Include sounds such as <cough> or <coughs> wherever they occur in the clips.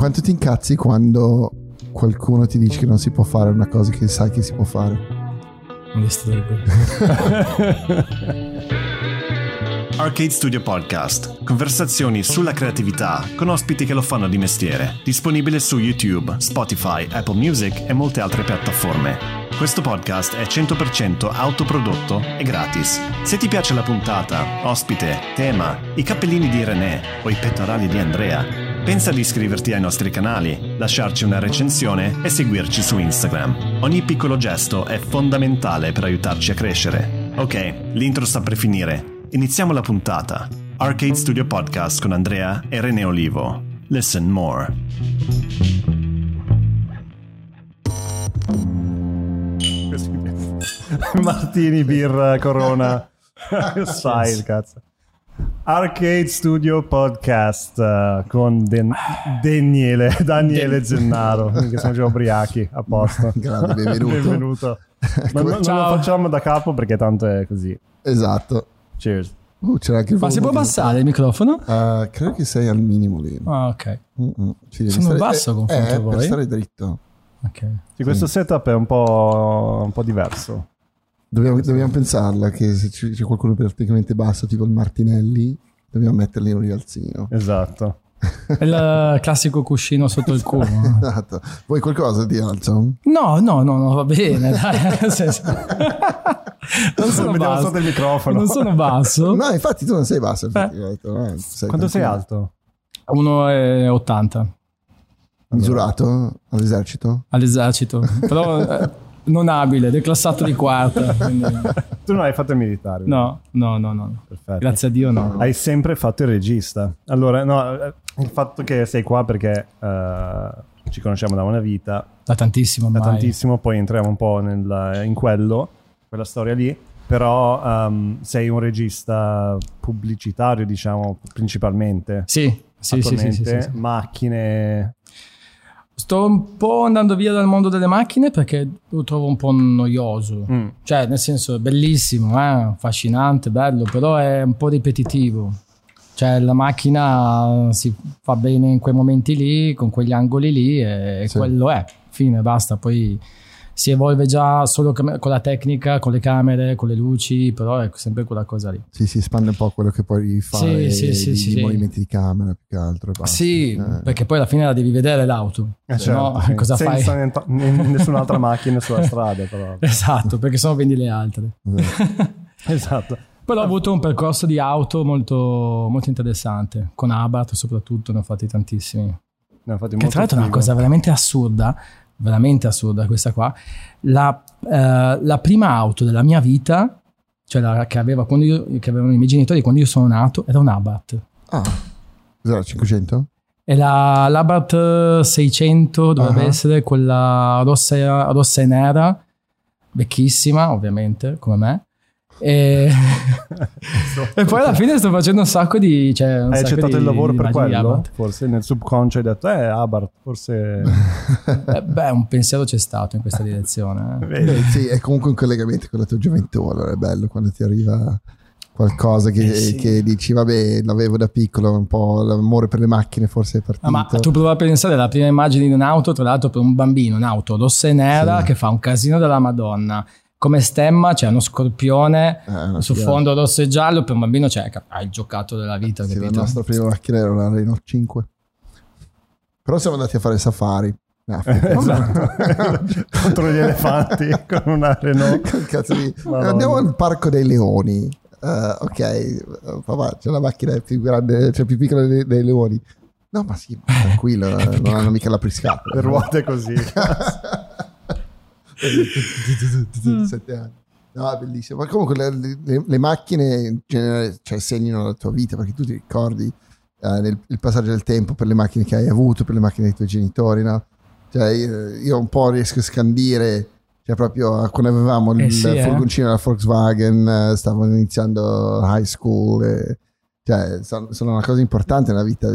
quanto ti incazzi quando qualcuno ti dice che non si può fare una cosa che sai che si può fare? Mi distruggo. <laughs> Arcade Studio Podcast. Conversazioni sulla creatività con ospiti che lo fanno di mestiere. Disponibile su YouTube, Spotify, Apple Music e molte altre piattaforme. Questo podcast è 100% autoprodotto e gratis. Se ti piace la puntata, ospite, tema, i cappellini di René o i pettorali di Andrea, pensa di iscriverti ai nostri canali, lasciarci una recensione e seguirci su Instagram. Ogni piccolo gesto è fondamentale per aiutarci a crescere. Ok, l'intro sta per finire. Iniziamo la puntata. Arcade Studio Podcast con Andrea e René Olivo. Listen more. Martini, birra, corona. <laughs> Sai il cazzo. Arcade Studio Podcast uh, con Den- Daniele, <laughs> Daniele Zennaro, che siamo già ubriachi, a posto. <laughs> Grande, benvenuto. benvenuto. <laughs> Non, non lo facciamo da capo perché tanto è così. Esatto. Cheers. Uh, c'era anche il Ma si può abbassare il microfono? Uh, credo che sei al minimo lì. Ah, ok. Mm-mm. Sono stare- basso eh, confronto eh, a voi? per stare dritto. Ok. Sì, questo setup è un po', un po' diverso. Dobbiamo, dobbiamo pensarla che se c'è qualcuno praticamente basso, tipo il Martinelli, dobbiamo mettergli un rialzino. Esatto. È <laughs> il classico cuscino sotto il culo. <laughs> Esatto. Vuoi qualcosa di alto? No, no, no, no, va bene, <laughs> dai. senso- non sono Vediamo basso. sotto il microfono. Non sono basso. No, infatti tu non sei basso. effettivamente, no? Sei Quanto sei alto? 1,80 Misurato all'esercito? all'esercito. Però eh, non abile, declassato di quarta. <laughs> quindi- Tu non hai fatto il militare. No, no, no, no. Perfetto. Grazie a Dio no. Hai sempre fatto il regista. Allora, no, eh, il fatto che sei qua perché eh, ci conosciamo da una vita, Da tantissimo da ormai. tantissimo, poi entriamo un po' nel- in quello, quella storia lì. Però ehm, sei un regista pubblicitario, diciamo, principalmente. Sì, sì, sì, sì, sì, sì. Macchine. Sto un po' andando via dal mondo delle macchine perché lo trovo un po' noioso. Mm. Cioè, nel senso, è bellissimo, eh, affascinante, bello, però è un po' ripetitivo. Cioè, la macchina si fa bene in quei momenti lì, con quegli angoli lì, e Sì. quello è. Fine, basta. Poi si evolve già solo con la tecnica, con le camere, con le luci, però è sempre quella cosa lì. Sì, si espande un po' quello che puoi fare, sì, sì, sì, sì. movimenti di camera più che altro. basta. Sì, Eh. perché poi alla fine la devi vedere l'auto. Eh, no, certo, sì. cosa fai? Senza nent- n- nessun'altra macchina sulla <laughs> strada, però. Esatto, perché sennò vendi le altre. esatto. <laughs> Però ho avuto un percorso di auto molto, molto interessante, con Abarth soprattutto, ne ho fatti tantissimi. Ne ha fatti Che molto tra l'altro è una cosa veramente assurda, veramente assurda questa qua. La, eh, la prima auto della mia vita, cioè la, che, aveva quando io, che avevano i miei genitori quando io sono nato, era un Abarth. Ah, cos'era 500? E la, l'Abarth 600 dovrebbe Ah. essere quella rossa, rossa e nera, vecchissima ovviamente, come me. E, <laughs> e poi alla fine sto facendo un sacco di... Cioè, un Hai accettato di- il lavoro per quello? Forse nel subconscio hai detto, eh, Abarth, forse... <laughs> Eh, beh, un pensiero c'è stato in questa direzione. eh. Beh, sì, è comunque un collegamento con la tua gioventù, allora è bello quando ti arriva qualcosa che, Eh, sì. che dici, vabbè, l'avevo da piccolo, un po' l'amore per le macchine forse è partito. Ah, ma tu prova a pensare alla prima immagine di un'auto, tra l'altro per un bambino, un'auto rossa e nera Sì. che fa un casino della Madonna. Come stemma c'è uno scorpione Eh, su fondo rosso e giallo, per un bambino c'è ha il giocato della vita, Sì, la nostra prima macchina era una Renault 5. Però siamo andati a fare safari. No, <laughs> Esatto. <laughs> Contro gli elefanti <laughs> con una Renault. Cazzo di-. Andiamo al parco dei leoni. Eh, ok, papà, c'è la macchina più grande, cioè più piccola dei, dei leoni. No, ma sì, tranquillo, non hanno mica la priscatola. Le ruote così. Sette anni. No, bellissimo. Ma comunque le, le- le macchine in genere cioè, segnano la tua vita perché tu ti ricordi eh, nel, il passaggio del tempo per le macchine che hai avuto, per le macchine dei tuoi genitori, no? Cioè, io, un po' riesco a scandire, cioè proprio quando avevamo il Eh sì, eh. furgoncino della Volkswagen, eh, stavo iniziando high school, e, cioè, sono, sono una cosa importante nella vita,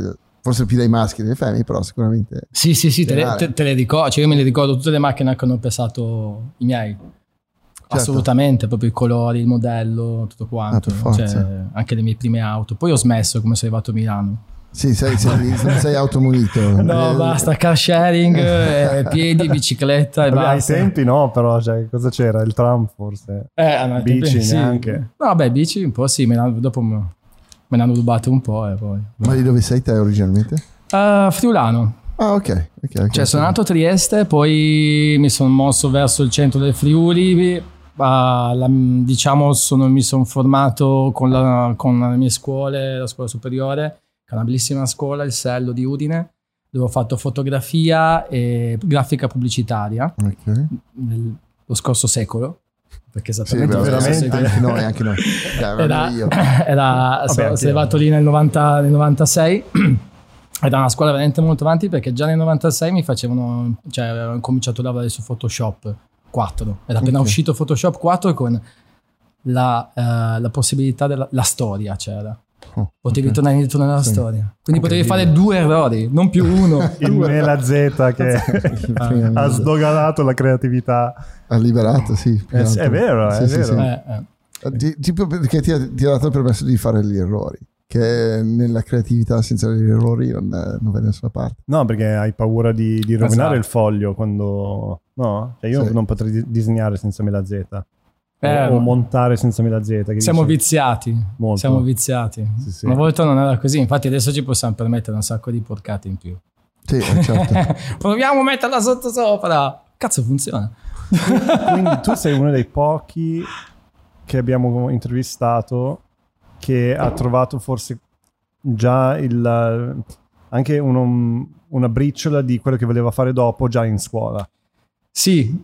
forse più dei maschi delle femmine, però sicuramente... Sì, sì, sì, te le, te- te le ricordo, cioè io me le ricordo tutte le macchine che hanno pesato i miei. Certo. Assolutamente, proprio i colori, il modello, tutto quanto. Ah. Cioè, anche le mie prime auto. Poi ho smesso come sono arrivato a Milano. Sì, sei, sei, sei <laughs> automunito. No, Eh, basta, car sharing, eh, piedi, bicicletta e Vabbè, ai basta. tempi no, però cioè, cosa c'era? Il tram forse? Eh, no, ai Bici tempi sì. neanche. No, vabbè, bici un po' sì, dopo me ne hanno rubate un po' e poi... Ma di dove sei te originalmente? Eh, Friulano. Ah, ok. ok, ok. Cioè, sono nato a Trieste, poi mi sono mosso verso il centro del Friuli. ah, la- diciamo, sono- mi sono formato con, la- con le mie scuole, la scuola superiore, che è una bellissima scuola, il Sello di Udine, dove ho fatto fotografia e grafica pubblicitaria Ok. nel- lo scorso secolo. Perché Sì, esattamente scorso veramente? secolo. anche noi, <laughs> anche noi. Dai, Era, io. <laughs> era Vabbè, sono, sono arrivato lì nel, 90 nel 96 <clears throat> era una scuola veramente molto avanti perché già nel 96 mi facevano cioè avevo cominciato a lavorare su Photoshop 4 era appena Ok. uscito Photoshop 4 con la, eh, la possibilità della la storia c'era Oh, potevi ok. tornare indietro nella Sì. storia quindi potevi fare due errori non più uno <laughs> Il due. Mela Z che ha sdoganato la creatività. ha liberato, sì. Eh, sì, altro. è vero, è Sì, sì, vero. sì. Eh, eh. Ti- Tipo perché ti ha, ti ha dato il permesso di fare gli errori, che nella creatività senza gli errori non, non va da nessuna parte. No, perché hai paura di, di rovinare Esatto. il foglio quando... No? Cioè io Sì. non potrei di- disegnare senza Mela Z. Eh, o montare senza Mela Z. che siamo dici- viziati Molto. siamo viziati Sì, sì. una volta non era così infatti adesso ci possiamo permettere un sacco di porcate in più Sì, eh, certo. <laughs> Proviamo a metterla sotto sopra. Cazzo, funziona. Quindi tu sei uno dei pochi che abbiamo intervistato che ha trovato forse già il, anche uno- una briciola di quello che voleva fare dopo già in scuola. Sì,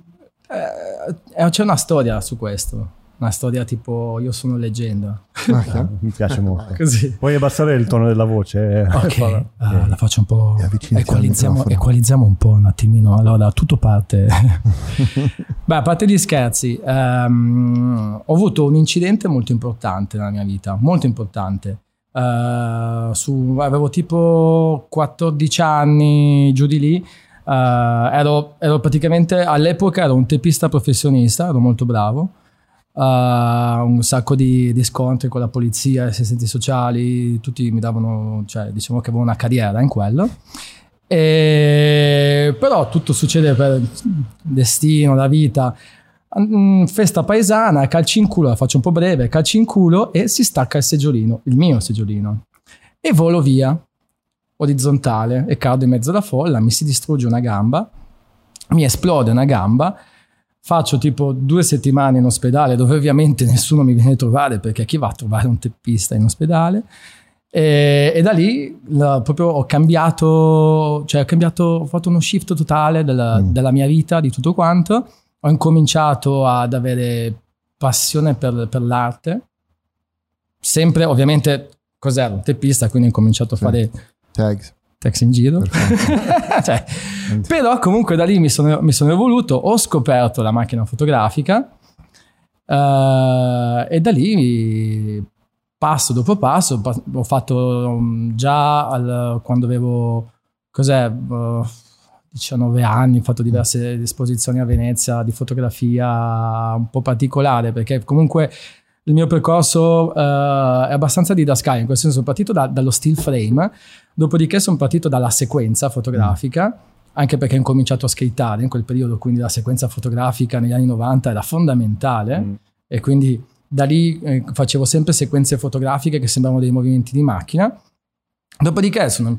eh, c'è una storia su questo. Una storia tipo Io sono leggenda. Ok. <laughs> Mi piace molto. Così. Puoi abbassare il tono della voce? Ok, <laughs> ah, la faccio un po'. Equalizziamo, equalizziamo un po' un attimino. Allora, tutto parte. <laughs> Beh, a parte gli scherzi, ehm, ho avuto un incidente molto importante nella mia vita, molto importante. Eh, su- avevo tipo 14 anni giù di lì. Eh, ero, ero praticamente all'epoca ero un teppista professionista, ero molto bravo. Eh, un sacco di, di scontri con la polizia, assistenti sociali, tutti mi davano, cioè diciamo che avevo una carriera in quello. E- però tutto succede per destino, la vita. Mm, Festa paesana, calci in culo, la faccio un po' breve, calci in culo e si stacca il seggiolino, il mio seggiolino. E volo via, orizzontale, e cado in mezzo alla folla, mi si distrugge una gamba, mi esplode una gamba, faccio tipo due settimane in ospedale dove ovviamente <laughs> nessuno mi viene a trovare perché chi va a trovare un teppista in ospedale? E, e da lì la- proprio ho cambiato, cioè ho cambiato, ho fatto uno shift totale della, Mm. della mia vita, di tutto quanto. Ho incominciato ad avere passione per, per l'arte. Sempre, ovviamente, cos'ero? Un teppista, quindi ho incominciato a Sì. Tags. text in giro. <laughs> Cioè, però comunque da lì mi sono, mi sono evoluto, ho scoperto la macchina fotografica eh, e da lì passo dopo passo pa- ho fatto um, già al- quando avevo cos'è eh, 19 anni ho fatto diverse esposizioni a Venezia di fotografia un po' particolare perché comunque il mio percorso eh, è abbastanza didascalico in questo senso sono partito da- dallo still frame dopodiché sono partito dalla sequenza fotografica anche perché ho incominciato a skateare in quel periodo quindi la sequenza fotografica negli anni 90 era fondamentale Mm. e quindi da lì eh, facevo sempre sequenze fotografiche che sembravano dei movimenti di macchina. Dopodiché sono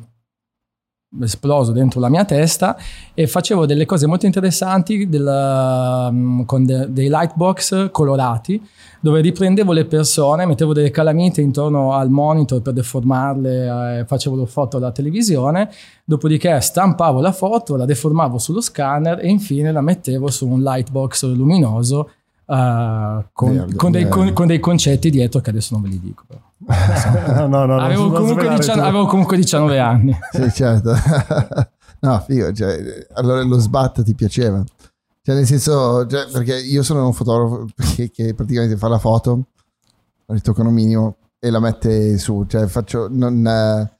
esploso dentro la mia testa e facevo delle cose molto interessanti del, mm, con de- dei lightbox colorati dove riprendevo le persone, mettevo delle calamite intorno al monitor per deformarle, eh, facevo le foto alla televisione, dopodiché stampavo la foto, la deformavo sullo scanner e infine la mettevo su un lightbox luminoso eh, con, con dei, con- con dei concetti dietro che adesso non ve li dico. però. No, no, no, avevo, comunque svelare 19, tu. avevo comunque 19 anni. Sì, certo. <laughs> no, figo, cioè, allora lo sbat ti piaceva. Cioè, nel senso, cioè, perché io sono un fotografo che, che praticamente fa la foto, la ritoccano minimo e la mette su. Cioè, faccio, non, eh,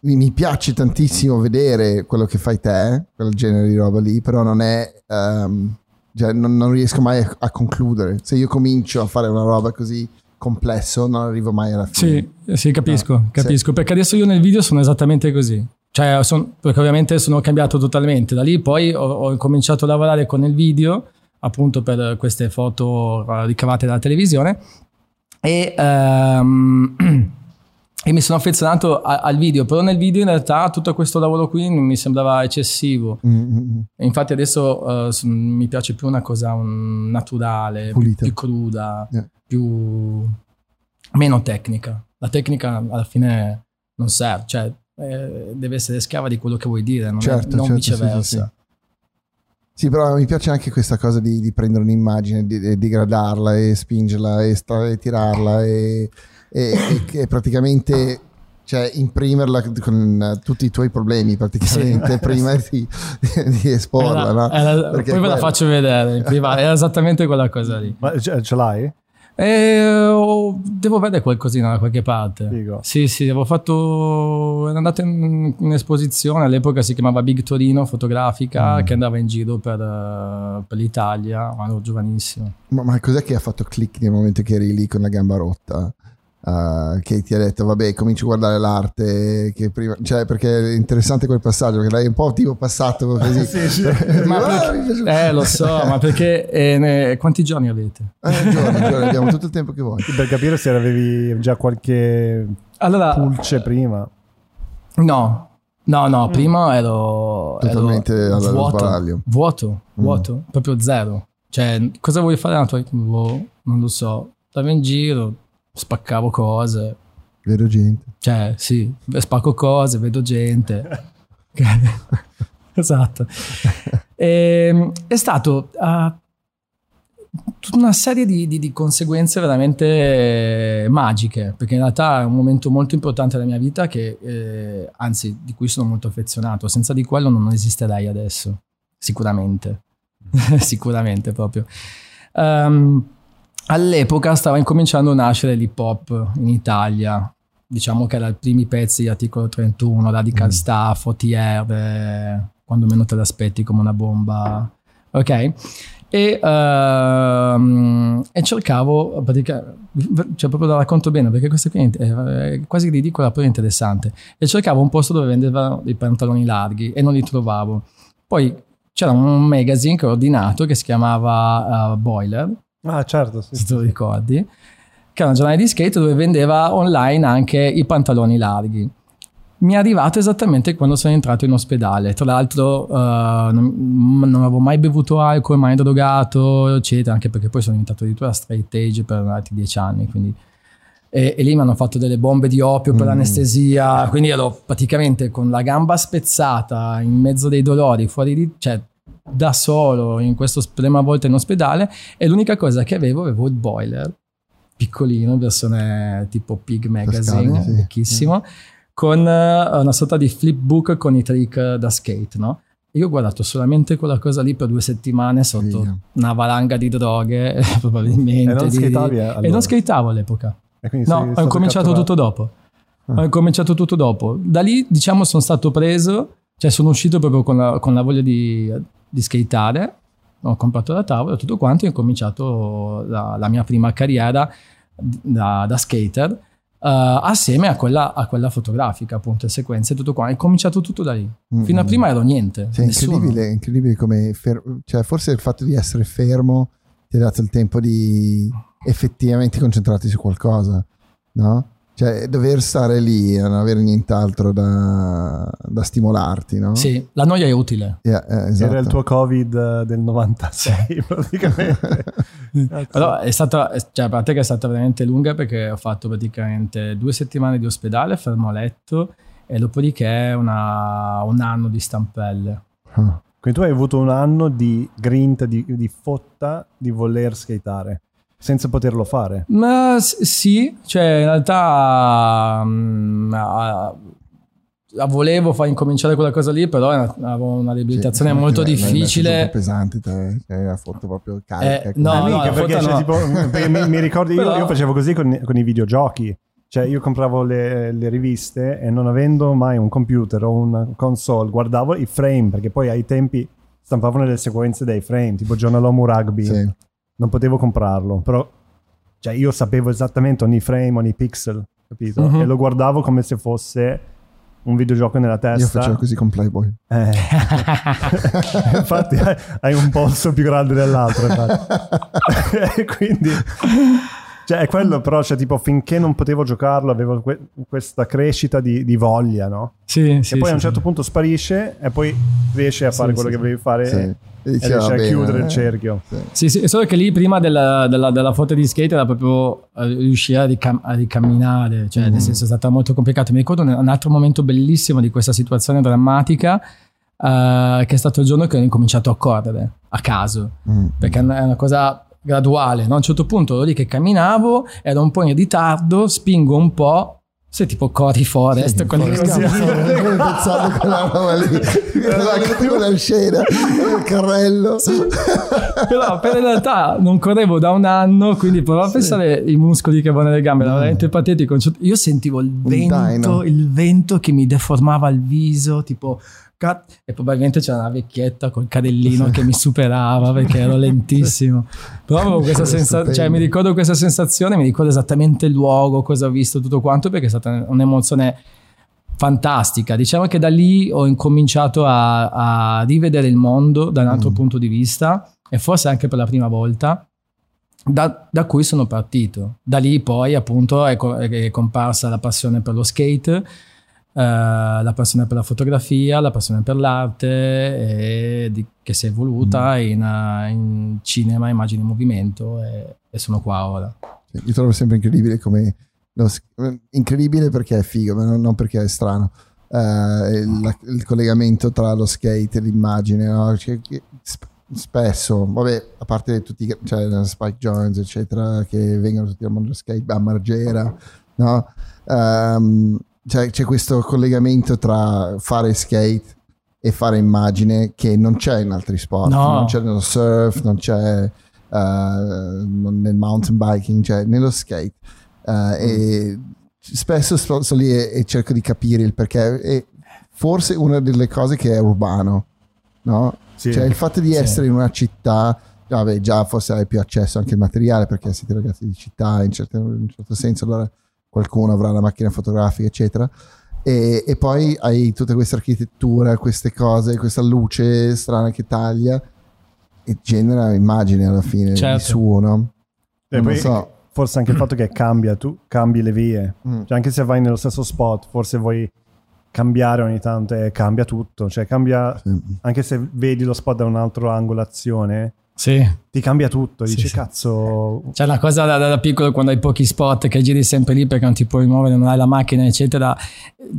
mi, mi piace tantissimo vedere quello che fai te, quel genere di roba lì, però non è... ehm, cioè, non, non riesco mai a, a concludere. Se io comincio a fare una roba così complesso non arrivo mai alla fine. Sì, sì capisco, No, capisco. Perché adesso io nel video sono esattamente così. Cioè, son- perché ovviamente sono cambiato totalmente. Da lì poi ho, ho cominciato a lavorare con il video, appunto per queste foto eh, ricavate dalla televisione. E, ehm, <clears throat> e mi sono affezionato a- al video. Però nel video in realtà tutto questo lavoro qui mi sembrava eccessivo. Mm, mm, mm. E Infatti adesso s- mi piace più una cosa mm, naturale, Pulita. più cruda, Yeah. Più meno tecnica. La tecnica alla fine non serve, cioè eh, deve essere schiava di quello che vuoi dire, non, è- Certo, non certo, sì, viceversa. sì, sì. Sì, però mi piace anche questa cosa di, di prendere un'immagine, di, di degradarla e spingerla e, stra- e tirarla e, e- e- e praticamente cioè, imprimerla con tutti i tuoi problemi praticamente <laughs> Sì. prima di, di esporla. Era- no? era- poi ve la faccio vedere in privato, era esattamente quella cosa lì. Ma ce, ce l'hai? E, oh, devo vedere qualcosina da qualche parte. Figo. Sì, sì, avevo fatto. Ero andato in un'esposizione, all'epoca si chiamava Big Torino Fotografica, Mm. che andava in giro per, eh, per l'Italia, ma ero giovanissimo. Ma, ma cos'è che ha fatto click nel momento che eri lì con la gamba rotta? Uh, che ti ha detto vabbè comincio a guardare l'arte che prima cioè perché è interessante quel passaggio perché l'hai un po' tipo passato così <laughs> Sì, sì. <laughs> Ma Ah, perché- eh, lo so, ma perché. eh, ne- quanti giorni avete? Eh, giorni, giorni, abbiamo tutto il tempo che vuoi Per capire se avevi già qualche Allora, pulce prima. no, no, no, prima ero. Totalmente ero vuoto, sbaraglio. vuoto, vuoto, proprio zero. Cioè, cosa vuoi fare nella tua vita? Boh, non lo so. Stavo in giro, spaccavo cose. vedo gente Cioè, sì, spacco cose, vedo gente. <laughs> <laughs> esatto. E, è stato ah, tutta una serie di, di- di conseguenze veramente magiche, perché in realtà è un momento molto importante della mia vita che, eh, anzi, di cui sono molto affezionato. Senza di quello non esisterei adesso, sicuramente. <laughs> sicuramente proprio. Ehm, all'epoca stava incominciando a nascere l'hip hop in Italia. Diciamo che era i primi pezzi di articolo 31, Radical Mm. Staff, OTR, quando meno te l'aspetti come una bomba. Ok? E, ehm, e cercavo, pratica- cioè proprio la racconto bene perché questa qui è, quasi ridicola, però interessante. E cercavo un posto dove vendevano dei pantaloni larghi e non li trovavo. Poi c'era un magazine che ho ordinato che si chiamava eh, Boiler, Ah, certo, sì. se te lo ricordi, che era un giornale di skate dove vendeva online anche i pantaloni larghi. Mi è arrivato esattamente quando sono entrato in ospedale. Tra l'altro, eh, non, non avevo mai bevuto alcol, mai drogato, eccetera, anche perché poi sono diventato addirittura straight age per altri dieci anni. Quindi. E, e lì mi hanno fatto delle bombe di opio per Mm. l'anestesia. Quindi ero praticamente con la gamba spezzata in mezzo dei dolori, fuori di. cioè da solo in questo prima volta in ospedale e l'unica cosa che avevo avevo il boiler piccolino versione tipo Pig Magazine Toscani, sì. vecchissimo con eh, una sorta di flipbook con i trick da skate no? io ho guardato solamente quella cosa lì per due settimane sotto Figa. una valanga di droghe <laughs> probabilmente E non di- skateavi e allora? non skateavo all'epoca E No, ho catturato. tutto dopo. Ah. Ho incominciato tutto dopo. Da lì, diciamo, sono stato preso, cioè sono uscito proprio con la, con la voglia di, di skateare. Ho comprato la tavola, tutto quanto, e ho cominciato la, la mia prima carriera da, da skater. eh, assieme a quella, a quella fotografica, appunto, sequenze e tutto qua. È cominciato tutto da lì. Fino a Mm. prima ero niente. È incredibile, incredibile come fer- cioè, forse il fatto di essere fermo ti ha dato il tempo di effettivamente concentrarti su qualcosa, no? Cioè, dover stare lì e non avere nient'altro da, da stimolarti, no? Sì, la noia è utile. Yeah, eh, esatto. Era il tuo Covid eh, del 96 <laughs> praticamente. <laughs> Però è stata, cioè, a parte che è stata veramente lunga perché ho fatto praticamente due settimane di ospedale, fermo a letto, e dopodiché una- un anno di stampelle. Ah. Quindi tu hai avuto un anno di grinta, di, di fotta di voler skateare senza poterlo fare. Ma s- sì, cioè in realtà mm, ah, la volevo far incominciare quella cosa lì, però avevo una riabilitazione Sì, molto difficile. super pesante te, cioè, ha fatto proprio carica. Eh, no, come- no, Mica, la perché, foto c'è no. tipo- perché mi, mi ricordo, io, Però- io facevo così con, con i videogiochi. Cioè, io compravo le, le riviste e non avendo mai un computer o una console, guardavo i frame, perché poi ai tempi stampavano le sequenze dei frame, tipo Giornalomu Rugby. Sì. Non potevo comprarlo, però cioè io sapevo esattamente ogni frame, ogni pixel, capito? Mhm. E lo guardavo come se fosse un videogioco nella testa. Io facevo così con Playboy. Eh. <laughs> infatti hai- un polso più grande dell'altro. <laughs> <laughs> quindi, cioè, è quello però, cioè, tipo, finché non potevo giocarlo, avevo que- questa crescita di, di voglia, no? Sì, E sì, poi a sì, un certo sì. punto sparisce e poi riesci a fare Sì, quello sì, che volevi fare Sì. e, dici, riesci a bene, chiudere il eh. cerchio. Sì, sì, solo che lì prima della, della, della foto di skate era proprio eh, riuscire a, ricam- a ricamminare, cioè Mm. nel senso è stato molto complicato. Mi ricordo un, un altro momento bellissimo di questa situazione drammatica eh, che è stato il giorno che ho incominciato a correre a caso, Mm. perché è una cosa graduale, no? a un certo punto ero lì che camminavo, ero un po' in ritardo, spingo un po', sei tipo Cory Forest, Stavo stavo pensando a quella roba lì. Quella, quella scena, il carrello. Però per in realtà non correvo da un anno, quindi provavo a pensare i muscoli che avevo nelle gambe, era veramente patetico. Io sentivo il vento, il vento che mi deformava il viso, tipo ca- e probabilmente c'era una vecchietta col cadellino che mi superava perché ero lentissimo. Però avevo questa sensazione, cioè mi ricordo questa sensazione, mi ricordo esattamente il luogo, cosa ho visto, tutto quanto, perché è stata un'emozione fantastica. Diciamo che da lì ho incominciato a, a rivedere il mondo da un altro Mm. punto di vista e forse anche per la prima volta. Da, da cui sono partito. Da lì poi appunto è, co- è comparsa la passione per lo skate, la passione per la fotografia, la passione per l'arte e di- che si è evoluta in, eh, in cinema, immagini in movimento e, e sono qua ora. Io trovo sempre incredibile come... s- incredibile perché è figo, ma non, perché è strano. Eh, il, il collegamento tra lo skate e l'immagine, no? Cioè, spesso, vabbè, a parte tutti, i- cioè Spike Jones, eccetera, che vengono tutti dal mondo dello skate, a Margera, no? Ehm, cioè, c'è questo collegamento tra fare skate e fare immagine che non c'è in altri sport, No. non c'è nello surf, non c'è non- nel mountain biking, cioè nello skate. Eh, E spesso sto, sto lì e, e cerco di capire il perché. E forse una delle cose che è urbano, no? Sì. Cioè il fatto di Sì. essere in una città, vabbè, già forse hai più accesso anche al materiale perché siete ragazzi di città in, certo- in un certo senso, allora qualcuno avrà la macchina fotografica, eccetera. E, e poi hai tutta questa architettura, queste cose, questa luce strana che taglia e genera immagine alla fine Certo. di suo, no? E Non poi lo so. forse anche il fatto che cambia, tu cambi le vie. Mm. Cioè, anche se vai nello stesso spot, forse vuoi cambiare ogni tanto e cambia tutto. Cioè, cambia, Sì. anche se vedi lo spot da un altro angolazione, Sì. ti cambia tutto. Sì, Dici, sì. cazzo, C'è una cosa da, da piccolo quando hai pochi spot che giri sempre lì perché non ti puoi muovere, non hai la macchina, eccetera.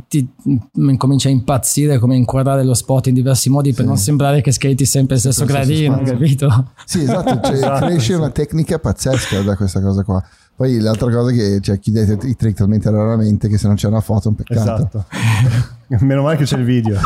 Ti mm, incomincia a impazzire come inquadrare lo spot in diversi modi per Sì. non sembrare che skati sempre il stesso Sempre lo stesso gradino, capito? Sì, esatto, cioè, <laughs> Esatto, cresce sì. una tecnica pazzesca da questa cosa qua. Poi l'altra cosa è che cioè, chiudete i trick talmente raramente che se non c'è una foto è un peccato. esatto. <laughs> <laughs> Meno male che c'è il video. <laughs>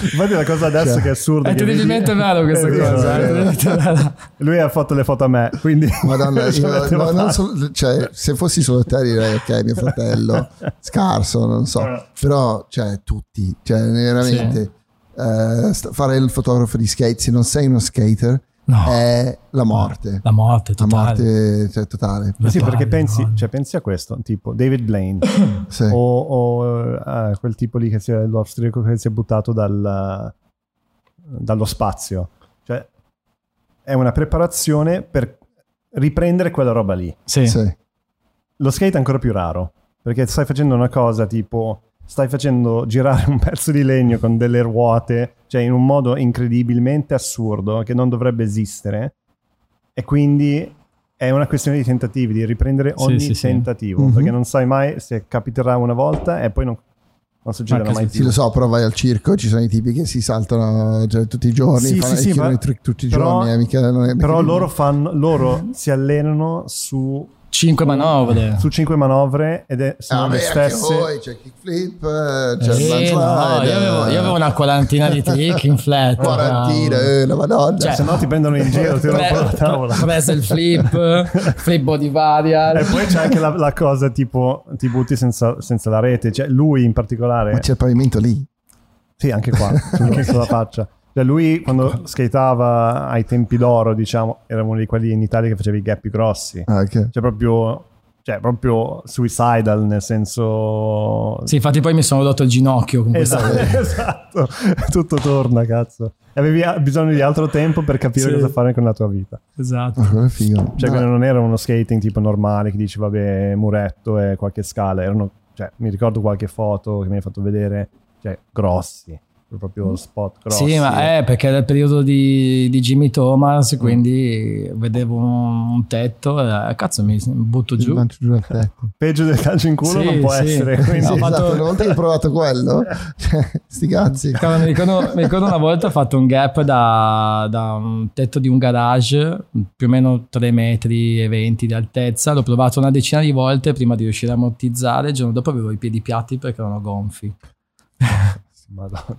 Infatti la cosa adesso Cioè, che è assurda. È terribilmente vero questa cosa. vero. <laughs> Lui ha fatto le foto a me, quindi Madonna, ci io- metteva no, non solo- cioè, se fossi solo te direi ok, mio fratello, scarso, non so. Però, cioè, tutti, cioè, veramente, eh, sta- fare il fotografo di skate, se non sei uno skater, No, è la morte. la morte La totale. morte cioè, totale. Ma sì, perché Totale, pensi, cioè, pensi a questo, tipo David Blaine <coughs> Sì. o, o, eh, quel tipo lì che si è, l'austriaco che si è buttato dal, dallo spazio. Cioè, è una preparazione per riprendere quella roba lì. Sì. Sì. Lo skate è ancora più raro, perché stai facendo una cosa tipo, stai facendo girare un pezzo di legno con delle ruote, cioè in un modo incredibilmente assurdo che non dovrebbe esistere, e quindi è una questione di tentativi, di riprendere Sì, ogni sì, sì. tentativo, Mhm. perché non sai mai se capiterà una volta e poi non, non succederà Ma mai che Sì, più. lo so, però vai al circo, ci sono i tipi che si saltano cioè, tutti i giorni, Sì, fanno, sì, sì, ma- i trick tutti i però- giorni. eh, mica- non è- mica Però loro, fanno, loro si allenano su, Cinque manovre. su cinque manovre ed è, sono Ah, le beh, stesse. voi, c'è kickflip, c'è il Eh, no, io, avevo, io avevo una quarantina di trick in flat. quarantina, eh, la madonna. Cioè, Se no ti prendono in giro, ti rompono la tavola. Presa il flip, flip body varial. E poi c'è anche la, la cosa tipo ti butti senza, senza la rete, cioè lui in particolare, Ma c'è il pavimento lì. sì anche qua, anche sulla faccia. Cioè lui quando skateava ai tempi d'oro, diciamo, era uno di quelli in Italia che faceva i gap più grossi. Ah, ok. Cioè proprio, cioè proprio suicidal, nel senso... Sì, infatti poi mi sono rotto il ginocchio con Esatto, <laughs> esatto. Tutto torna, cazzo. E avevi bisogno di altro tempo per capire Sì. cosa fare con la tua vita. Esatto. Ah, figo. Cioè, No, non era uno skating tipo normale che dici, vabbè, muretto e qualche scala. Erano, cioè, mi ricordo qualche foto che mi hai fatto vedere, cioè, grossi. Proprio spot grossi. Sì, ma è perché era il periodo di, di Jimmy Thomas, quindi vedevo un, tetto e cazzo mi butto giù. giù. <laughs> Peggio del calcio in culo Sì, non può sì. essere. Quindi, ho Sì, fatto- esatto, una volta che hai provato quello, <laughs> cioè, sti cazzi. Cavolo, mi, ricordo, mi ricordo una volta ho fatto un gap da, da un tetto di un garage, più o meno 3 metri e 20 di altezza. L'ho provato una decina di volte prima di riuscire a ammortizzare. Il giorno dopo avevo i piedi piatti perché erano gonfi. <laughs> Madonna.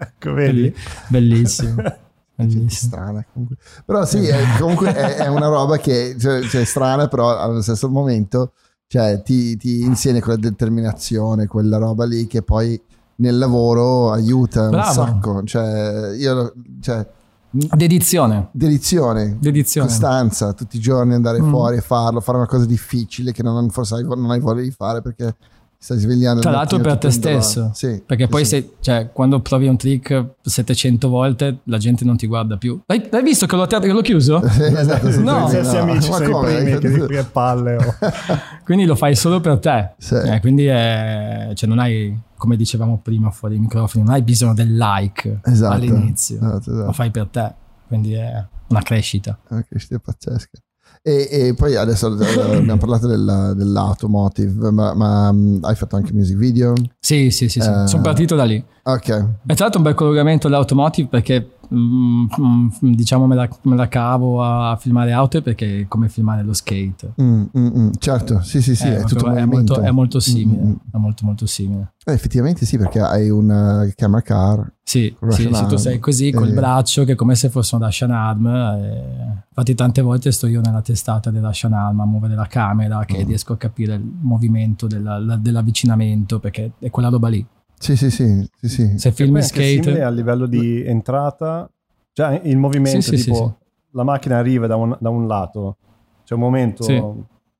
ecco, vedi? Bellissimo. <laughs> Bellissimo. strana comunque. Però sì, è, comunque è, è una roba che cioè, cioè, è strana, però allo stesso momento cioè, ti, ti insieme quella determinazione, quella roba lì che poi nel lavoro aiuta Bravo. un sacco. Cioè, io, cioè, Dedizione. dedizione, Dedizione. costanza, tutti i giorni andare Mm. fuori e farlo, fare una cosa difficile che non, forse hai, non hai voglia di fare perché stai svegliando. Tra al l'altro per te stesso. Sì, Perché sì, poi sì. se, cioè, quando provi un trick 700 volte la gente non ti guarda più. L'hai, l'hai visto che l'ho, che l'ho chiuso? <laughs> Sì, esatto, No. Stessi no. amici Ma sono i come? primi che dicono <laughs> che palle. oh. <laughs> Quindi lo fai solo per te. Sì. Eh, quindi è- cioè, non hai, come dicevamo prima fuori i microfoni, non hai bisogno del like Esatto, all'inizio. esatto, esatto. Lo fai per te. Quindi è una crescita. Una crescita pazzesca. E, e poi adesso eh, <coughs> abbiamo parlato della- dell'automotive, ma, ma, mm, hai fatto anche music video? Sì, sì, sì, sì. Eh. sono partito da lì. Ok, E tra l'altro un bel collegamento all'automotive perché mm, mm, diciamo me la, me la cavo a filmare auto perché è come filmare lo skate. Mm, mm, mm, certo, sì, sì, sì, Eh, è tutto un è, molto, è molto simile. Mm, mm. È molto molto simile. Eh, effettivamente sì, perché hai una camera car. Sì, sì, se tu arm. sei così col Eh. braccio che è come se fosse un Russian Arm. eh, infatti tante volte sto io nella testata del Russian Arm a muovere la camera che Mm. riesco a capire il movimento della- la- dell'avvicinamento perché è quella roba lì. Sì, sì, sì, sì, sì. Se E poi filmi skate... a livello di entrata, cioè il movimento, Sì, sì, tipo sì, sì. la macchina arriva da un, da un lato, c'è un momento Sì.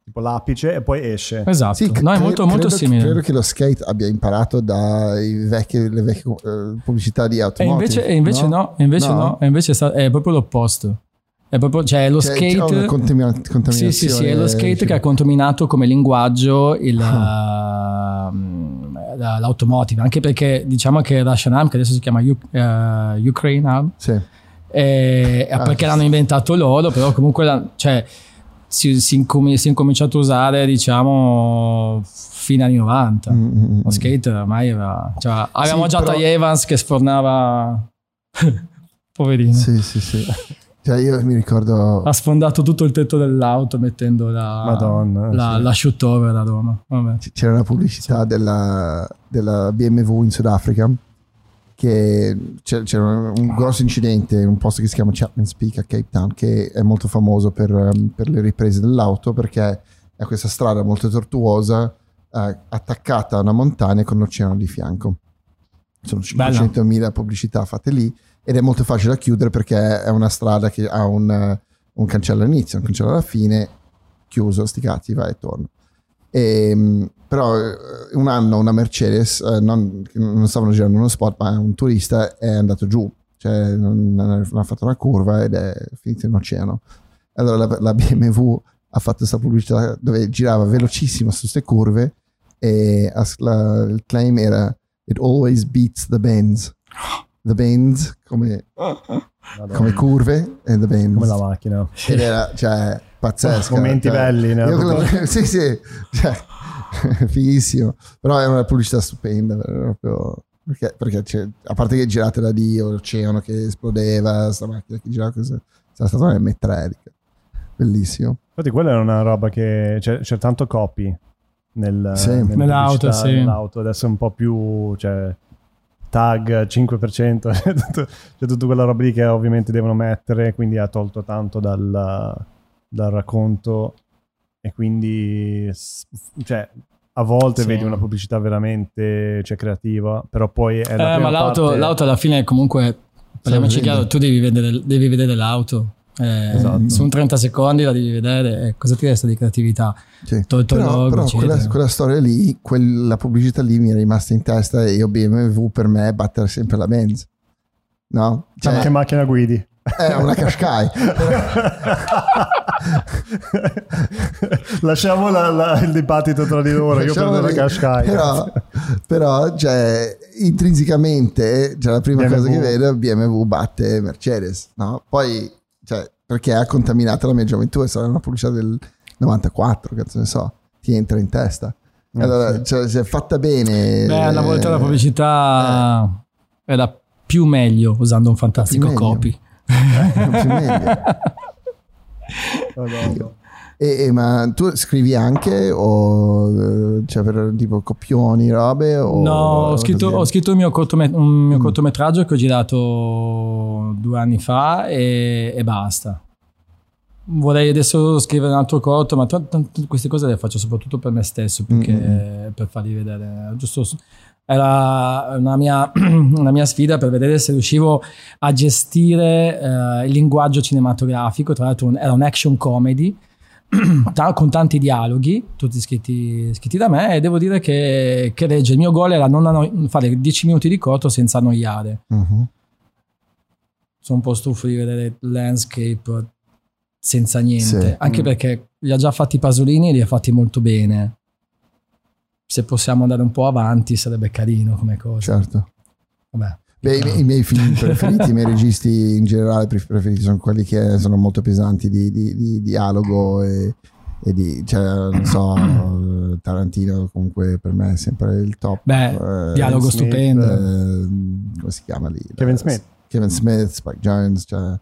tipo l'apice e poi esce. Esatto, Sì, no, è molto, molto simile. Credo che lo skate abbia imparato dalle vecchie, le vecchie eh, pubblicità di E automotive. invece, e invece no, e invece No? no, e invece è, sta- è proprio l'opposto. È proprio, cioè lo Cioè, c'è una skate... contamina- contaminazione. Sì, sì, sì, è lo skate cioè, che ha contaminato come linguaggio il, la- l'automotive, anche perché diciamo che Russian Arm, che adesso si chiama U- eh, Ukraine Arm, Sì. eh, Ah, perché sì. l'hanno inventato loro, però comunque la- cioè, si, si, incomi- si è incominciato a usare, diciamo, fino anni 90. Mm, mm, mm. Lo skate ormai era... Cioè, avevamo Sì, già però- Ty Evans che sfornava... <laughs> Poverino. Sì, sì, sì. Cioè io mi ricordo... Ha sfondato tutto il tetto dell'auto mettendo la, Madonna, la, sì. la shoot over a Roma. Vabbè. c'era una pubblicità della, della BMW in Sudafrica che c'era un, grosso incidente in un posto che si chiama Chapman's Peak a Cape Town che è molto famoso per, um, per le riprese dell'auto perché è questa strada molto tortuosa eh, attaccata a una montagna con l'oceano di fianco sono Bella. 500.000 pubblicità fatte lì ed è molto facile da chiudere perché è una strada che ha un, eh, un cancello all'inizio un cancello alla fine chiuso sti cazzi vai e torna e, però eh, un anno una Mercedes, eh, non, non stavano girando uno spot, ma un turista è andato giù, cioè non, non ha fatto una curva ed è finito in oceano. Allora la, la BMW ha fatto questa pubblicità dove girava velocissimo su queste curve e la- il claim era It always beats the bends. <gasps> <laughs> The bends come, Madonna. come curve e the bends. Come la macchina. Ed era cioè pazzesco. Momenti cioè, belli, no? io quello- sì, sì, cioè, <laughs> fighissimo. Però è una pubblicità stupenda. Proprio, perché, perché c'è- a parte che girate da Dio, l'oceano che esplodeva, sta macchina che girava così. Sarà stata una M3. dica. Bellissimo. Infatti quella è una roba che c'è, c'è tanto copy nel, Sì. Nell'auto, pubblicità, sì. nell'auto. Adesso è un po' più... Cioè, tag 5%, <laughs> c'è, tutta quella roba lì che ovviamente devono mettere, quindi ha tolto tanto dal, dal racconto e quindi cioè, a volte Sì. vedi una pubblicità veramente cioè, creativa, però poi è la Eh, ma l'auto, parte- l'auto alla fine comunque Parliamoci chiaro, tu devi vedere, devi vedere l'auto. Eh, Esatto. Su un 30 secondi la devi vedere. eh, cosa ti resta di creatività? Sì. Tolto però, logo, però quella, quella storia lì, quella pubblicità lì mi è rimasta in testa e io BMW per me è battere sempre la Benz. No? Cioè, che macchina guidi? è una <laughs> Qashqai. <laughs> Lasciamo la- la- il dibattito tra di loro. Io Diciamo prendo la Qashqai. Però, però cioè, intrinsecamente cioè, la prima BMW. cosa che vedo è BMW batte Mercedes. No? Poi, cioè, perché ha contaminato la mia gioventù e sarà una pubblicità del 94, cazzo ne so, ti entra in testa. Eh, Allora, sì. cioè, se è fatta bene... Beh, una volta la eh, pubblicità era più meglio usando un fantastico Più meglio. copy. eh, più meglio. <laughs> Madonna. E, e ma tu scrivi anche o eh, cioè per tipo copioni, robe? O No, ho scritto, ho scritto il mio cortome- un mio Mm. cortometraggio che ho girato due anni fa e, e basta. Vorrei adesso scrivere un altro corto, ma t- t- queste cose le faccio soprattutto per me stesso, perché Mm. per farli vedere. Giusto, era una mia, <clears throat> una mia sfida per vedere se riuscivo a gestire eh, il linguaggio cinematografico. Tra l'altro, un- era un action comedy <clears throat> ta- con tanti dialoghi, tutti scritti, scritti da me, e devo dire che, che regge. Il mio goal era non anno- fare 10 minuti di corto senza annoiare. Mhm. Sono un po' stufo di vedere landscape senza niente, Sì. anche Mm. perché li ha già fatti Pasolini e li ha fatti molto bene. Se possiamo andare un po' avanti sarebbe carino come cosa. Certo. Vabbè. Beh, i, miei- i miei film <laughs> preferiti, i miei registi in generale pref- preferiti sono quelli che sono molto pesanti di, di- di dialogo e, e di, cioè, non so, <coughs> Tarantino comunque per me è sempre il top. Beh, Eh, dialogo Smith, stupendo. eh, come si chiama lì? Kevin Smith. Kevin Smith, Spike Jones, cioè...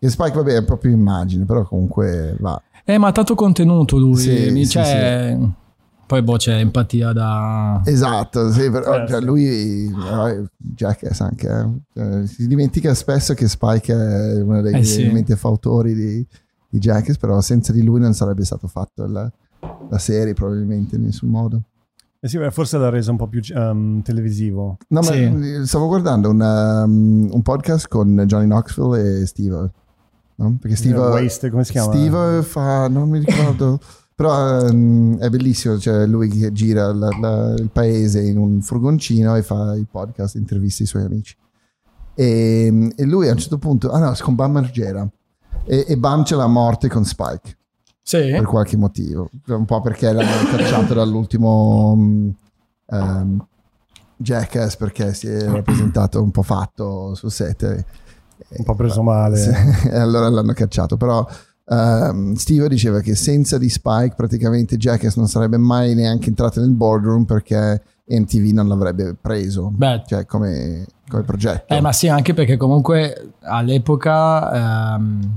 Che Spike vabbè è proprio immagine, però comunque va. Eh, ma ha tanto contenuto lui. Sì, mi- sì, cioè, Poi boh, c'è empatia da... Esatto, sì, però, Eh, cioè, sì. lui, eh, Jackass anche, eh. Cioè, si dimentica spesso che Spike è uno dei Eh, sì. fautori di, di Jackass, però senza di lui non sarebbe stato fatto la, la serie probabilmente in nessun modo. Eh sì, beh, forse l'ha reso un po' più ehm, televisivo. No, ma Sì. stavo guardando un, um, un podcast con Johnny Knoxville e Steve. No? Perché Steve, Waste, come si chiama? Steve fa, non mi ricordo, <laughs> però ehm, è bellissimo, cioè lui che gira la- la- il paese in un furgoncino e fa i podcast, intervista i suoi amici. E, e lui a un certo punto, ah no, con Bam Margera, e, e Bam ce l'ha a morte con Spike Sì? per qualche motivo, un po' perché l'hanno cacciato dall'ultimo mm, ehm, Jackass perché si è rappresentato un po' fatto sul set. Un po' preso male. <laughs> e allora l'hanno cacciato. Però ehm, Steve diceva che senza di Spike praticamente Jackass non sarebbe mai neanche entrato nel boardroom perché MTV non l'avrebbe preso. Beh. Cioè come, come progetto. Eh, ma sì, anche perché comunque all'epoca, ehm,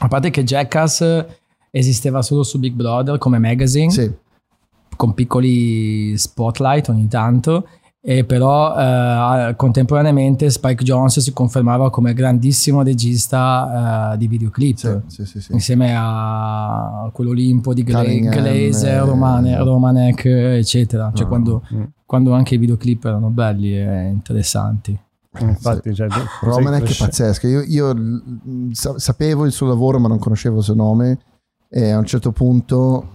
a parte che Jackass esisteva solo su Big Brother come magazine, Sì, con piccoli spotlight ogni tanto, e però eh, contemporaneamente Spike Jones si confermava come grandissimo regista eh, di videoclip. sì, sì, sì, sì. Insieme a quell'Olimpo di Gla- Glazer, eh, Romane- Romanek, eccetera. Cioè, No. quando, Mm. quando anche i videoclip erano belli e interessanti. Infatti, cioè, tu- Romanek sei è pazzesco. Io, io, sa- sapevo il suo lavoro, ma non conoscevo il suo nome. E a un certo punto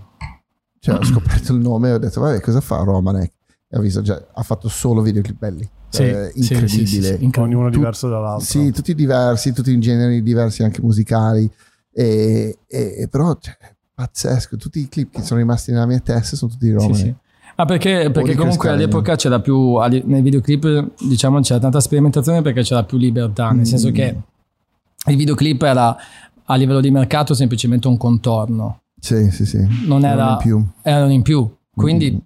cioè, ho scoperto il nome e ho detto, vabbè, cosa fa Romanek? Ho visto già, ha fatto solo videoclip belli. Sì, Eh, sì, sì, incredibile. sì, sì, incredibile. Ognuno Tu- diverso dall'altro. Sì, tutti diversi, tutti in generi diversi, anche musicali. E, e- e però, cioè, pazzesco. Tutti i clip che sono rimasti nella mia testa sono tutti di Sì, Romanek. sì. Ah, perché, perché comunque all'epoca c'era più, nei videoclip diciamo c'era tanta sperimentazione perché c'era più libertà, nel Mm. senso che il videoclip era a livello di mercato semplicemente un contorno, Sì, sì, sì. non era in più. erano in più, quindi Mm.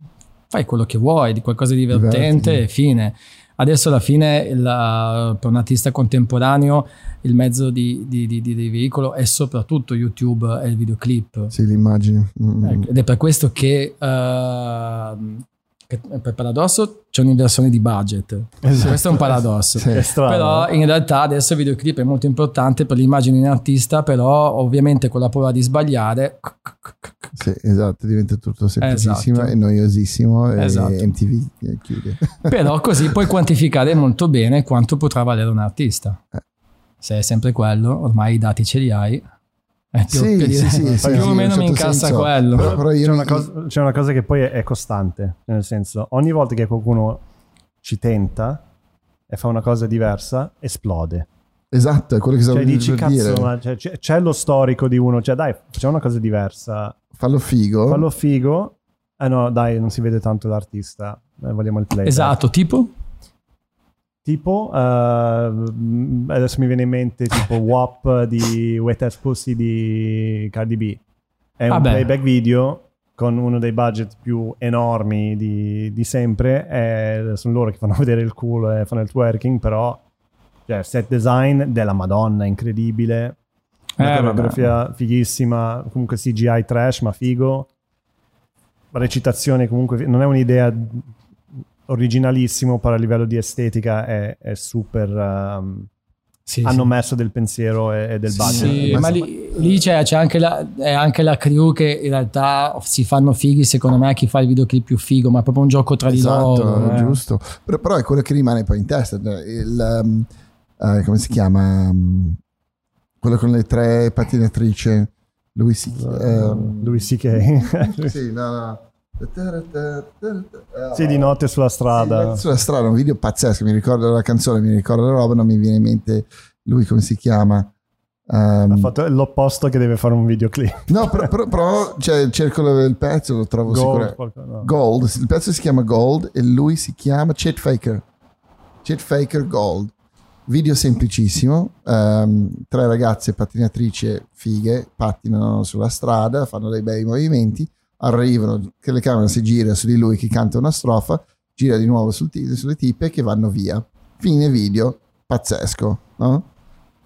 Fai quello che vuoi, di qualcosa di divertente e fine. Adesso alla fine il- per un artista contemporaneo il mezzo di, di- di- di- veicolo è soprattutto YouTube e il videoclip. Sì, l'immagine. Mm. Ecco, ed è per questo che, ehm, che per paradosso c'è un'inversione di budget. Questo è un paradosso. <laughs> Sì. Però in realtà adesso il videoclip è molto importante per l'immagine in artista, però ovviamente con la paura di sbagliare Sì, esatto, diventa tutto semplicissimo Esatto. e noiosissimo e Esatto. MTV eh, chiude. <laughs> però così puoi quantificare molto bene quanto potrà valere un artista. Eh, se è sempre quello, ormai i dati ce li hai. Eh, ti Sì, per sì, dire- sì, sì, più sì, o meno un mi certo incassa senso. quello. Però, però io C'è una, cosa, c'è una cosa che poi è, è costante, nel senso, ogni volta che qualcuno ci tenta e fa una cosa diversa, esplode. Esatto, è quello che stavo Cioè dici, per dire. cazzo, ma cioè, c'è, c'è lo storico di uno, cioè dai, facciamo una cosa diversa, Fallo figo. fallo figo. Eh no, dai, non si vede tanto l'artista, eh, vogliamo il play. Esatto, tipo? Tipo, mm, adesso mi viene in mente tipo <laughs> WAP di Wet Ass Pussy di Cardi B. È un Vabbè. playback video con uno dei budget più enormi di, di sempre. e sono loro che fanno <laughs> vedere il culo e fanno il twerking, però cioè, set design della Madonna, incredibile. Una Eh, coreografia fighissima, comunque CGI trash, ma figo. Recitazione comunque, non è un'idea originalissimo, però a livello di estetica è, è super... um, Sì, hanno sì. messo del pensiero e, e del Sì, budget. Sì, Ma lì, lì c'è, c'è anche, la, è anche la crew che in realtà si fanno fighi, secondo me, chi fa il videoclip più figo, ma è proprio un gioco tra di Esatto, loro. eh. giusto. Però, però è quello che rimane poi in testa. Il, um, eh, come si chiama? Um, quello con le tre patinatrici. Lui si ehm, Lui sì che... sì, no, no. Sì, di notte sulla strada. Sì, sulla strada, un video pazzesco. Mi ricordo la canzone, mi ricordo la roba, non mi viene in mente lui come si chiama. Ehm, Ha fatto l'opposto che deve fare un videoclip. no, però, però, però, cioè, cerco il pezzo, lo trovo Gold, sicuramente. qualcosa, no. Gold, il pezzo si chiama Gold e lui si chiama Chet Faker. Chet Faker Gold. Video semplicissimo, ehm, tre ragazze patinatrici fighe pattinano sulla strada, fanno dei bei movimenti, arrivano, che la camera si gira su di lui che canta una strofa, gira di nuovo sul ti- sulle tipe che vanno via. Fine video, pazzesco, no?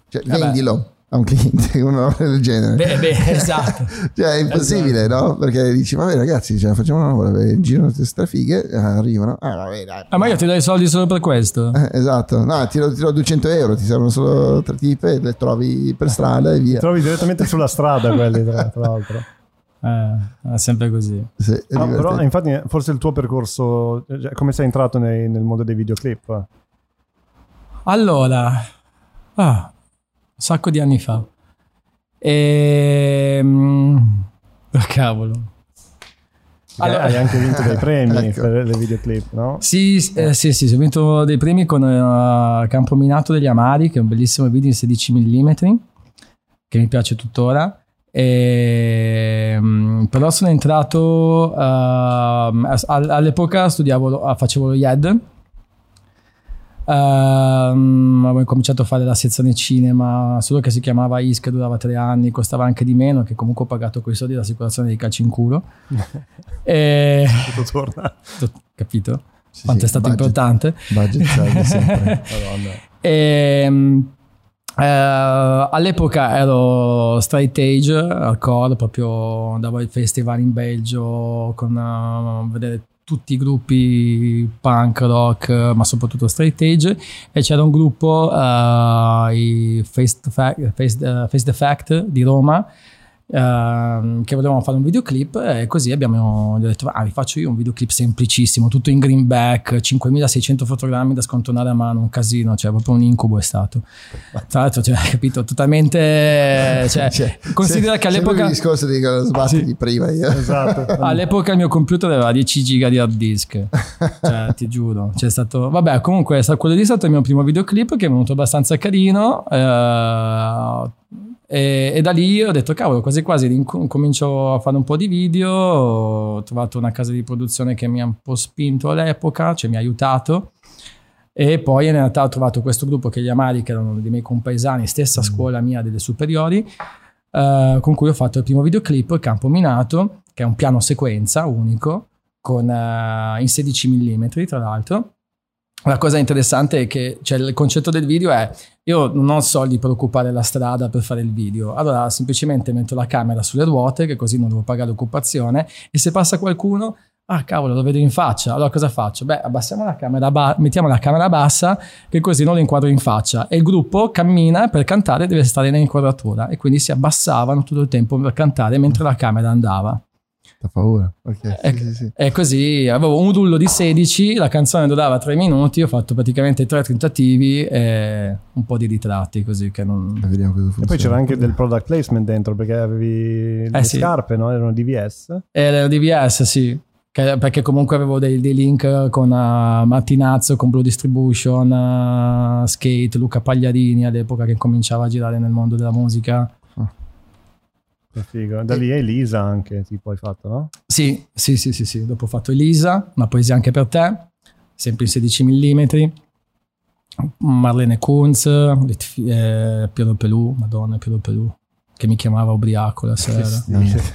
Cioè, Vabbè. vendilo a un cliente, <laughs> una roba del genere. Beh, beh, <laughs> esatto. Cioè, è impossibile, no? Perché dici, vabbè, ragazzi, cioè, facciamo una roba, girano queste strafighe, eh, arrivano. Ah, vabbè, dai. Ah, ma io ti do i soldi solo per questo. Eh, esatto, no, ti do, ti do 200 euro, ti servono solo tre tipe, le trovi per strada e via. Trovi direttamente sulla strada quelli, tra, tra <laughs> l'altro. Eh, è sempre così. Sì, è Ah, però infatti forse il tuo percorso, cioè, come sei entrato nei- nel mondo dei videoclip? Allora, ah, un sacco di anni fa. Ehm, <laughs> oh, cavolo. Allora- hai anche vinto dei <laughs> premi Ecco. per le videoclip, no? Sì, eh, sì, sì, ho vinto dei premi con eh, Campo Minato degli Amari, che è un bellissimo video in 16 mm, che mi piace tuttora. E, mm, però sono entrato ehm, a- all'epoca studiavo lo- facevo lo YED Ehm, avevo cominciato a fare la sezione cinema solo che si chiamava ISC durava tre anni costava anche di meno che comunque ho pagato quei soldi l'assicurazione dei calci in culo <laughs> e Tutto torna. capito Sì, quanto sì, è stato budget- importante Budget serve sempre. <laughs> Madonna. Ehm, eh, all'epoca ero straight age hardcore, proprio andavo ai festival in Belgio con a vedere tutti i gruppi punk, rock, ma soprattutto straight age e c'era un gruppo, eh, i Face Fact, Face, eh, Face the Fact di Roma ehm, che volevamo fare un videoclip e così abbiamo gli ho detto ah vi faccio io un videoclip semplicissimo tutto in greenback 5600 fotogrammi da scontonare a mano un casino cioè proprio un incubo è stato tra l'altro cioè <laughs> capito totalmente cioè, Cioè, considera se- che all'epoca il discorso di sbatti Sì. di prima io. Esatto. <laughs> All'epoca il mio computer aveva 10 giga di hard disk, cioè ti giuro, c'è stato, vabbè comunque quello lì è stato il mio primo videoclip che è venuto abbastanza carino eh, e, e da lì ho detto cavolo quasi quasi comincio a fare un po' di video, ho trovato una casa di produzione che mi ha un po' spinto all'epoca, cioè mi ha aiutato. E poi in realtà ho trovato questo gruppo che gli Amari che erano dei miei compaesani, stessa scuola mia delle superiori eh, con cui ho fatto il primo videoclip Campo Minato che è un piano sequenza unico con, eh, in 16 mm tra l'altro la cosa interessante è che cioè, il concetto del video è io non ho soldi per occupare la strada per fare il video. Allora semplicemente metto la camera sulle ruote che così non devo pagare l'occupazione e se passa qualcuno ah cavolo lo vedo in faccia. Allora cosa faccio? beh abbassiamo la camera ba- mettiamo la camera bassa che così non lo inquadro in faccia e il gruppo cammina per cantare deve stare nell'inquadratura e quindi si abbassavano tutto il tempo per cantare mentre la camera andava Fa paura. Ok, Eh, sì, sì, sì. E così avevo un modullo di 16, la canzone durava 3 minuti, ho fatto praticamente tre tentativi e un po' di ritratti così che non... E Vediamo cosa E funziona. poi c'era anche del product placement dentro perché avevi le Eh, sì. scarpe, no? Erano DVS. Era DVS, sì. Che- perché comunque avevo dei, dei link con uh, Martinazzo, con Blue Distribution, uh, Skate, Luca Pagliarini all'epoca che cominciava a girare nel mondo della musica. Che figo. Da lì è Elisa anche, tipo hai fatto, no? Sì, sì, sì, sì, sì. Dopo ho fatto Elisa, una poesia anche per te, sempre in 16 mm. Marlene Kunz, eh, Piero Pelù, Madonna Piero Pelù, che mi chiamava ubriaco la sera.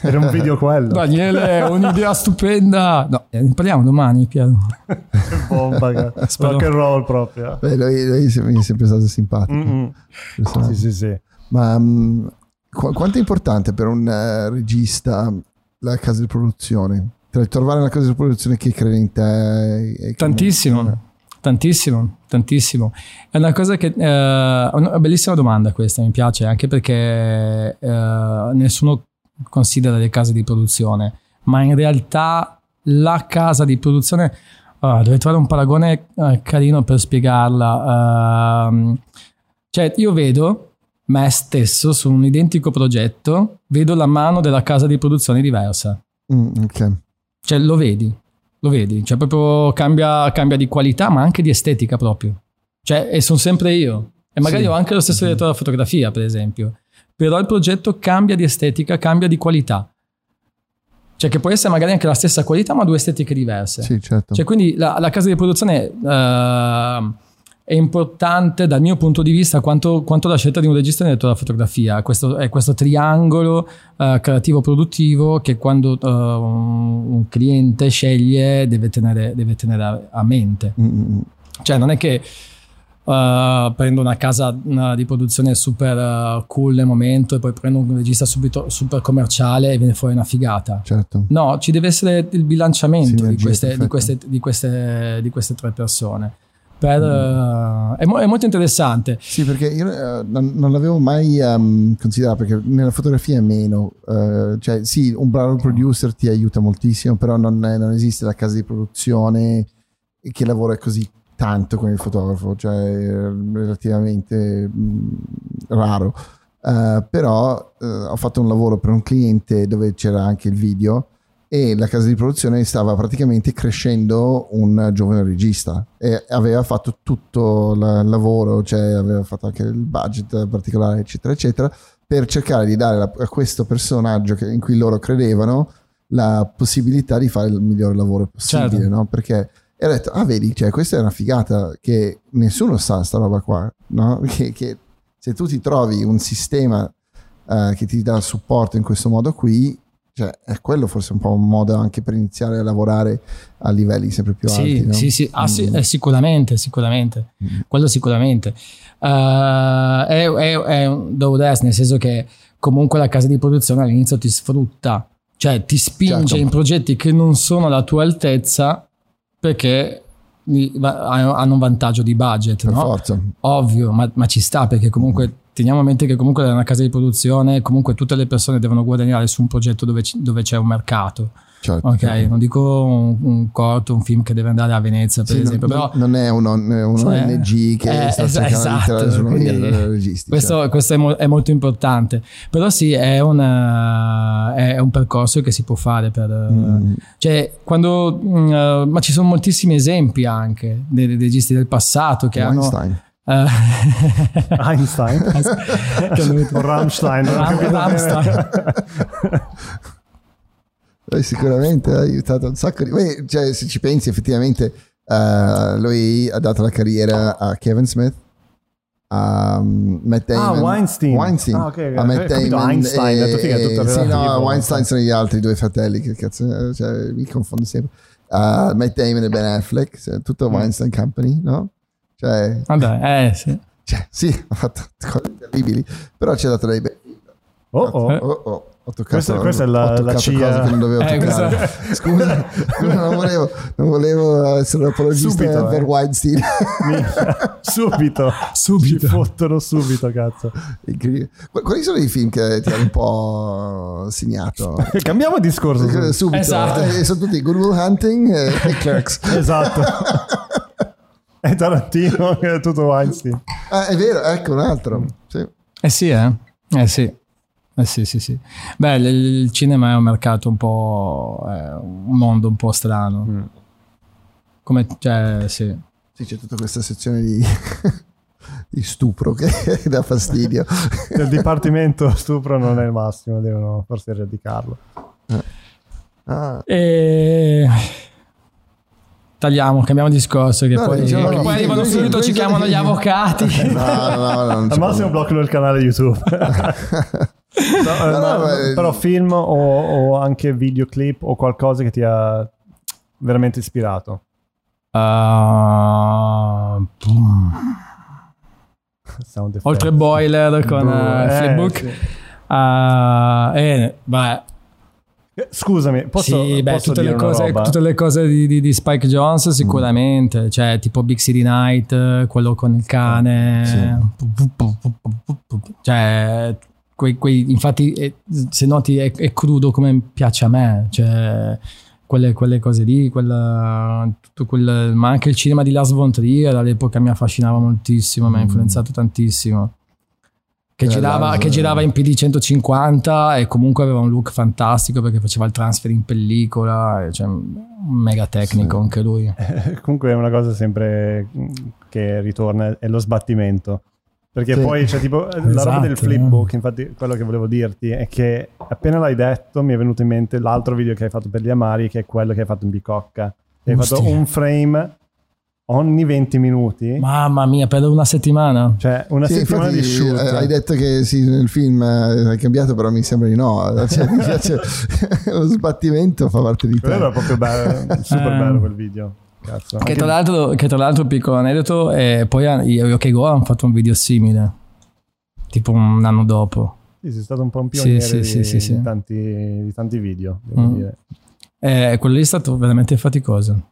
Era un video quello. Daniele, un'idea stupenda! No, eh, ne parliamo domani, Piero. Che bomba. <laughs> Spero- rock and roll proprio. Beh, lui, lui mi è sempre stato simpatico. Personaggio. Sì, sì, sì. Ma mm, qu- quanto è importante per un eh, regista la casa di produzione? Cioè, trovare una casa di produzione che crede in te. Tantissimo, tantissimo, tantissimo. È una cosa che... eh, una bellissima domanda questa, mi piace, anche perché eh, nessuno considera le case di produzione, ma in realtà la casa di produzione... ah, dovrei trovare un paragone eh, carino per spiegarla. Ehm, cioè, io vedo me stesso su un identico progetto, vedo la mano della casa di produzione diversa. Mm, ok. Cioè, lo vedi, lo vedi, cioè proprio cambia, cambia di qualità, ma anche di estetica proprio. Cioè, e sono sempre io. E magari Sì. ho anche lo stesso direttore della fotografia, per esempio. Però il progetto cambia di estetica, cambia di qualità. Cioè, che può essere magari anche la stessa qualità, ma due estetiche diverse. Sì, certo. Cioè, quindi la, la casa di produzione eh, è importante dal mio punto di vista quanto, quanto la scelta di un regista direttore della fotografia. Questo, è questo triangolo eh, creativo-produttivo che quando eh, un, un cliente sceglie deve tenere, deve tenere a, a mente. Mm, mm, mm. Cioè, non è che eh, prendo una casa di produzione super cool nel momento e poi prendo un regista subito super commerciale e viene fuori una figata. certo. No, ci deve essere il bilanciamento di queste, di, queste, di, queste, di queste tre persone. Per, Mm. eh, è, mo- è molto interessante. Sì, perché io eh, non, non l'avevo mai ehm, considerato, perché nella fotografia è meno. eh, cioè, sì, un bravo producer ti aiuta moltissimo, però non, non esiste la casa di produzione che lavora così tanto con il fotografo, cioè è relativamente mm, raro. Eh, però ho fatto un lavoro per un cliente dove c'era anche il video e la casa di produzione stava praticamente crescendo un giovane regista e aveva fatto tutto il lavoro, cioè aveva fatto anche il budget particolare, eccetera, eccetera, per cercare di dare a questo personaggio che- in cui loro credevano la possibilità di fare il miglior lavoro possibile, Certo. no? Perché e ho detto, ah vedi, cioè, questa è una figata che nessuno sa sta roba qua, no? <laughs> Che, che se tu ti trovi un sistema eh, che ti dà supporto in questo modo qui, cioè, è quello forse un po' un modo anche per iniziare a lavorare a livelli sempre più Sì, alti. no? sì, sì, ah, sì, Mm. eh, sicuramente, sicuramente. Mm. Quello sicuramente. Eh, è, è, è un do des, nel senso che comunque la casa di produzione all'inizio ti sfrutta, cioè ti spinge Certo. in progetti che non sono alla tua altezza perché hanno un vantaggio di budget, Per no? forza. Ovvio, ma, ma ci sta perché comunque teniamo a mente che comunque è una casa di produzione, comunque tutte le persone devono guadagnare su un progetto dove, ci- dove c'è un mercato. Certo, Ok, certo. non dico un, un corto, un film che deve andare a Venezia, per Sì, esempio, non, però non è un, un Cioè, ONG che eh, sta es- cercando esatto, quindi questo, questo è, mo- è molto importante. Però sì, è, una- è un percorso che si può fare per... Mm. Cioè, quando... eh, ma ci sono moltissimi esempi anche dei, registi del passato che hanno... Weinstein. eh, Einstein. che hanno- o Rammstein. Ram- Rammstein. <laughs> Beh, sicuramente ha aiutato un sacco di... Beh, cioè, se ci pensi effettivamente eh, lui ha dato la carriera a Kevin Smith a um, Matt Ah, Damon Weinstein. Weinstein. Ah, ok, ok. a Matt capito Damon Einstein, detto, figa, è tutto sì, no. Weinstein sono gli altri due fratelli che cazzo cioè, mi confondo sempre Uh, Matt Damon e Ben Affleck cioè, tutto Mm. Weinstein Company no? Cioè, Vabbè, eh sì. cioè, sì ha fatto cose terribili però ci ha dato dei bei Oh, oh. Oh, oh. Ho toccato, Questa- questa è la- ho toccato la CIA. cose che non dovevo Eh, toccare. <laughs> Scusa, scusa, non, volevo, non volevo essere un apologista Subito, per eh. Weinstein. Minchia, <laughs> subito. <laughs> Subito. Ci fottono subito, cazzo. Quali sono i film che ti hanno un po' segnato? Cambiamo discorso. su- Subito. Esatto. Eh, sono tutti Good Will Hunting e, e Clerks. Esatto. È Tarantino che <laughs> è tutto Weinstein. Ah, è vero, ecco un altro. Sì. Eh sì, eh. Eh sì. Eh sì, sì, sì. Beh, il, il cinema è un mercato un po'... è un mondo un po' strano. Mm. Come, cioè, sì. Sì, c'è tutta questa sezione di, <laughs> di stupro che <laughs> dà fastidio. Nel dipartimento stupro non è il massimo, devono forse eradicarlo. Ah, E... Tagliamo, cambiamo discorso che No, poi, diciamo che no. poi arrivano Questo- subito, ci chiamano gli avvocati. no, no, no, <laughs> Al massimo bloccano il canale YouTube. <laughs> No, No, no, però film o, o anche videoclip o qualcosa che ti ha veramente ispirato. <laughs> Effect. Oltre Boiler con Boh, eh, Flipbook. sì. Ah, eh, beh, Eh, Scusami, posso, sì, beh, posso tutte, dire le cose, tutte le cose di, di- di Spike Jones sicuramente, cioè tipo Big City Night, eh, quello con il cane, cioè, quei, quei- infatti eh, se noti è, è crudo come piace a me, cioè quelle, quelle cose lì, quella, tutto quel, ma anche il cinema di Lars von Trier all'epoca mi affascinava moltissimo, mi ha Mm. influenzato tantissimo. Che Eh, girava, che eh. girava in PD 150 e comunque aveva un look fantastico perché faceva il transfer in pellicola, e cioè, un mega tecnico Sì. anche lui. <laughs> Comunque è una cosa sempre mm, che ritorna, è lo sbattimento. Perché Sì. poi c'è tipo la roba Esatto, del flipbook, infatti quello che volevo dirti è che appena l'hai detto mi è venuto in mente l'altro video che hai fatto per gli Amari, che è quello che hai fatto in Bicocca. Hai Ostia. fatto un frame ogni 20 minuti, Mamma mia, per una settimana. cioè una Sì, settimana infatti, di shoot. eh, hai detto che sì, nel film eh, hai cambiato, però mi sembra di no. <laughs> Cioè, mi piace- lo sbattimento fa parte di te. Quello era proprio bello, super Eh. bello quel video. Cazzo. Che tra, l'altro, che tra l'altro, piccolo aneddoto, e poi io e Go hanno fatto un video simile, tipo un anno dopo. Sì, sei stato un po' un Sì, pioniere sì, di, sì, sì, sì. di tanti, di tanti video, devo Mm. dire. E quello lì è stato veramente faticoso.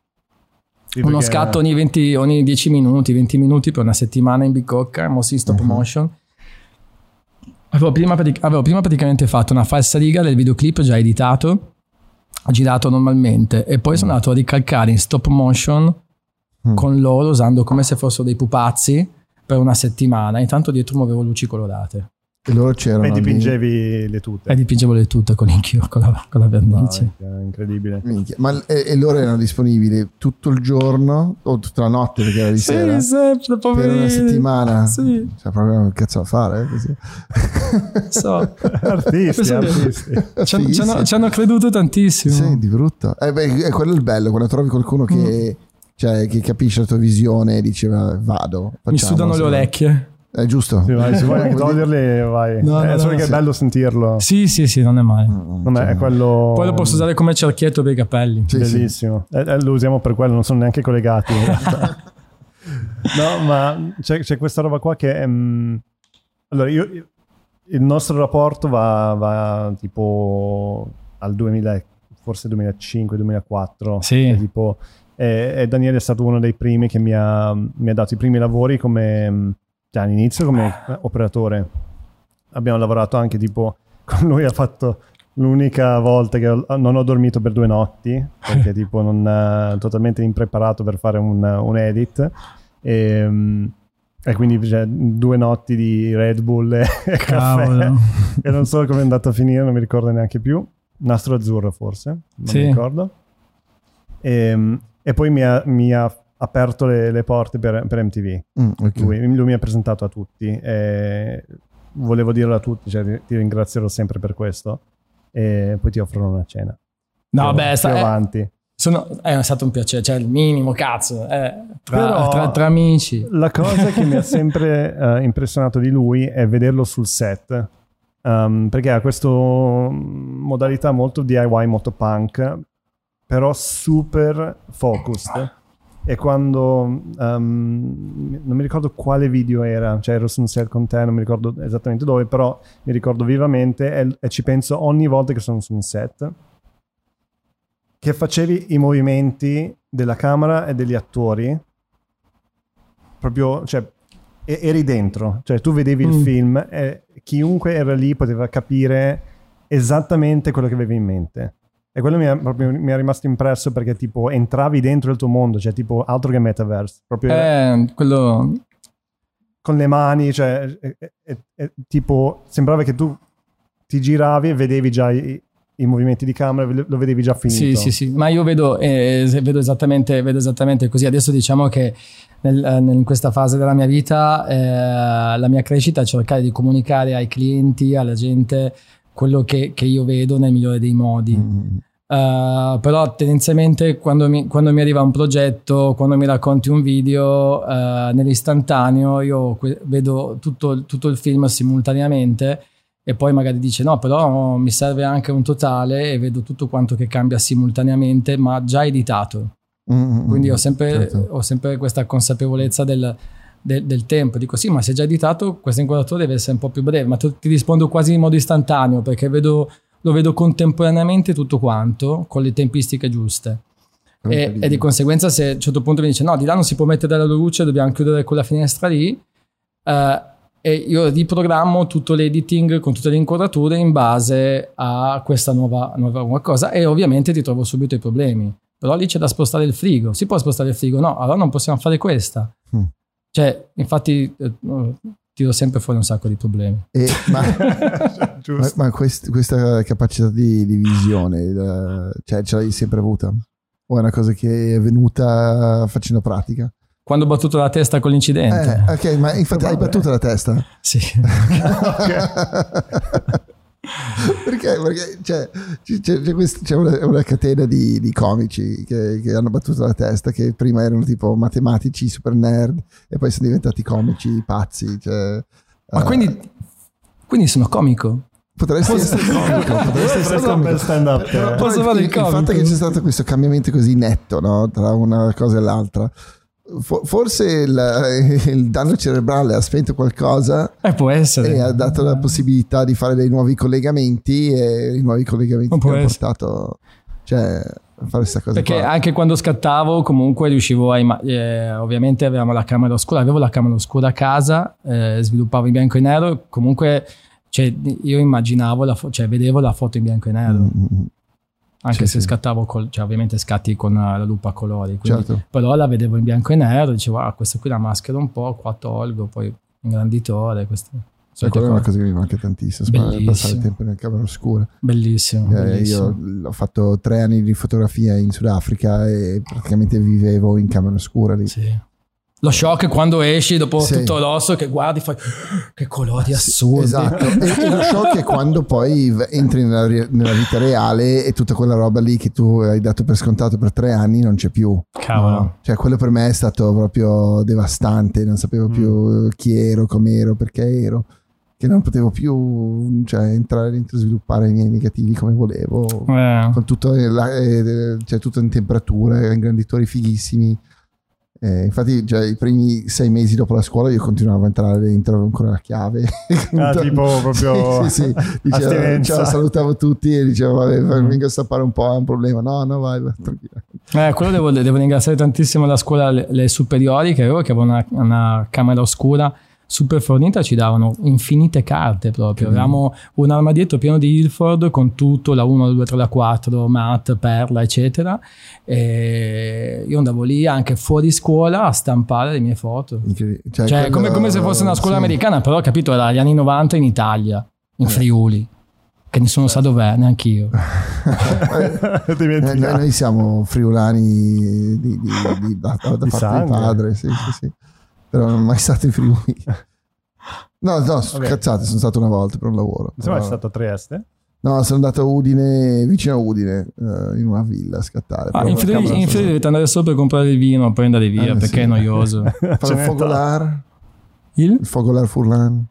Sì, Uno scatto ogni, 20, ogni 10 minuti, 20 minuti per una settimana in bicocca, mossi in stop Mhm. motion. Avevo prima, avevo prima praticamente fatto una falsa riga del videoclip già editato, girato normalmente, e poi sono andato a ricalcare in stop motion Mm. con loro usando come se fossero dei pupazzi per una settimana. Intanto dietro muovevo luci colorate E loro c'erano. E lì. dipingevi le tute. e dipingevo le tutte con l'inchio, con la, con la vernice. No, è incredibile. Minchia. Ma e, e loro erano disponibili tutto il giorno o tutta la notte perché era di sera? sempre, Per poverini. una settimana. Sì, Cioè, proprio un cazzo da fare. eh, così. so. <laughs> artisti, artisti. Ci hanno, ci Fighissimo. hanno- ci hanno creduto tantissimo. Sì, di brutto. Eh, beh, è quello il bello, quando trovi qualcuno che, cioè, che capisce la tua visione e diceva vado. Mi sudano le orecchie. È giusto. Sì, vai, se vuoi anche <laughs> toglierli, vai. No, Eh, no, solo no, che è sì. bello sentirlo. Sì, sì, sì, non è male. Mm, Vabbè, cioè, è quello. Poi lo posso usare come cerchietto per i capelli. sì, sì. Bellissimo. Eh, eh, lo usiamo per quello, non sono neanche collegati. in realtà. <laughs> no, ma c'è, c'è questa roba qua che. ehm, allora, io, io- il nostro rapporto va, va tipo al 2000, forse 2005-2004. Sì. E, tipo, e, e Daniele è stato uno dei primi che mi ha, mi ha dato i primi lavori come. Cioè, all'inizio come eh, operatore. Abbiamo lavorato anche tipo. <laughs> Con lui ha fatto l'unica volta che non ho dormito per due notti perché <laughs> tipo non eh, totalmente impreparato per fare un, un edit e, mm, e quindi cioè, due notti di Red Bull e, <laughs> caffè e non so come è andato a finire non mi ricordo neanche più nastro azzurro forse non Sì. mi ricordo e, e poi mi ha, mi ha aperto le, le porte per, per MTV Mm, ok. lui, lui mi ha presentato a tutti e volevo dirlo a tutti, cioè, ti- ringrazierò sempre per questo e poi ti offrono una cena. No, Più- beh, sta- eh, avanti. sono- è stato un piacere, cioè il minimo, cazzo. eh, tra, Però- tra- tra amici. La cosa che mi ha <laughs> sempre eh, impressionato di lui è vederlo sul set, um, perché ha questa modalità molto DIY, molto punk, però super focused. E quando um, non mi ricordo quale video era, cioè ero su un set con te, non mi ricordo esattamente dove, però mi ricordo vivamente e, e ci penso ogni volta che sono su un set che facevi i movimenti della camera e degli attori proprio, cioè, eri dentro, cioè tu vedevi mm. il film e chiunque era lì poteva capire esattamente quello che avevi in mente. E quello mi è, proprio, mi è rimasto impresso perché tipo entravi dentro il tuo mondo, cioè tipo altro che metaverse. Proprio eh, quello... Con le mani, cioè è, è, tipo sembrava che tu ti giravi e vedevi già i, i movimenti di camera, lo vedevi già finito. Sì, sì, sì, ma io vedo, eh, vedo, esattamente, vedo esattamente così. Adesso diciamo che nel, in questa fase della mia vita eh, la mia crescita è cercare di comunicare ai clienti, alla gente quello che, che io vedo nel migliore dei modi. Mm. Uh, però tendenzialmente quando mi, quando mi, arriva un progetto, quando mi racconti un video, uh, nell'istantaneo io que- vedo tutto, tutto, il film simultaneamente e poi magari dice no, però mi serve anche un totale e vedo tutto quanto che cambia simultaneamente, ma già editato. Mm-hmm. Quindi ho sempre, certo. ho sempre, questa consapevolezza del, del, del, tempo. Dico sì, ma se è già editato, questo inquadratore deve essere un po' più breve, ma ti rispondo quasi in modo istantaneo perché vedo, lo vedo contemporaneamente tutto quanto con le tempistiche giuste. E, e, di conseguenza se a un certo punto mi dice no, di là non si può mettere la luce, dobbiamo chiudere quella finestra lì, eh, e io riprogrammo tutto l'editing con tutte le inquadrature in base a questa nuova, nuova cosa e ovviamente ti trovo subito i problemi però lì c'è da spostare il frigo. Si può spostare il frigo? No, allora non possiamo fare questa. Mm. Cioè, infatti, eh, tiro sempre fuori un sacco di problemi. E, ma, <laughs> ma, ma quest, questa capacità di, di visione, uh, cioè, ce l'hai sempre avuta? O è una cosa che è venuta facendo pratica? Quando ho battuto la testa con l'incidente. Eh, ok, ma infatti hai battuto la testa? Sì. <laughs> <laughs> perché? Perché cioè, c'è, c'è, quest, c'è una, una, catena di, di comici che, che, hanno battuto la testa, che prima erano tipo matematici super nerd e poi sono diventati comici pazzi. Cioè, Ma uh, quindi, quindi sono comico? Potresti essere comico, potresti essere comico. stand up. Posso fare il, il fatto che c'è stato questo cambiamento così netto no? tra una cosa e l'altra forse il, <laughs> il, danno cerebrale ha spento qualcosa eh, può essere. e ha dato la possibilità di fare dei nuovi collegamenti e i nuovi collegamenti che hanno portato cioè, a fare questa cosa perché qua. anche quando scattavo comunque riuscivo a eh, ovviamente avevamo la camera oscura avevo la camera oscura a casa eh, sviluppavo in bianco e nero comunque cioè, io immaginavo la fo- cioè vedevo la foto in bianco e nero mm-hmm anche sì, se sì. scattavo, col, cioè ovviamente scatti con la lupa a colori, certo. però la vedevo in bianco e nero, dicevo, ah, questa qui la maschera un po', qua tolgo, poi ingranditore, queste cioè, quella è una cosa che mi manca tantissimo, Bellissimo. passare tempo nella camera oscura. Bellissimo, eh, bellissimo. Io ho fatto tre anni di fotografia in Sudafrica e praticamente vivevo in camera oscura lì. Sì. Lo shock quando esci dopo sì. tutto l'osso che guardi fai che colori assurdi. Esatto. e, lo shock è quando poi entri nella, nella, vita reale e tutta quella roba lì che tu hai dato per scontato per tre anni non c'è più. Cavolo. No? Cioè quello per me è stato proprio devastante, non sapevo più mm. chi ero, com'ero, perché ero. Che non potevo più cioè, entrare dentro e sviluppare i miei negativi come volevo. Eh. Con tutto, la, eh, cioè, tutto in temperatura, ingranditori fighissimi eh, infatti, già i primi sei mesi dopo la scuola io continuavo a entrare dentro, avevo ancora la chiave. Ah, <laughs> tipo proprio sì, sì, sì. <laughs> Dicevo, ciao, salutavo tutti e dicevo, vabbè, mm. vengo a stappare un po', è un problema. No, no, vai, vai tranquillo. Eh, quello devo, devo, ringraziare tantissimo la scuola, le, le superiori che avevo, che avevo una, una camera oscura super fornita ci davano infinite carte proprio. Avevamo un armadietto pieno di Ilford con tutto, la 1, la 2, 3, la 4, mat, perla, eccetera. E io andavo lì anche fuori scuola a stampare le mie foto. Cioè, cioè come, come, se fosse una scuola sì. americana, però capito, era gli anni 90 in Italia, in eh. Friuli. Che nessuno sa dov'è, neanche io. <laughs> noi, noi, siamo friulani di, di, di, da, da di parte di padre, sì, sì, sì però non è mai stato in Friuli. <laughs> No, no, okay. cazzate, sono stato una volta per un lavoro. Non sei mai stato a Trieste? No, sono andato a Udine, vicino a Udine, uh, in una villa a scattare. Ah, in Friuli, in Friuli dovete andare solo per comprare il vino, poi andare via, eh, perché sì. è noioso. <laughs> Fare il fogolar. Il? Il fogolar Furlan.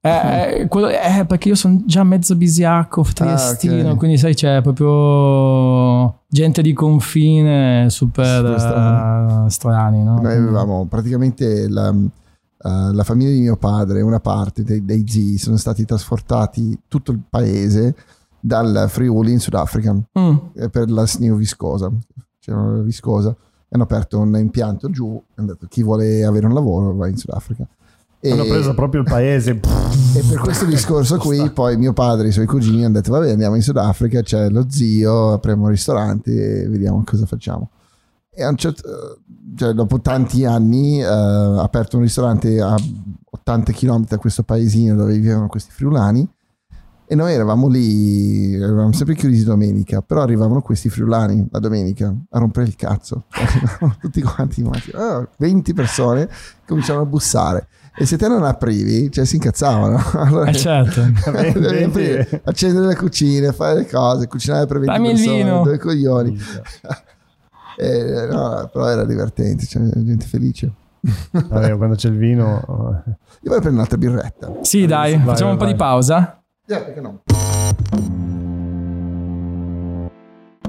Eh, eh, quello- eh, perché io sono già mezzo bisiacco, triestino, Ah, ok. quindi sai c'è proprio gente di confine super, strani. eh, strani, no? Noi avevamo praticamente la, eh, la famiglia di mio padre, una parte dei, dei zii, sono stati trasportati tutto il paese dal Friuli in Sudafrica Mm. eh, per la SNIU viscosa. C'era viscosa hanno aperto un impianto giù e hanno detto chi vuole avere un lavoro va in Sudafrica. E, Hanno preso proprio il paese. <laughs> e per questo discorso qui poi mio padre e i suoi cugini hanno detto vabbè andiamo in Sudafrica, c'è lo zio, apriamo un ristorante e vediamo cosa facciamo. E a un certo, cioè, dopo tanti anni eh, ha aperto un ristorante a 80 km da questo paesino dove vivevano questi friulani e noi eravamo lì, eravamo sempre chiusi domenica, però arrivavano questi friulani la domenica a rompere il cazzo. <laughs> Tutti quanti in macchina, Ah, 20 persone cominciavano a bussare. E se te non aprivi, cioè si incazzavano. <laughs> Allora, Eh, certo. <laughs> <laughs> devi aprire, accendere le cucine, fare le cose, cucinare per 20 Dammi il persone, vino. due coglioni. Eh, no, però era divertente, c'era gente felice. Vabbè, quando c'è il vino. eh. Io vorrei prendere un'altra birretta. Sì, dai, Vai, facciamo un po' vai, di vai. pausa. Eh, perché no?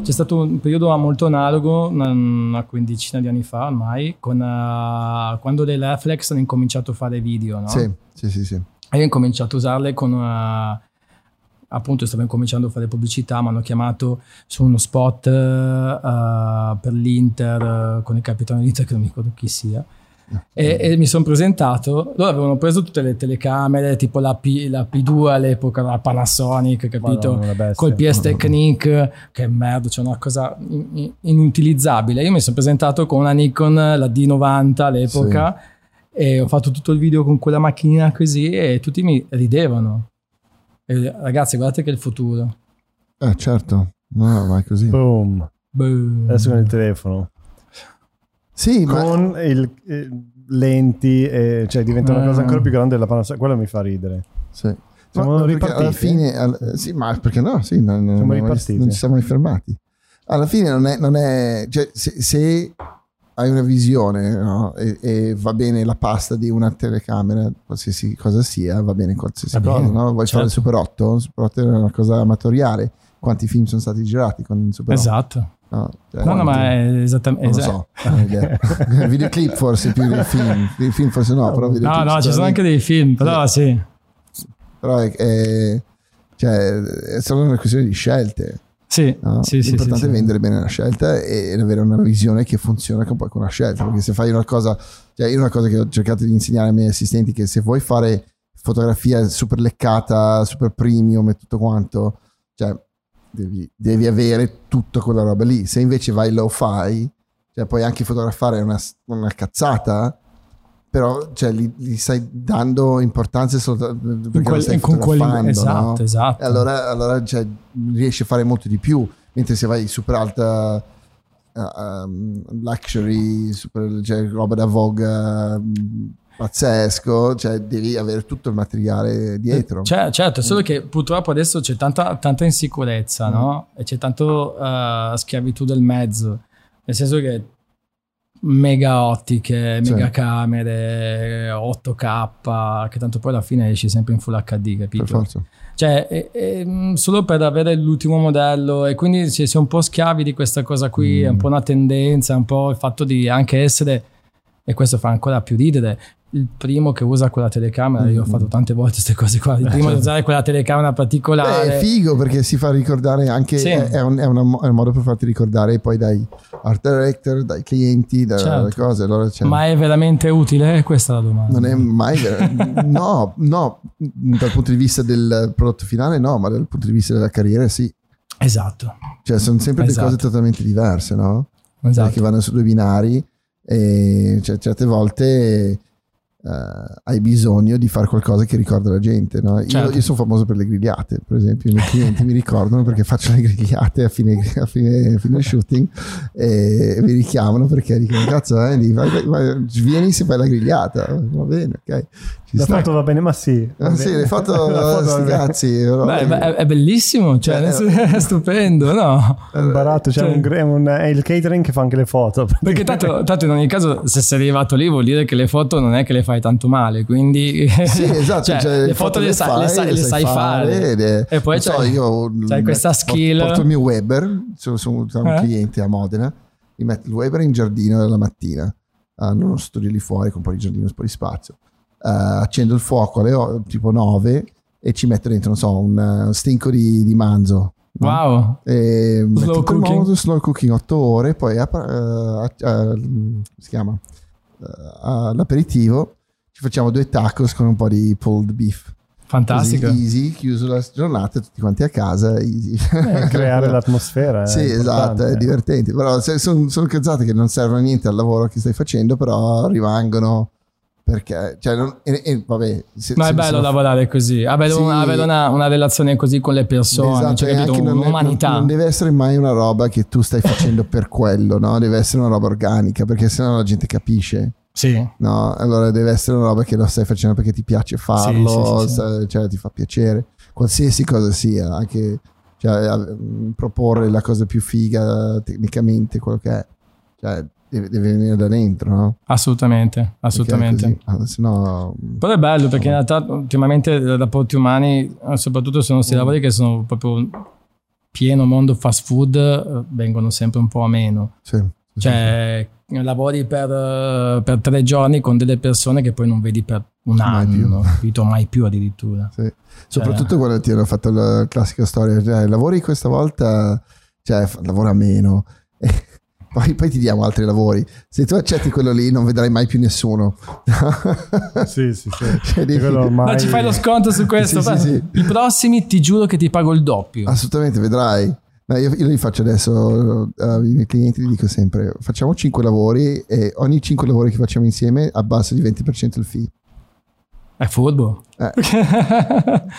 C'è stato un periodo molto analogo, una, quindicina di anni fa ormai, con, eh, quando le Reflex hanno incominciato a fare video, no? Sì, sì, sì, sì. E io ho incominciato a usarle con... eh, appunto stavo incominciando a fare pubblicità, mi hanno chiamato su uno spot eh, per l'Inter con il capitano dell'Inter che non mi ricordo chi sia. E, e mi sono presentato, loro avevano preso tutte le telecamere, tipo la, P, la P2 all'epoca, la Panasonic, capito? Madonna. Col PS Technique, che merda, c'è una cosa in- in- inutilizzabile. Io mi sono presentato con una Nikon, la D90 all'epoca, e ho fatto tutto il video con quella macchinina così e tutti mi ridevano. E, ragazzi, guardate che è il futuro. Eh, certo. No, no, vai così. Boom. Boh. Adesso con il telefono. Sì, ma Con il, eh, lenti, e, cioè diventa una cosa ancora più grande della Panasonic. Quello mi fa ridere. Sì. Siamo Ma- ma perché ripartiti? Alla fine, al- eh, sì, ma perché no? Sì, non, Siamo non- ripartiti. non ci siamo mai fermati. Alla fine non è, non è cioè, se, se hai una visione no? e, e va bene la pasta di una telecamera, qualsiasi cosa sia, va bene qualsiasi Va cosa. bene, no? Vuoi fare il certo. Super 8? Il Super 8 è una cosa amatoriale. Quanti film sono stati girati con il Super 8? Esatto. No, cioè, No, no, ma è esattamente... Non lo so, videoclip forse più del film. Il film forse no, però No, no, ci sono anche dei film, però sì. Però è, è- cioè, è solo una questione di scelte. Sì, no? sì, sì, L'importante sì, è sì. vendere bene la scelta e avere una visione che funziona con poi con la scelta. Perché se fai una cosa, cioè io una cosa che ho cercato di insegnare ai miei assistenti è che se vuoi fare fotografia super leccata, super premium e tutto quanto, cioè devi, devi avere tutta quella roba lì. Se invece vai low fi, cioè puoi anche fotografare una, una cazzata, però cioè, gli, gli stai dando importanza solo perché quel- stai con quelli- esatto, no? esatto. E allora, allora cioè, riesci a fare molto di più, mentre se vai super alta uh, um, luxury, super, cioè, roba da Vogue um, pazzesco, cioè devi avere tutto il materiale dietro. Cioè, certo, solo che purtroppo adesso c'è tanta, tanta insicurezza, Mm. no? E c'è tanto eh, schiavitù del mezzo, nel senso che mega ottiche, Sì. mega camere, 8K, che tanto poi alla fine esci sempre in Full HD, per capito? forza. Cioè, è- è, mm, solo per avere l'ultimo modello e quindi si è un po' schiavi di questa cosa qui, è un po' una tendenza, un po' il fatto di anche essere, e questo fa ancora più ridere, il primo che usa quella telecamera, io ho fatto tante volte queste cose qua, il primo ad usare quella telecamera Beh, particolare. è figo perché si fa ricordare anche, Sì. è, è un, è una è un modo per farti ricordare poi dai art director, dai clienti, dalle Certo. cose. Allora, cioè, Ma è veramente utile? Questa è la domanda. non è mai ver- <laughs> no, no, dal punto di vista del prodotto finale no, ma dal punto di vista della carriera sì. Esatto, Cioè sono sempre Esatto. due cose totalmente diverse, no? esatto. Che vanno su due binari e cioè, certe volte eh, hai bisogno di fare qualcosa che ricorda la gente, no? Io, Certo. io sono famoso per le grigliate, per esempio, i miei clienti mi ricordano perché faccio le grigliate a fine, a fine, a fine shooting e mi richiamano perché dicono cazzo Andy, vai, vai, vai, vieni se fai la grigliata, va bene, ok. Ci La sta. foto va bene, ma sì. Ah, sì, le foto, <laughs> La foto però- Beh, è, è bellissimo, cioè, Cioè, nel senso- <laughs> è stupendo, no? È un baratto, c'è Cioè- un, è, un- è il catering che fa anche le foto. <laughs> Perché tanto, tanto in ogni caso se sei arrivato lì vuol dire che le foto non è che le fai fare tanto male, quindi Sì, esatto, cioè, cioè, le foto le, sai, le sai- le sai fare. è- e poi non so, c'hai, io c'hai questa skill. Porto il mio Weber, sono, sono un Eh? cliente a Modena, mi metto il Weber in giardino la mattina, hanno uno studio lì fuori con un po' di giardino, un po' di spazio. Eh, accendo il fuoco alle o- tipo 9 e ci metto dentro, non so, un uh, stinco di, di manzo. no? Wow, E Slow cooking. modo, slow cooking 8 ore, poi eh, eh, come si chiama? Eh, all'aperitivo ci facciamo due tacos con un po' di pulled beef. fantastico. Così easy, chiuso la giornata, tutti quanti a casa, easy. <laughs> Creare l'atmosfera. è Sì, esatto, importante. è divertente. Però sono, sono cazzate che non servono a niente al lavoro che stai facendo, però rimangono perché, cioè, non- e- e vabbè, se- Ma è bello se- lavorare così, avere, Sì. un- avere una, una relazione così con le persone, Esatto, cioè, capito? anche non, un'umanità. non- non deve essere mai una roba che tu stai facendo per quello, no? Deve essere una roba organica, perché sennò la gente capisce. Sì, No, allora deve essere una roba che lo stai facendo perché ti piace farlo, Sì, sì, sì, cioè ti fa piacere, qualsiasi cosa sia, anche cioè, mh, proporre la cosa più figa tecnicamente, quello che è, cioè, deve, deve venire da dentro, no? assolutamente, assolutamente. Così. Ah, se no, mh, Però è bello perché in realtà ultimamente i rapporti umani, eh, soprattutto se non Mm. si lavori che sono proprio pieno mondo fast food, eh, vengono sempre un po' a meno. sì, sì, Cioè, lavori per, eh, per tre giorni con delle persone che poi non vedi per un Mai più. anno, capito? Mai più addirittura. sì. soprattutto quando ti hanno fatto la classica storia, cioè, lavori questa volta, cioè, lavora meno. <laughs> Poi, poi ti diamo altri lavori. Se tu accetti quello lì, non vedrai mai più nessuno. <laughs> Sì, sì, sì. <laughs> Cioè, devi- Quello ormai- Ma ci fai lo sconto su questo? Sì, sì, sì. I prossimi ti giuro che ti pago il doppio. Assolutamente, vedrai. No, io, io li faccio adesso eh, ai miei clienti, gli dico sempre: facciamo 5 lavori e ogni 5 lavori che facciamo insieme abbasso di 20% il fee. È furbo. Eh. <laughs>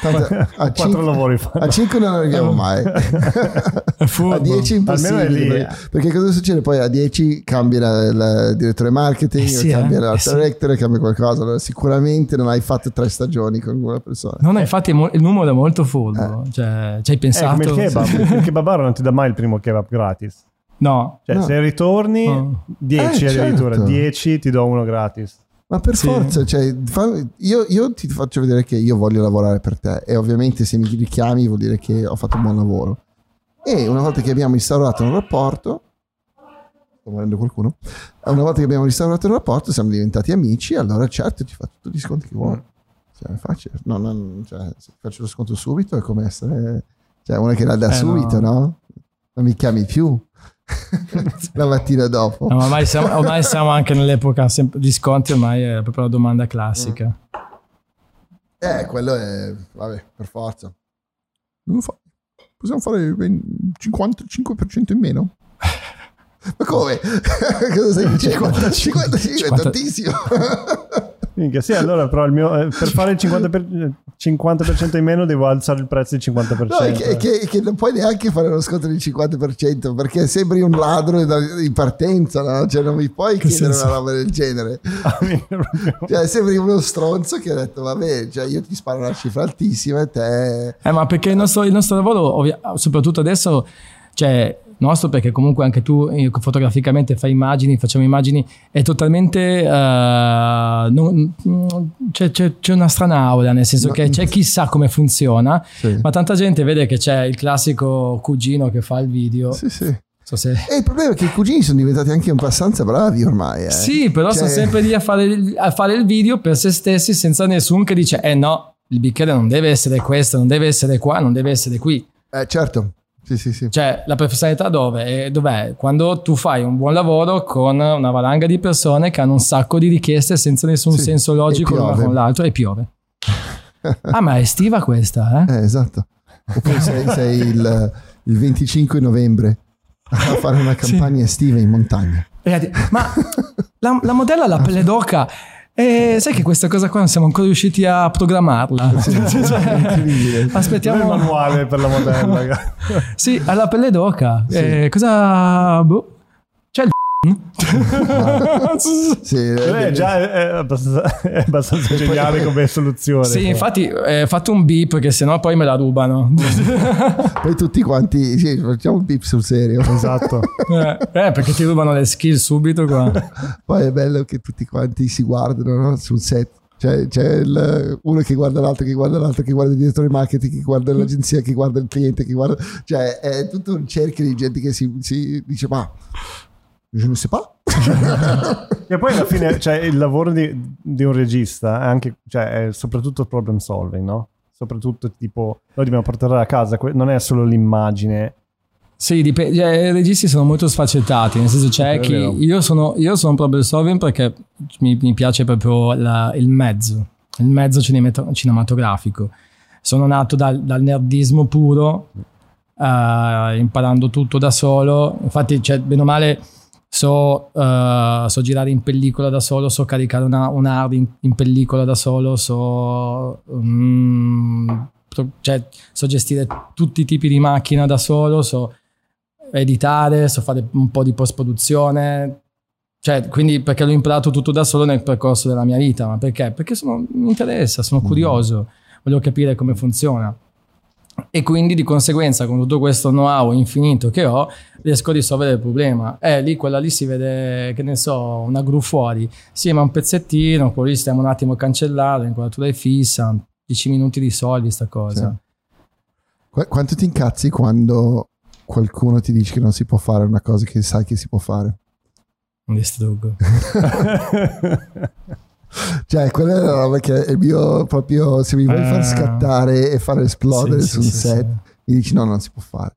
Tanto a, Quattro 5, lavori fa. a 5 non arriviamo mai. È furbo. a 10 è impossibile. Almeno è lì. perché, perché cosa succede? Poi a 10 cambia la- la- il direttore marketing, Eh sì, cambia eh. l'art Eh sì. director, cambia qualcosa. Allora, sicuramente non hai fatto tre stagioni con una persona. No, no, infatti è mo- il numero è molto furbo. Cioè, ci hai Eh, pensato? come il kebab. Il kebabaro non ti dà mai il primo kebab gratis. No. Cioè, No. se ritorni, Oh. 10 Eh, addirittura. certo. 10 ti do uno gratis. Ma per Sì. forza, cioè, io, io ti faccio vedere che io voglio lavorare per te e ovviamente se mi richiami vuol dire che ho fatto un buon lavoro. E una volta che abbiamo instaurato un rapporto, sto morendo qualcuno, una volta che abbiamo instaurato un rapporto siamo diventati amici, allora certo ti fa tutti gli sconti che vuoi. Cioè, è facile. No, no, cioè, se faccio lo sconto subito è come essere cioè, uno che la dà Eh, subito, no. no. Non mi chiami più <laughs> la mattina dopo. No, ma ormai, siamo, ormai siamo anche nell'epoca sempre di sconti, ormai è proprio la domanda classica. Eh, quello è, vabbè, per forza. Fa- Possiamo fare ben 55% in meno? Ma come? <laughs> Cosa stai dicendo? 55, 55 è 50. tantissimo. <laughs> Minchia, sì, allora però il mio, eh, per fare il 50%, per- 50% in meno devo alzare il prezzo di 50%. No, che, è che- che non puoi neanche fare lo sconto del 50% perché sembri un ladro in partenza, no? Cioè non mi puoi Che chiedere senso? una roba del genere. <laughs> Ah. Cioè sembri uno stronzo che ha detto vabbè, cioè io ti sparo una cifra altissima e te... Eh, ma perché il nostro, il nostro lavoro, ovvia- soprattutto adesso, cioè nostro perché comunque anche tu eh, fotograficamente fai immagini, facciamo immagini, è totalmente... eh, non- c'è, c'è- c'è una strana aula, nel senso No, che c'è chi sa come funziona, Sì. ma tanta gente vede che c'è il classico cugino che fa il video. Sì, sì. So se- E il problema è che i cugini sono diventati anche abbastanza bravi ormai. Eh. Sì, però Cioè- sono sempre lì a fare, il- a fare il video per se stessi senza nessuno che dice eh no, il bicchiere non deve essere questo, non deve essere qua, non deve essere qui. Eh, certo. Sì, sì, sì. Cioè, la professionalità dove? Dov'è? Quando tu fai un buon lavoro con una valanga di persone che hanno un sacco di richieste senza nessun Sì, senso logico l'una con l'altro e piove. <laughs> ah, ma è estiva questa, eh? Eh, esatto. Oppure sei, sei il, il 25 novembre a fare una campagna estiva in montagna. Ragazzi, ma la, la modella la pelle d'oca. E sai che questa cosa qua non siamo ancora riusciti a programmarla. Incredibile. Non è il aspettiamo. manuale per la modella. <laughs> Sì, ha la pelle d'oca. Eh, cosa. Boh. <laughs> C'è Sì, Eh, eh, già è, è abbastanza, è abbastanza geniale come soluzione. Sì, però. infatti eh, fate un beep che sennò poi me la rubano. <laughs> poi tutti quanti, sì, facciamo un pip sul serio. Esatto. eh, eh, perché ti rubano le skill subito qua. <laughs> Poi è bello che tutti quanti si guardano no? sul set. Cioè, c'è il- uno che guarda l'altro, che guarda l'altro, che guarda il direttore marketing, che guarda l'agenzia, che guarda il cliente, che guarda... Cioè, è tutto un cerchio di gente che si, si dice, ma... Je ne sais pas. <laughs> E poi alla fine, cioè, il lavoro di, di un regista è anche, cioè, è soprattutto problem solving, no? Soprattutto tipo, noi dobbiamo portare a casa, non è solo l'immagine. Sì, dipende, cioè, i registi sono molto sfaccettati, nel senso c'è chi io sono, io sono problem solving perché mi, mi piace proprio la- il mezzo, il mezzo cinemat- cinematografico. Sono nato dal, dal nerdismo puro, eh, imparando tutto da solo. Infatti, cioè, bene o male, so, eh, so girare in pellicola da solo, so caricare una, un hard in, in pellicola da solo, so, pro- cioè, so gestire tutti i tipi di macchina da solo, so editare, so fare un po' di post-produzione. Cioè, quindi perché l'ho imparato tutto da solo nel percorso della mia vita, ma perché? Perché sono- mi interessa, sono curioso, voglio capire come funziona. E quindi di conseguenza, con tutto questo know-how infinito che ho, riesco a risolvere il problema. Eh, lì quella lì si vede, che ne so, una gru fuori. Sì, ma un pezzettino, poi lì stiamo un attimo a cancellare, l'inquadratura è fissa, 10 minuti risolvi sta cosa. Qu- quanto ti incazzi quando qualcuno ti dice che non si può fare una cosa che sai che si può fare? Distruggo. <laughs> Cioè, quella è la roba che è il mio proprio. Se mi vuoi far Eh. scattare e far esplodere Sì, su un sì, set, mi dici no, non si può fare.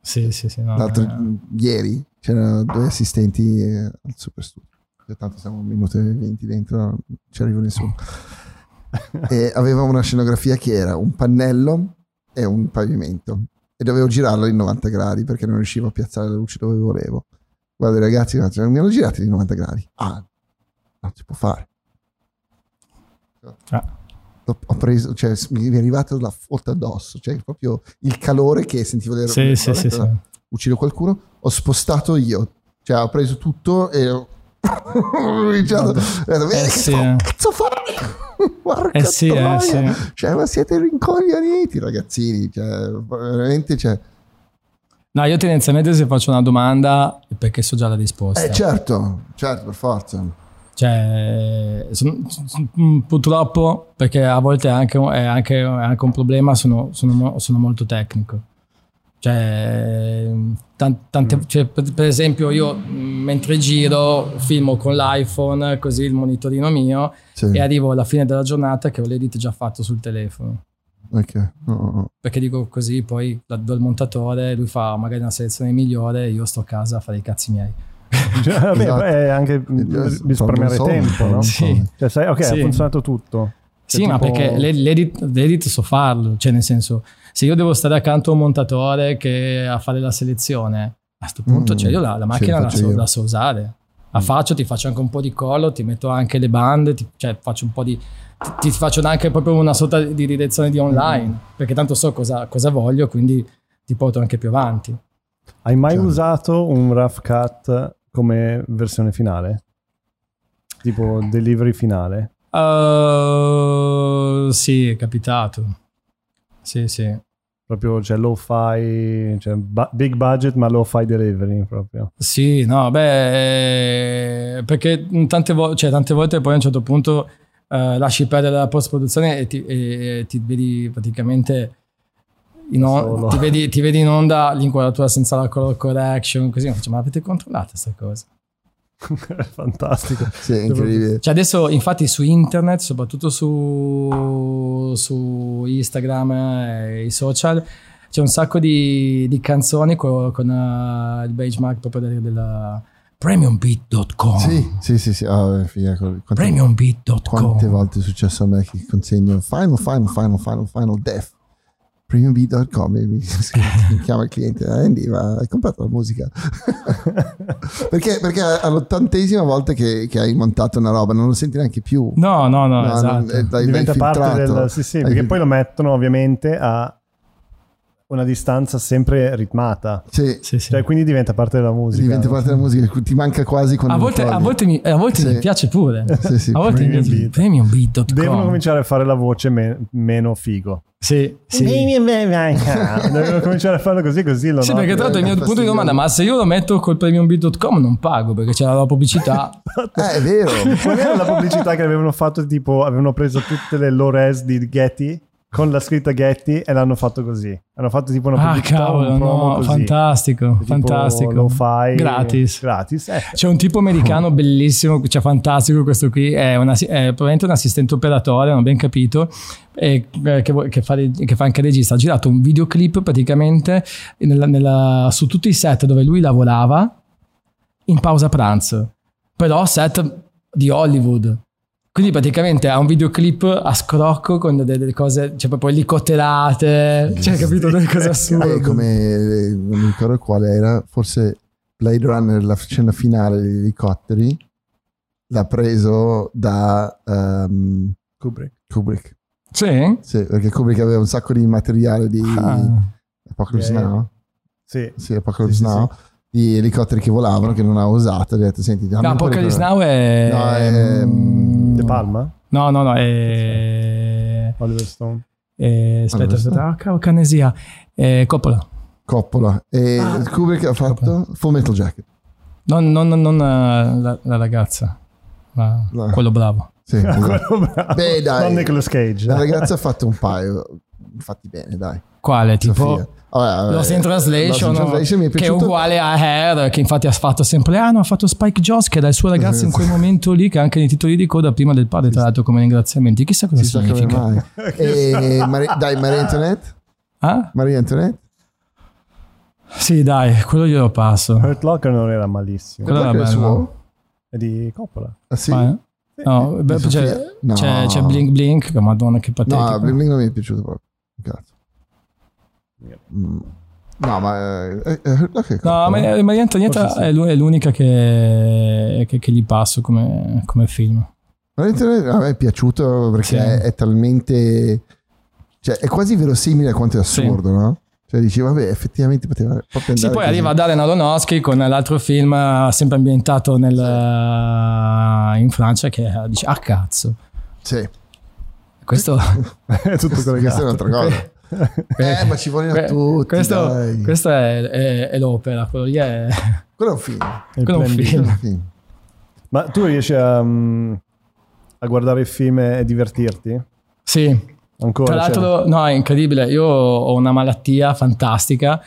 Sì, sì, sì. no, L'altro, eh. ieri c'erano due assistenti eh, al super studio. Cioè, Tanto siamo un minuto e venti dentro, non ci arriva nessuno. e aveva una scenografia che era un pannello e un pavimento. E dovevo girarlo in 90 gradi perché non riuscivo a piazzare la luce dove volevo. Guarda, i ragazzi mi hanno girato in 90 gradi. Ah, non si può fare. Ah. Ho preso, cioè, mi è arrivato la foto addosso, cioè proprio il calore che sentivo le Sì, sì, sì, sì. uccido qualcuno, ho spostato io, cioè ho preso tutto e ho <laughs> ho detto, "Vedi Eh che sì, eh. cazzo fare? <laughs> Eh sì, eh sì. Cioè, ma siete rincoglioniti ragazzini, cioè, veramente, cioè, No, io tendenzialmente se faccio una domanda è perché so già la risposta. eh certo, certo, per forza. Cioè, son- son- purtroppo, perché a volte è anche, è anche, è anche un problema, sono, sono sono molto tecnico. Cioè, tan- tante- cioè, per, esempio, io mh, mentre giro filmo con l'iPhone, così il monitorino mio, Sì, e arrivo alla fine della giornata che ho l'edit già fatto sul telefono. ok. No, no, no. Perché dico così, poi do al montatore, lui fa magari una selezione migliore, io sto a casa a fare i cazzi miei. <laughs> Cioè, vabbè, Esatto. è anche Eh, risparmiare tempo, no? Sì. Cioè, sai, ok, Sì. ha funzionato tutto. Sì, Cioè, ma tipo- perché l'ed- l'edit, l'edit so farlo, cioè nel senso, se io devo stare accanto a un montatore che a fare la selezione, a questo punto Mm, cioè io la, la sì, macchina la, so, la so usare. La faccio, ti faccio anche un po' di collo, ti metto anche le bande, ti, cioè faccio un po' di... Ti, ti faccio anche proprio una sorta di direzione di online, perché tanto so cosa, cosa voglio, quindi ti porto anche più avanti. Hai mai Certo. usato un rough cut come versione finale? Tipo delivery finale? Uh, sì, è capitato. Sì, sì. Proprio, cioè, low fi, cioè, bu- big budget ma low fi delivery proprio. Sì, no, beh, eh, perché tante, vo- cioè, tante volte poi a un certo punto eh, lasci perdere la post-produzione e ti, e- e ti vedi praticamente on- ti, vedi, ti vedi in onda l'inquadratura senza la color correction, così, Faccio, ma avete controllato questa cosa? <laughs> Fantastico. Sì, è incredibile. Cioè adesso infatti su internet, soprattutto su, su Instagram e i social, c'è un sacco di, di canzoni co- con, eh, il benchmark proprio del- della premiumbeat.com. Sì, sì, sì, sì. Ah, eh, figa, quante, Premiumbeat.com. quante volte è successo a me che consegno Final, Final, Final, Final, Final Death. Premiumbeat.com e mi, <laughs> mi chiama il cliente Andy ma hai comprato la musica? <laughs> Perché, perché all'ottantesima volta che, che hai montato una roba non lo senti neanche più. No, no, no, No, non- esatto. l'hai- l'hai Diventa parte del... Sì, sì, perché poi lo mettono ovviamente a una distanza sempre ritmata. Sì, Sì, sì. Cioè, quindi diventa parte della musica. diventa parte della musica, ti manca quasi quando A volte, a volte mi, a volte Sì. mi piace pure. <laughs> Sì, sì, a volte mi Premium piace Beat. premiumbeat.com. Devono cominciare a fare la voce me- meno figo. Sì, sì. <laughs> Devono cominciare a farlo così, così lo Sì, noto. perché tra l'altro il mio punto di domanda, ma se io lo metto col premiumbeat.com non pago perché c'è la pubblicità. <laughs> Eh, è vero. Qual era la pubblicità che avevano fatto? Tipo, avevano preso tutte le low res di Getty con la scritta Getty e l'hanno fatto così. Hanno fatto tipo una ah, pubblicità, cavolo, un no, così. fantastico, Tipo fantastico. Lo-fi. Gratis. Gratis. Eh, C'è un tipo americano <laughs> bellissimo, cioè fantastico questo qui, è, una- è probabilmente un assistente operatore, non ho ben capito, e, eh, che, che fa, che fa anche regista. Ha girato un videoclip praticamente nella- nella- su tutti i set dove lui lavorava in pausa pranzo, però set di Hollywood. Quindi praticamente ha un videoclip a scrocco con delle, delle cose, cioè proprio elicotterate, cioè capito delle cose assurde. Eh, come eh, non mi ricordo quale era, forse Blade Runner, la scena finale degli elicotteri, l'ha preso da ehm, Kubrick. Kubrick. Sì? Sì, perché Kubrick aveva un sacco di materiale di Ah. Apocalypse Yeah. Now. Sì. Sì, Apocalypse Sì, sì, Now. Di elicotteri che volavano, che non ha usato. Ha detto, senti, dammi No, Apocalypse cosa." Now è... No, è, De Palma? No, no, no, è... Oliver Stone. è- aspetta, Allora, aspetta, ah, cavolo, Canesia. È Coppola. Coppola. E Ah. Kubrick ha fatto Full Metal Jacket. Non, non- non- eh, la, la ragazza, ma No. quello bravo. Sì, <laughs> esatto. Quello bravo. Beh, dai. Non Nicolas Cage. La ragazza ha fatto un paio. Fatti bene, dai. Quale? Tipo... Vabbè, Lost in Translation, Lost in Translation è che è uguale a Hair, che infatti ha fatto sempre, ah no, ha fatto Spike Jones, che era il suo ragazzo in quel momento lì, che ha anche nei titoli di coda prima del padre, tra l'altro come ringraziamenti. Chissà cosa come significa. mai. <laughs> E Mari- dai, Maria Antoinette. Ah? Maria Antoinette. Sì, dai, quello glielo passo. Hurt Locker non era malissimo. Quello era bello. suo? È di Coppola. Ah, sì? Ma- No, beh, c'è, No. c'è, c'è Blink Blink, che madonna che patetico. No, Bling Bling non mi è piaciuto proprio. Cazzo. No, ma eh, eh, ok, No, ma Maria Antonietta sì. è l'u- è l'unica che, che- che gli passo come, come film. A me è piaciuto perché Sì. è, è talmente cioè è quasi verosimile quanto è assurdo, no? Cioè dici, vabbè, effettivamente poteva proprio andare Sì, poi così. arriva Darren Aronofsky con l'altro film eh, sempre ambientato nel, eh, in Francia che eh, dice, ah cazzo, Sì, questo... è <laughs> tutto questa è collegato. un'altra cosa. Eh, ma ci vogliono que- tutti, questo, dai. questo è, è- è l'opera, quello lì è... <laughs> Quello è un film. Il quello è un film. Film. Ma tu riesci a, mm, a guardare i film e divertirti? Sì, Ancora? Tra Cioè, l'altro, no, è incredibile. Io ho una malattia fantastica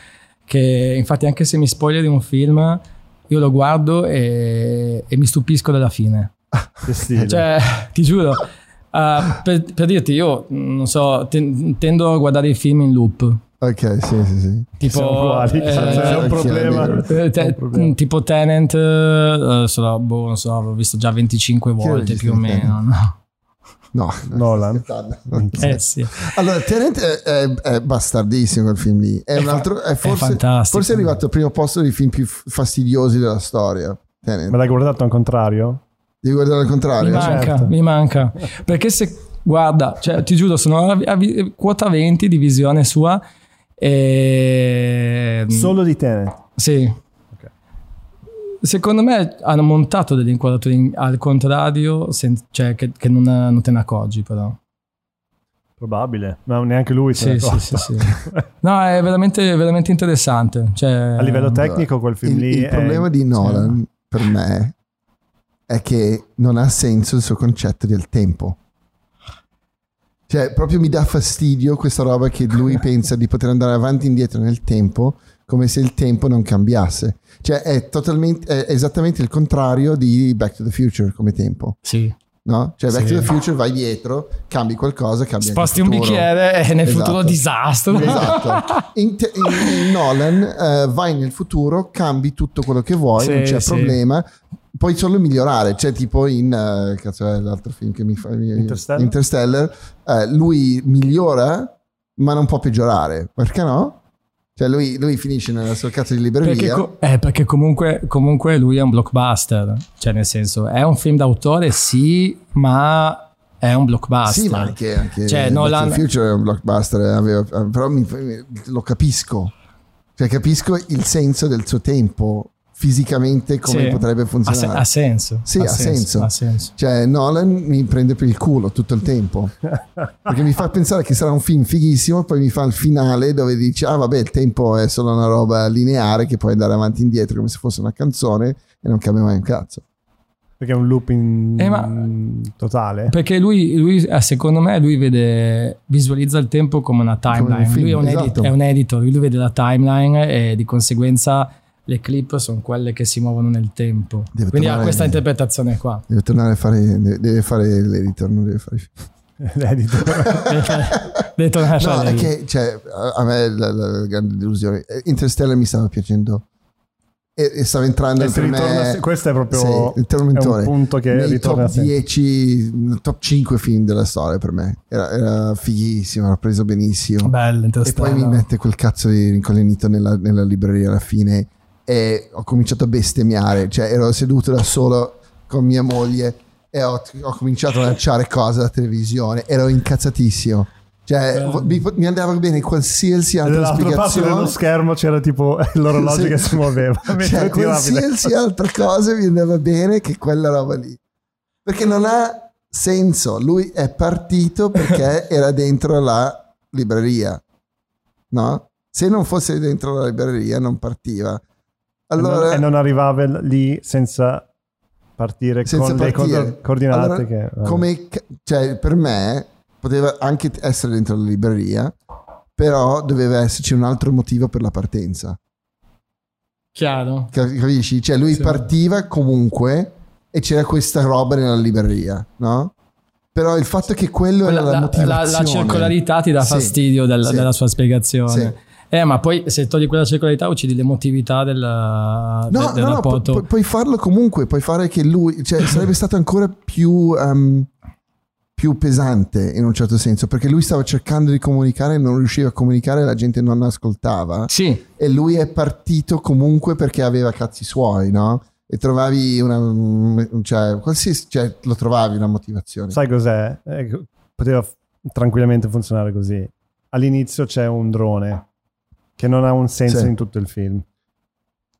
che, infatti, anche se mi spoiler di un film, io lo guardo e, e mi stupisco della fine. che stile. Cioè, ti giuro, uh, per, per dirti, io non so, ten- tendo a guardare i film in loop. Ok, sì, sì, sì. Tipo, Siamo uguali, eh, c'è un ok, problema. vero. eh, te- un problema. tipo Tenant, eh, sarà- boh, non so, l'ho visto già 25 Chi è il volte più o meno. No? No, Nolan. <laughs> Eh sì. Allora, Tenet è, è- è bastardissimo quel film lì. È, È un altro, è è forse, fantastico. forse è arrivato al primo posto dei film più fastidiosi della storia. Tenet. Me l'hai guardato al contrario? Devi guardare al Mi contrario. manca, certo. mi manca. Perché se guarda, cioè, ti giuro, sono a, a- quota 20 di visione sua. E, Solo di Tenet. sì. Secondo me hanno montato delle inquadrature in- al contrario, sen- cioè che, che non, non te ne accorgi, però. Probabile. No, neanche lui Sì, è sì, sì, sì. No, è veramente, veramente interessante. Cioè, A livello tecnico quel film il, lì il è... problema di Nolan per me è che non ha senso il suo concetto del tempo. Cioè, proprio mi dà fastidio questa roba che lui <laughs> pensa di poter andare avanti e indietro nel tempo come se il tempo non cambiasse. Cioè, è totalmente è esattamente il contrario di Back to the Future come tempo. Sì. No? Cioè, Back Sì. to the Future vai dietro, cambi qualcosa, cambi Sposti un bicchiere e nel Esatto. futuro disastro. Esatto. <laughs> In, te- in- in Nolan eh, vai nel futuro, cambi tutto quello che vuoi, Sì, non c'è sì. problema. Puoi solo migliorare. C'è tipo in eh, cazzo è l'altro film che mi fa mi- Interstellar? Interstellar, eh, lui migliora, ma non può peggiorare. Perché no? Cioè, lui, lui finisce nella sua cazzo di Perché, libreria. co- eh, perché comunque, comunque lui è un blockbuster, cioè nel senso è un film d'autore sì, ma è un blockbuster. Sì, ma anche, anche Cioè, Nolan- Future è un blockbuster, eh, aveva- però mi- lo capisco. Cioè, capisco il senso del suo tempo, fisicamente come Sì. potrebbe Ha, se- funzionare. ha senso. Sì, ha senso. Ha senso. Cioè, Nolan mi prende per il culo tutto il tempo. Perché mi fa pensare che sarà un film fighissimo, poi mi fa il finale dove dice: Ah, vabbè, il tempo è solo una roba lineare che puoi andare avanti e indietro come se fosse una canzone e non cambia mai un cazzo. Perché è un loop in Eh, ma- totale. Perché lui, lui, eh, secondo me, lui vede, visualizza il tempo come una timeline. un film, lui è un, edit- esatto. è un editor, lui vede la timeline e di conseguenza le clip sono quelle che si muovono nel tempo. Deve Quindi ha trovare- questa interpretazione qua. Deve tornare a fare, deve, deve fare l'editor, non deve fare. <laughs> L'editor. <laughs> Deve tornare a No, fare è lì. che cioè, a me la, la- la grande delusione. eh, Interstellar mi stava piacendo e, e stava entrando E per ritorna- me. questo è proprio Sì, il è un punto che nei ritorna top sempre. 10, nel top 5 film della storia per me. Era, era fighissimo, era preso benissimo. Bello, E poi mi mette quel cazzo di rincoglionito nella, nella libreria alla fine e ho cominciato a bestemmiare, cioè ero seduto da solo con mia moglie e ho, ho cominciato a lanciare cose alla televisione, ero incazzatissimo. Cioè, mi, mi andava bene qualsiasi altra Dall'altra parte spiegazione. dello schermo c'era tipo <laughs> l'orologio Sì. che si muoveva. Cioè, qualsiasi altra cosa mi andava bene che quella roba lì. Perché non ha senso. Lui è partito perché <laughs> era dentro la libreria. No? Se non fosse dentro la libreria non partiva. Allora, e non arrivava lì senza partire senza con le partire. co- coordinate Allora, che come, cioè, per me poteva anche essere dentro la libreria, però doveva esserci un altro motivo per la partenza. Chiaro. Cap- Capisci? Cioè lui Sì. partiva comunque e c'era questa roba nella libreria, no? Però il fatto che quello Quella- era la, la, motivazione. la- la circolarità ti dà Sì. fastidio del- Sì. della sua spiegazione. Eh, ma poi se togli quella circolarità uccidi l'emotività del, No, del- del no, no, pu- rapporto. pu- puoi farlo comunque, puoi fare che lui, cioè sarebbe stato ancora più, ehm, più pesante in un certo senso, perché lui stava cercando di comunicare e non riusciva a comunicare, la gente non ascoltava Sì, e lui è partito comunque perché aveva cazzi suoi, no? E trovavi una, cioè, qualsiasi, cioè lo trovavi una motivazione. sai cos'è? Eh, poteva f- tranquillamente funzionare così. All'inizio c'è un drone che non ha un senso Sì. in tutto il film.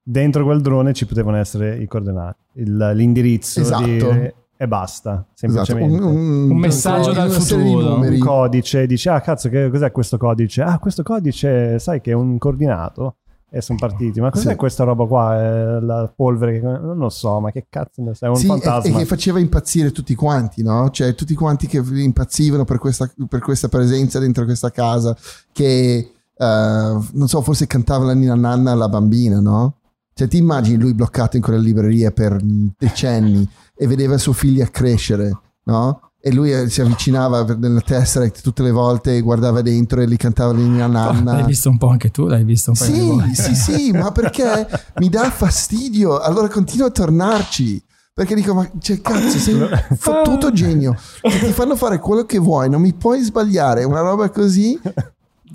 Dentro quel drone ci potevano essere i coordinati, il- l'indirizzo Esatto. di- e basta, Esatto, semplicemente. Un messaggio dal una serie di futuro. un codice, dici ah cazzo che cos'è questo codice? Ah questo codice sai che è un coordinato e sono partiti ma cos'è Sì. questa roba qua? Eh, la polvere che non lo so ma che cazzo ne sai? È un Sì, e, e fantasma che faceva impazzire tutti quanti, no? Cioè tutti quanti che impazzivano per questa, per questa presenza dentro questa casa, che eh, non so, forse cantava la Nina Nanna alla bambina, no? Cioè ti immagini lui bloccato in quella libreria per decenni e vedeva suo figlio crescere, no? E lui eh, si avvicinava nella Tesseract tutte le volte, guardava dentro e gli cantava la Nina Nanna. l'hai <laughs> visto un po' anche tu, l'hai visto un po' Sì, sì, sì, ma <laughs> perché mi dà fastidio? Allora continuo a tornarci. Perché dico, ma cioè, cazzo, sei un fottuto genio. Che ti fanno fare quello che vuoi, non mi puoi sbagliare. Una roba così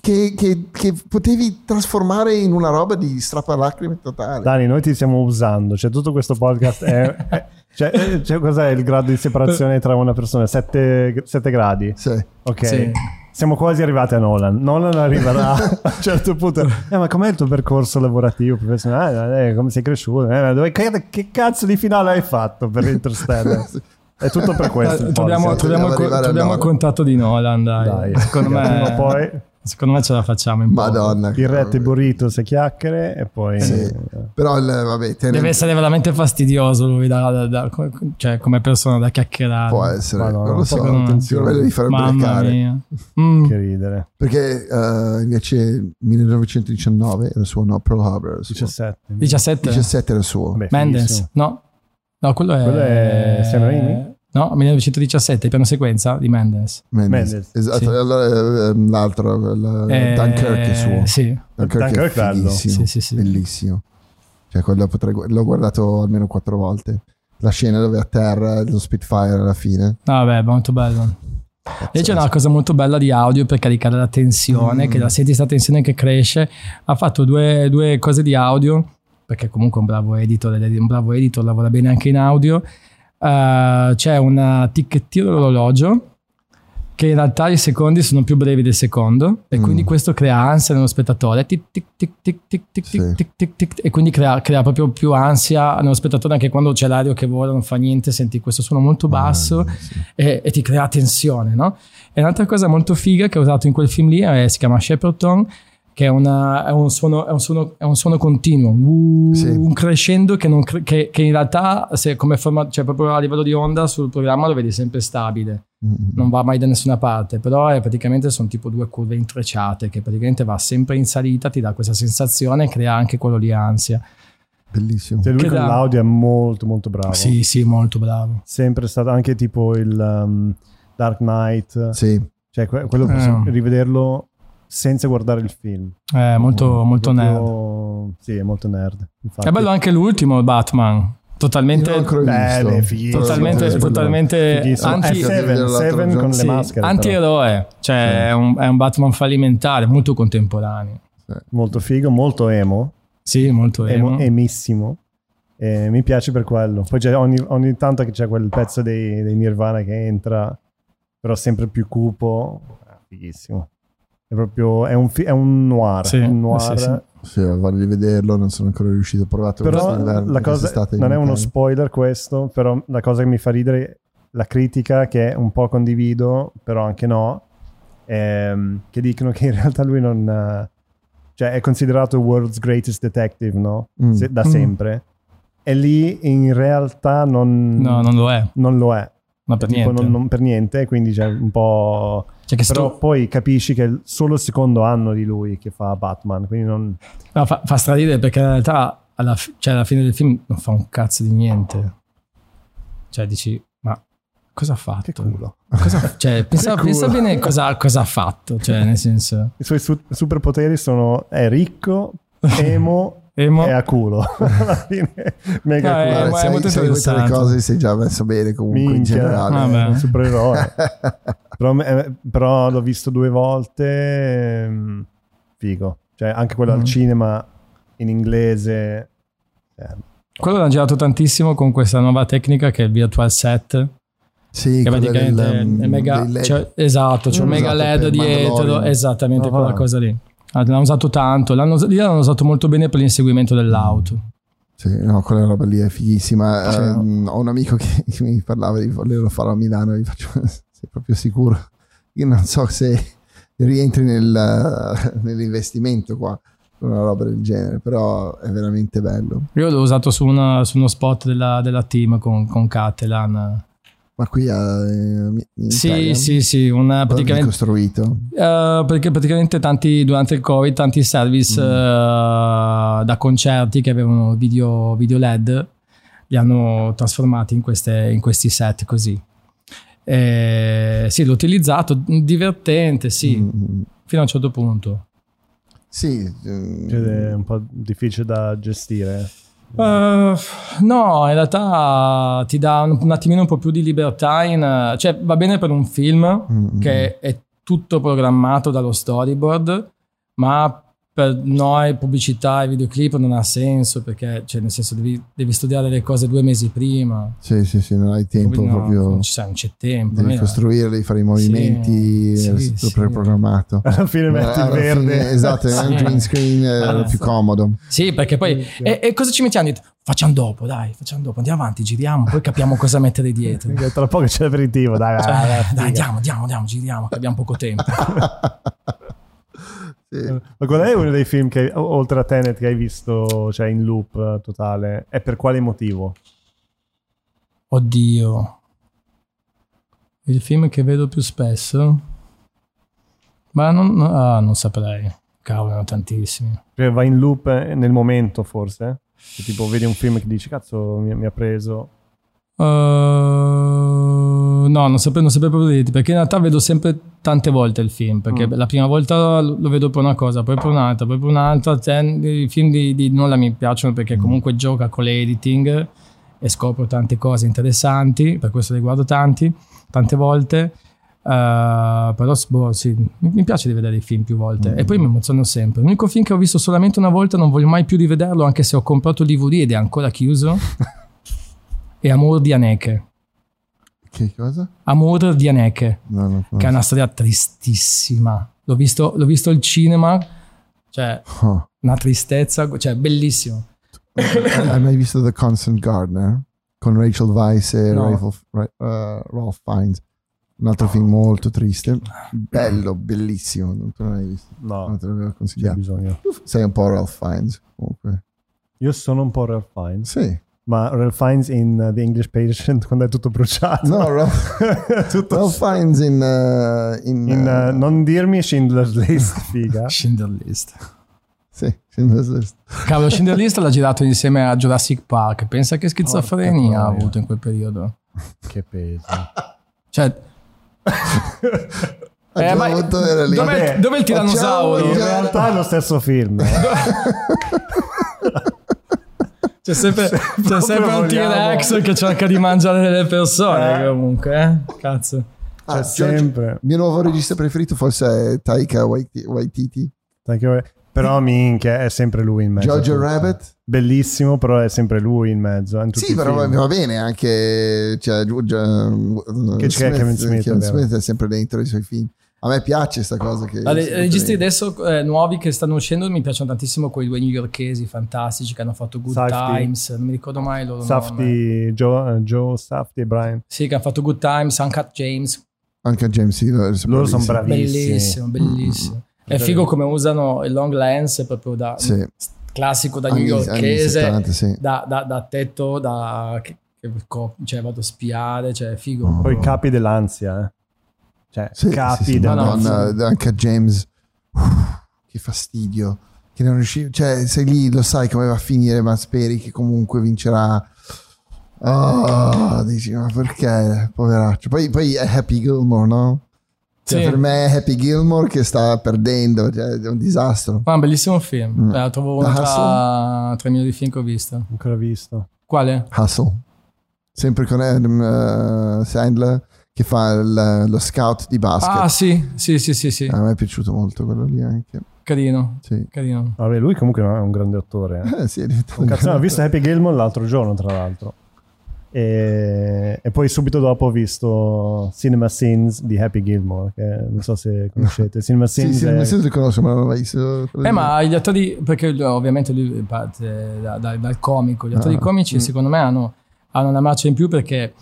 che, che- che potevi trasformare in una roba di strappalacrime totale. Dani noi ti stiamo usando cioè tutto questo podcast è, <laughs> è- cioè, eh, cioè, cos'è il grado di separazione tra una persona? 7 gradi? Sì. ok. Sì. siamo quasi arrivati a Nolan. Nolan arriverà <laughs> a un certo punto. Eh ma com'è il tuo percorso lavorativo professionale? Eh, come sei cresciuto? Eh, dove- che, che cazzo di finale hai fatto per Interstellar? <laughs> È tutto per questo Eh, Troviamo, troviamo il, co- troviamo il contatto di Nolan, dai. Dai, secondo, prima o me, poi secondo me ce la facciamo in poco. Madonna. il rette burrito se chiacchiere e poi Sì. Però il, vabbè, te ne- Deve essere veramente fastidioso lui, da, da- da- cioè come persona da chiacchierare. può essere, Madonna, non lo so. Secondo me devi fare mia. Mm. che ridere Perché eh, invece 1919 era il suo no, Pearl Harbor. era il suo. 17 17. 17 era il suo. Beh, Mendes, no? No, quello è... Quello è Sam Raimi? No, 1917, il piano sequenza di Mendes. Mendes. Mendes. Esatto, Sì. allora ehm, l'altro, il- Eh, Dunkirk è suo. Sì, Dunkirk, Dunkirk è bello. fighissimo, Sì, sì, sì. bellissimo. Cioè, quello potrei l'ho guardato almeno quattro volte. La scena dove è a terra lo Spitfire alla fine. No, vabbè, molto bello. E c'è una cosa molto bella di audio per caricare la tensione, Mm. che la senti sta tensione che cresce. Ha fatto due, due cose di audio, perché comunque è un bravo editor, un bravo editor, lavora bene anche in audio. Eh, c'è un ticchettio dell'orologio che in realtà i secondi sono più brevi del secondo e Mm. quindi questo crea ansia nello spettatore tic, tic, tic, tic, tic, tic, Sì. tic, tic, tic, tic, e quindi crea, crea proprio più ansia nello spettatore anche quando c'è l'aereo che vola non fa niente senti questo suono molto basso Ah, sì. e, e ti crea tensione no? e un'altra cosa molto figa che ho usato in quel film lì è- si chiama Shepperton che è, una- è un, suono, è, un suono, è un suono continuo, un, Sì. un crescendo che, non cre- che- che in realtà, se come forma, cioè proprio a livello di onda sul programma lo vedi sempre stabile Mm, non va mai da nessuna parte, però è praticamente sono tipo due curve intrecciate che praticamente va sempre in salita, ti dà questa sensazione e crea anche quello di ansia. Bellissimo. Cioè, lui Che con da- l'audio è molto molto bravo. Sì, sì, molto bravo. Sempre stato anche tipo il um, Dark Knight. Sì. Cioè, que- quello Eh. rivederlo senza guardare il film. È molto, molto nerd. Proprio- Sì, è molto nerd. Infatti. È bello anche l'ultimo Batman, totalmente, Beh, fighissimo. totalmente, Quello- totalmente Fighissimo. anti, Seven, Seven con le sì, maschere. però. antieroe, cioè Sì. è, un, è un Batman fallimentare, molto contemporaneo. Molto figo, molto emo. Sì, molto emo. emo emissimo. E mi piace per quello. Poi c'è ogni, ogni tanto che c'è quel pezzo dei, dei Nirvana che entra, però sempre più cupo. Ah, fighissimo. È proprio è un, fi- è un noir. Sì, un noir. sì, sì. Sì, voglio rivederlo, non sono ancora riuscito. Ho provato Però la cosa non è uno Italia. spoiler questo, però la cosa che mi fa ridere la critica che un po' condivido, però anche no, ehm, che dicono che in realtà lui non cioè è considerato world's greatest detective, no? Mm. Se- da Mm. sempre. E lì in realtà non, No, non lo è, non lo è. Ma per niente. non, non per niente, quindi c'è un po'... Cioè Però sto- poi capisci che è solo il secondo anno di lui che fa Batman, quindi non... No, fa, fa straridere perché in realtà alla, fi- cioè, alla fine del film non fa un cazzo di niente. Cioè dici, ma cosa ha fatto? Che culo. Cosa- cioè, <laughs> pensa, pensa bene cosa, cosa ha fatto. Cioè, nel senso, I suoi su- superpoteri sono... è ricco, <laughs> emo... emo, e a culo. <laughs> Alla fine, mega No, culo. eh, Guarda, ma è se hai molto se hai queste le cose sei già messo bene comunque in Minchia, generale. Vabbè. è un supereroe. <laughs> però, eh, però l'ho visto due volte, ehm, figo. Cioè, anche quello Mm. al cinema in inglese. eh, quello l'hanno girato tantissimo con questa nuova tecnica che è il virtual set. Sì, Che praticamente del, è mega, cioè, esatto, c'è un Mm, mega esatto, LED dietro, esattamente Ah, quella va. cosa lì. Ah, L'hanno usato tanto, l'hanno, lì l'hanno usato molto bene per l'inseguimento dell'auto. Sì, no, quella roba lì è fighissima. Sì. Ehm, ho un amico che, che <laughs> mi parlava di volerlo fare a Milano. Gli faccio, <laughs> sei proprio sicuro? Io non so se rientri nel, <laughs> nell'investimento qua una roba del genere, però è veramente bello. Io l'ho usato su, una- su uno spot della, della team con, con Catalan. Ma qui a, in Sì, Italia, sì, sì, una, praticamente, costruito. eh, perché praticamente tanti, durante il Covid tanti service Mm. eh, da concerti che avevano video, video LED li hanno trasformati in, queste- in questi set così. Eh, sì, l'ho utilizzato, divertente, sì, Mm, fino a un certo punto. sì, mm, cioè, è un po' difficile da gestire. Eh, no, in realtà ti dà un, un attimino un po' più di libertà. In, cioè, va bene per un film mm, che è tutto programmato dallo storyboard, ma per noi pubblicità e videoclip non ha senso perché, cioè, nel senso, devi, devi studiare le cose due mesi prima. sì, sì, sì, non hai tempo No, proprio. non, ci- non c'è tempo. Devi costruire, devi fare i movimenti, Sì, è sì, tutto sì. preprogrammato. <laughs> Alla fine metti il verde. fine, esatto, è un green screen è Ah, più comodo. Sì, perché poi. E, e cosa ci mettiamo? Facciamo dopo, dai, facciamo dopo. Andiamo avanti, giriamo, poi capiamo cosa mettere dietro. <laughs> Tra poco c'è l'aperitivo, dai, Cioè, dai, dai, andiamo, andiamo, andiamo, giriamo, che abbiamo poco tempo. <laughs> Sì. Ma qual è uno dei film che, oltre a Tenet, che hai visto cioè, in loop eh, totale? E per quale motivo? Oddio. Il film che vedo più spesso? Ma non, no- ah, non saprei. Cavolo, ne tantissimi. Cioè, va in loop eh, nel momento, forse? Che tipo, vedi un film che dici, cazzo, mi, mi ha preso. Uh, no, non saprei, non saprei proprio dirti, perché in realtà vedo sempre tante volte il film, perché Mm. la prima volta lo vedo per una cosa, poi per un'altra, poi per un'altra. I film di, di Nolan mi piacciono perché comunque gioca con l'editing e scopro tante cose interessanti, per questo li guardo tanti, tante volte. Uh, però boh, sì, mi, mi piace rivedere i film più volte e poi mi emoziono sempre. L'unico film che ho visto solamente una volta, non voglio mai più rivederlo, anche se ho comprato il DVD ed è ancora chiuso, <laughs> è Amor di Aneke. Che cosa? Amor di Aneke, No, che è una storia tristissima. L'ho visto, l'ho visto al cinema, cioè Oh. una tristezza, cioè bellissimo. Hai mai visto The Constant Gardener? Con Rachel Weisz e No. Ralph, uh, Ralph Fiennes. Un altro film molto triste. Bello, bellissimo. Non te l'hai visto. No, Non te l'avevo consigliato. bisogno. Sei un po' Ralph Fiennes comunque. Io sono un po' Ralph Fiennes, Sì. Ma Ralph Fiennes in uh, The English Patient <laughs> quando è tutto bruciato. No, Ralph, <laughs> Tutto Ralph Fiennes in... uh, in, in, uh, uh, non dirmi Schindler's <laughs> List, figa. Schindler List. Sì, Schindler's List. Cavolo, Schindler List l'ha girato insieme a Jurassic Park. Pensa che schizofrenia Porca ha avuto in quel periodo. che peso. Cioè, Abbiamo ma- dov'è, Vabbè, dov'è il tirannosauro? In realtà è lo stesso film. Eh. C'è sempre, c'è proprio sempre un T-Rex che cerca di mangiare delle persone Eh. comunque, eh? Cazzo. Ah, C'è George- sempre. Il mio nuovo regista preferito forse è Taika Waiti- Waititi. Anche- Però minchia, è sempre lui in mezzo. tutto. Rabbit. Bellissimo, però è sempre lui in mezzo. in tutti Sì, però va film. va bene anche. Cioè, Ju- Che c'è Kevin Smith, Kevin. Smith è sempre dentro i suoi film. A me piace questa cosa. Che sia i registi adesso eh, nuovi che stanno uscendo mi piacciono tantissimo quei due newyorkesi fantastici che hanno fatto Good Safdie. Times, non mi ricordo mai loro nome. Safdie, Joe, eh, Joe Safdie e Brian. Sì, che hanno fatto Good Times, Uncut James. Anche James Hill. Loro sono bravissimi. bellissimo, bellissimo. È figo come usano il long lens proprio da Sì. classico da newyorkese, 70, sì. da, da- da tetto, da che, che cioè vado a spiare, cioè figo. Oh. Poi capi dell'ansia, eh. Cioè, Sì, capi sì, sì, Madonna, anche a James. Uff, che fastidio. Che non riuscivi. Cioè, sei lì, lo sai come va a finire, ma speri che comunque vincerà. Oh, dici, ma perché? Poveraccio. Poi, poi è Happy Gilmore, no? Cioè, Sì. Per me è Happy Gilmore che sta perdendo, cioè, è un disastro. Ma un bellissimo film, Mm. Eh, trovo uno tra, tra i migliori film che ho visto. Ancora visto. Quale? Hustle. Sempre con Adam eh, Sandler che fa il- lo scout di basket. Ah sì, sì, sì, sì, sì. A me è piaciuto molto quello lì anche. carino, Sì. carino. Vabbè, lui comunque è un grande attore. eh. Eh, sì, è diventato Un cazzo, ho visto Happy Gilmore l'altro giorno, tra l'altro. E, e poi subito dopo ho visto Cinema Sins di Happy Gilmore, che non so se conoscete. <laughs> Cinema Sins sì, è- li conosco, ma non l'ho visto. Eh, ma gli attori, perché lui- ovviamente lui parte da- da- dal comico, gli attori Ah, comici mm. secondo me hanno, hanno una marcia in più perché,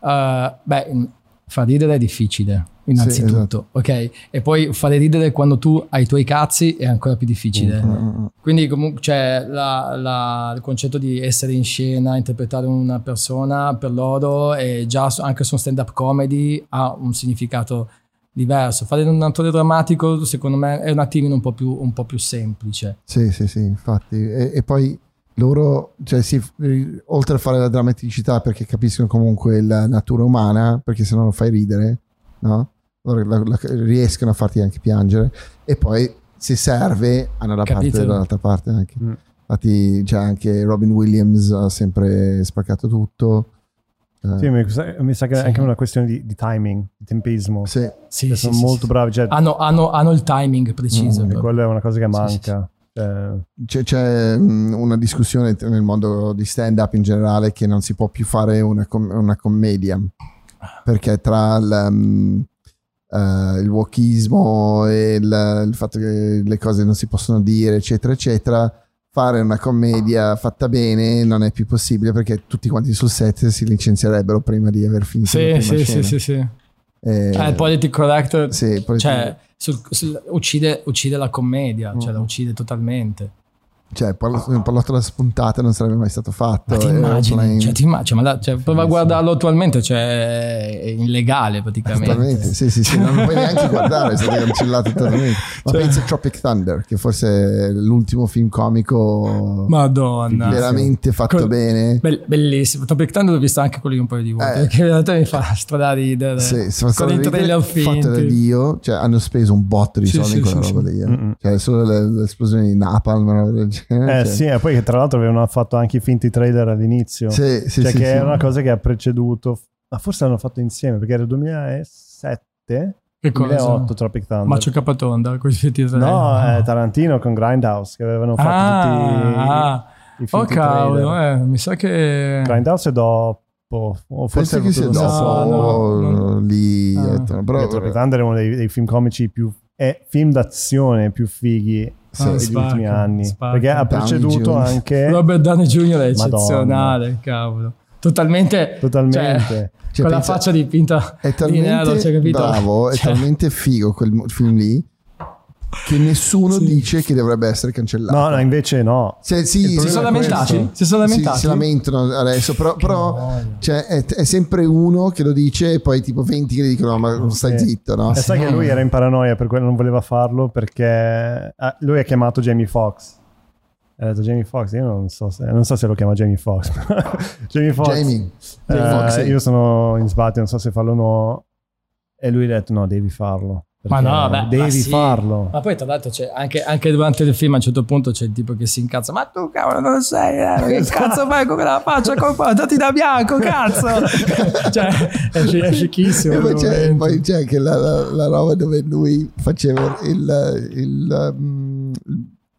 eh, beh, far ridere è difficile, innanzitutto, esatto. ok? E poi fare ridere quando tu hai i tuoi cazzi è ancora più difficile. Mm, Quindi comunque c'è la- il concetto di essere in scena, interpretare una persona per loro e già anche su un stand-up comedy ha un significato diverso. Fare un attore drammatico secondo me è un attimino un po' più, un po' più semplice. Sì, sì, sì, infatti. E, e poi loro, cioè, sì, eh, oltre a fare la drammaticità perché capiscono comunque la natura umana, perché se no non fai ridere, no? Allora la- la- riescono a farti anche piangere. E poi, se serve, hanno la parte Capito. dall'altra parte anche. Mm. Infatti, c'è anche Robin Williams ha sempre spaccato tutto. Eh, Sì, mi sa, mi sa che è Sì. anche una questione di, di timing, di tempismo. sì. Sì, Che sì, sono sì, molto sì. bravi. Cioè, Hanno, hanno- hanno il timing preciso. Mm, e quella è una cosa che Sì, manca. Cioè, C'è, c'è, una discussione nel mondo di stand up in generale che non si può più fare una, com- una commedia perché tra il, mm, eh, il wokismo e il, il fatto che le cose non si possono dire eccetera eccetera fare una commedia fatta bene non è più possibile perché tutti quanti sul set si licenzierebbero prima di aver finito la Sì, prima sì, sì, sì, sì. Eh, Eh, il politic correct sì, poi- cioè, sul- sul- uccide, uccide la commedia, cioè Mm. la uccide totalmente. Cioè, parlo- un pallotto alla spuntata non sarebbe mai stato fatto Ma ti immagini, Airplane- cioè, ti immagini, ma la- cioè, prova a guardarlo attualmente, cioè è illegale praticamente. Sì, sì, sì, non lo puoi neanche guardare, è stato cancellato totalmente. Ma Cioè- pensa a Tropic Thunder, che forse è l'ultimo film comico Madonna. veramente fatto Col- bene. Bell- bellissimo. Tropic Thunder l'ho visto anche quello lì un paio di volte. Eh. Perché in realtà mi fa straridere. Sì, sono con i trailer fatte da finti. Dio, cioè hanno speso un botto di Sì, soldi sì, in quella sì, roba sì. lì. eh. Mm-mm. Cioè, solo le- l'esplosione di Napalm, una roba del genere. Eh cioè. sì, e poi che tra l'altro avevano fatto anche i finti trailer all'inizio. Sì, sì, cioè sì, che sì. è una cosa che ha preceduto, ma forse l'hanno fatto insieme perché era il 2007, Che cosa? 2008 Tropic Thunder. Macio Capatonda, con i finti trailer. No, è Tarantino con Grindhouse che avevano fatto ah, tutti ah. i Oh finti cavolo, trailer. eh, mi sa che... Grindhouse è dopo dopo, o forse che sia lo no, dopo no, no. lì. Ah. eh, però, Dietro che Thunder è uno dei, dei film comici più è film d'azione più fighi Sì. degli spacca, ultimi anni spacca. perché ha Downey preceduto Jr. anche Robert Downey Jr. è Madonna. eccezionale, cavolo. Totalmente, totalmente cioè, Cioè, con la pensa- faccia dipinta è di nero, talmente cioè, capito? bravo, è Cioè, talmente figo quel film lì che nessuno Sì. dice che dovrebbe essere cancellato. no no invece no Cioè, sì, sì, Si sono lamentati? Si sono sì, lamentati? si lamentano adesso, però, però cioè, è, è sempre uno che lo dice e poi tipo 20 che gli dicono no, ma non stai Sì. zitto, no? e sai sì. che lui era in paranoia per quello non voleva farlo perché ah, lui ha chiamato Jamie Foxx ha detto Jamie Foxx io non so se, non so se lo chiama Jamie Foxx <laughs> Jamie Foxx Jamie. Eh, Foxx, sì. io sono in sbatti non so se farlo o no e lui ha detto no devi farlo Ma no, beh, devi ma sì. farlo. Ma poi tra l'altro c'è anche, anche durante il film a un certo punto c'è il tipo che si incazza. Ma tu cavolo non sei eh? Che cazzo <laughs> fai con quella faccia? Comportati da bianco cazzo! <laughs> Cioè è, fichissimo <laughs> E poi c'è, poi c'è anche la, la- la roba dove lui faceva il, il, um,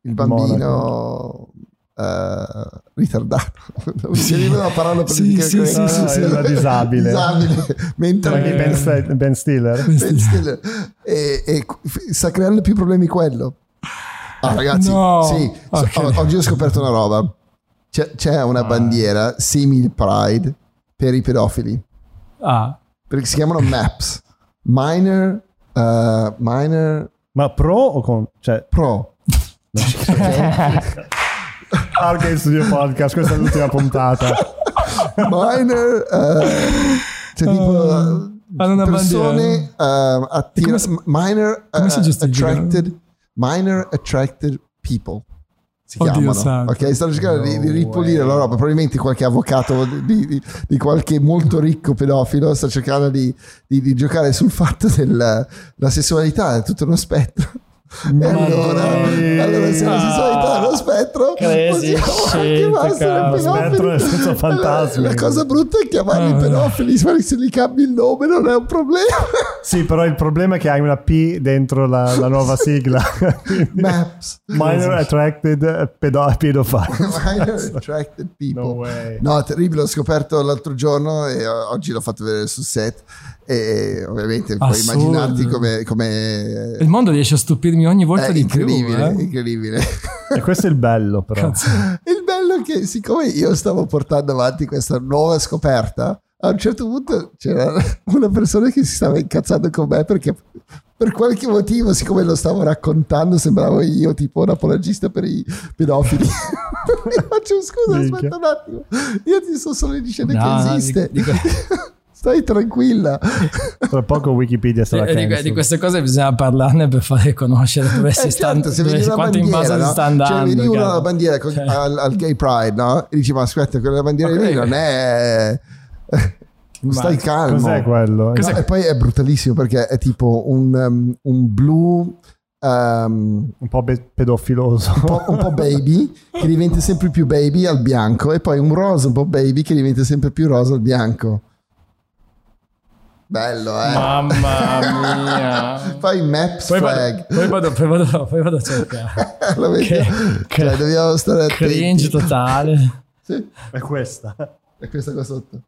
il bambino eh, ritardato. Non <laughs> mi veniva la parola per Sì, dire sì, che- sì, sì, sì. <laughs> era disabile. disabile Eh. ben, Sti- Ben Stiller Ben Stiller. e, e f- sta creando più problemi quello. Ah, ragazzi, No. sì, Ok. so- o- oggi ho scoperto una roba. C'è, c'è una Ah. bandiera simil Pride per i pedofili Ah, perché si chiamano MAPS, Minor, eh, minor ma pro o con cioè Pro. <laughs> Arcade Studio Podcast questa è l'ultima puntata. Minor eh, cioè tipo Ah, hanno una persone eh, attira- come si- minor come si eh, attracted minor attracted people si Oddio chiamano. santo. ok stanno cercando di, di No ripulire way. la roba. Probabilmente qualche avvocato di, di- di qualche molto ricco pedofilo sta cercando di, di- di giocare sul fatto della la sessualità è tutto uno spettro e allora, allora se la sessualità è uno spettro Crazy possiamo anche pedofili. Spettro nel senso fantasmi. La, la cosa brutta è chiamarli Ah. pedofili, ma se li cambi il nome non è un problema. sì però il problema è che hai una P dentro la, la nuova sigla <laughs> Maps. minor attracted pedo- pedophile <laughs> Minor attracted people. no way No, terribile, l'ho scoperto l'altro giorno e oggi l'ho fatto vedere sul set e ovviamente puoi Assurdo. immaginarti come... come il mondo riesce a stupirmi ogni volta è di più incredibile, eh? incredibile. e questo è il bello però Cazzo. Il bello è che siccome io stavo portando avanti questa nuova scoperta, a un certo punto c'era una persona che si stava incazzando con me perché per qualche motivo, siccome lo stavo raccontando, sembravo io tipo un apologista per i pedofili. <laughs> Mi faccio scusa, Minchia. aspetta un attimo. Io ti sto solo dicendo No, che di- esiste. di que- <laughs> Stai tranquilla. tra poco Wikipedia sarà di, cancel. di queste cose bisogna parlarne per fare conoscere dove si Eh, sta certo, se dove- vedi una quanto in base bandiera, si no? sta andando cioè cavolo. alla bandiera con- Cioè. al, al gay pride no? e dici ma aspetta quella bandiera Ok. lì non è Ma stai calmo cos'è quello? Cos'è No, e poi è brutalissimo perché è tipo un, um, un blu um, un po' be- pedofiloso un, po', un po' baby che diventa sempre più baby al bianco e poi un rosa un po' baby che diventa sempre più rosa al bianco bello eh. Mamma mia. <laughs> Fai maps poi vado, flag poi, vado, poi, vado, poi vado a cercare. <laughs> Lo vedi? Che- Cioè, che- dobbiamo stare attenti. cringe totale. <laughs> Sì, è questa. È questa qua sotto.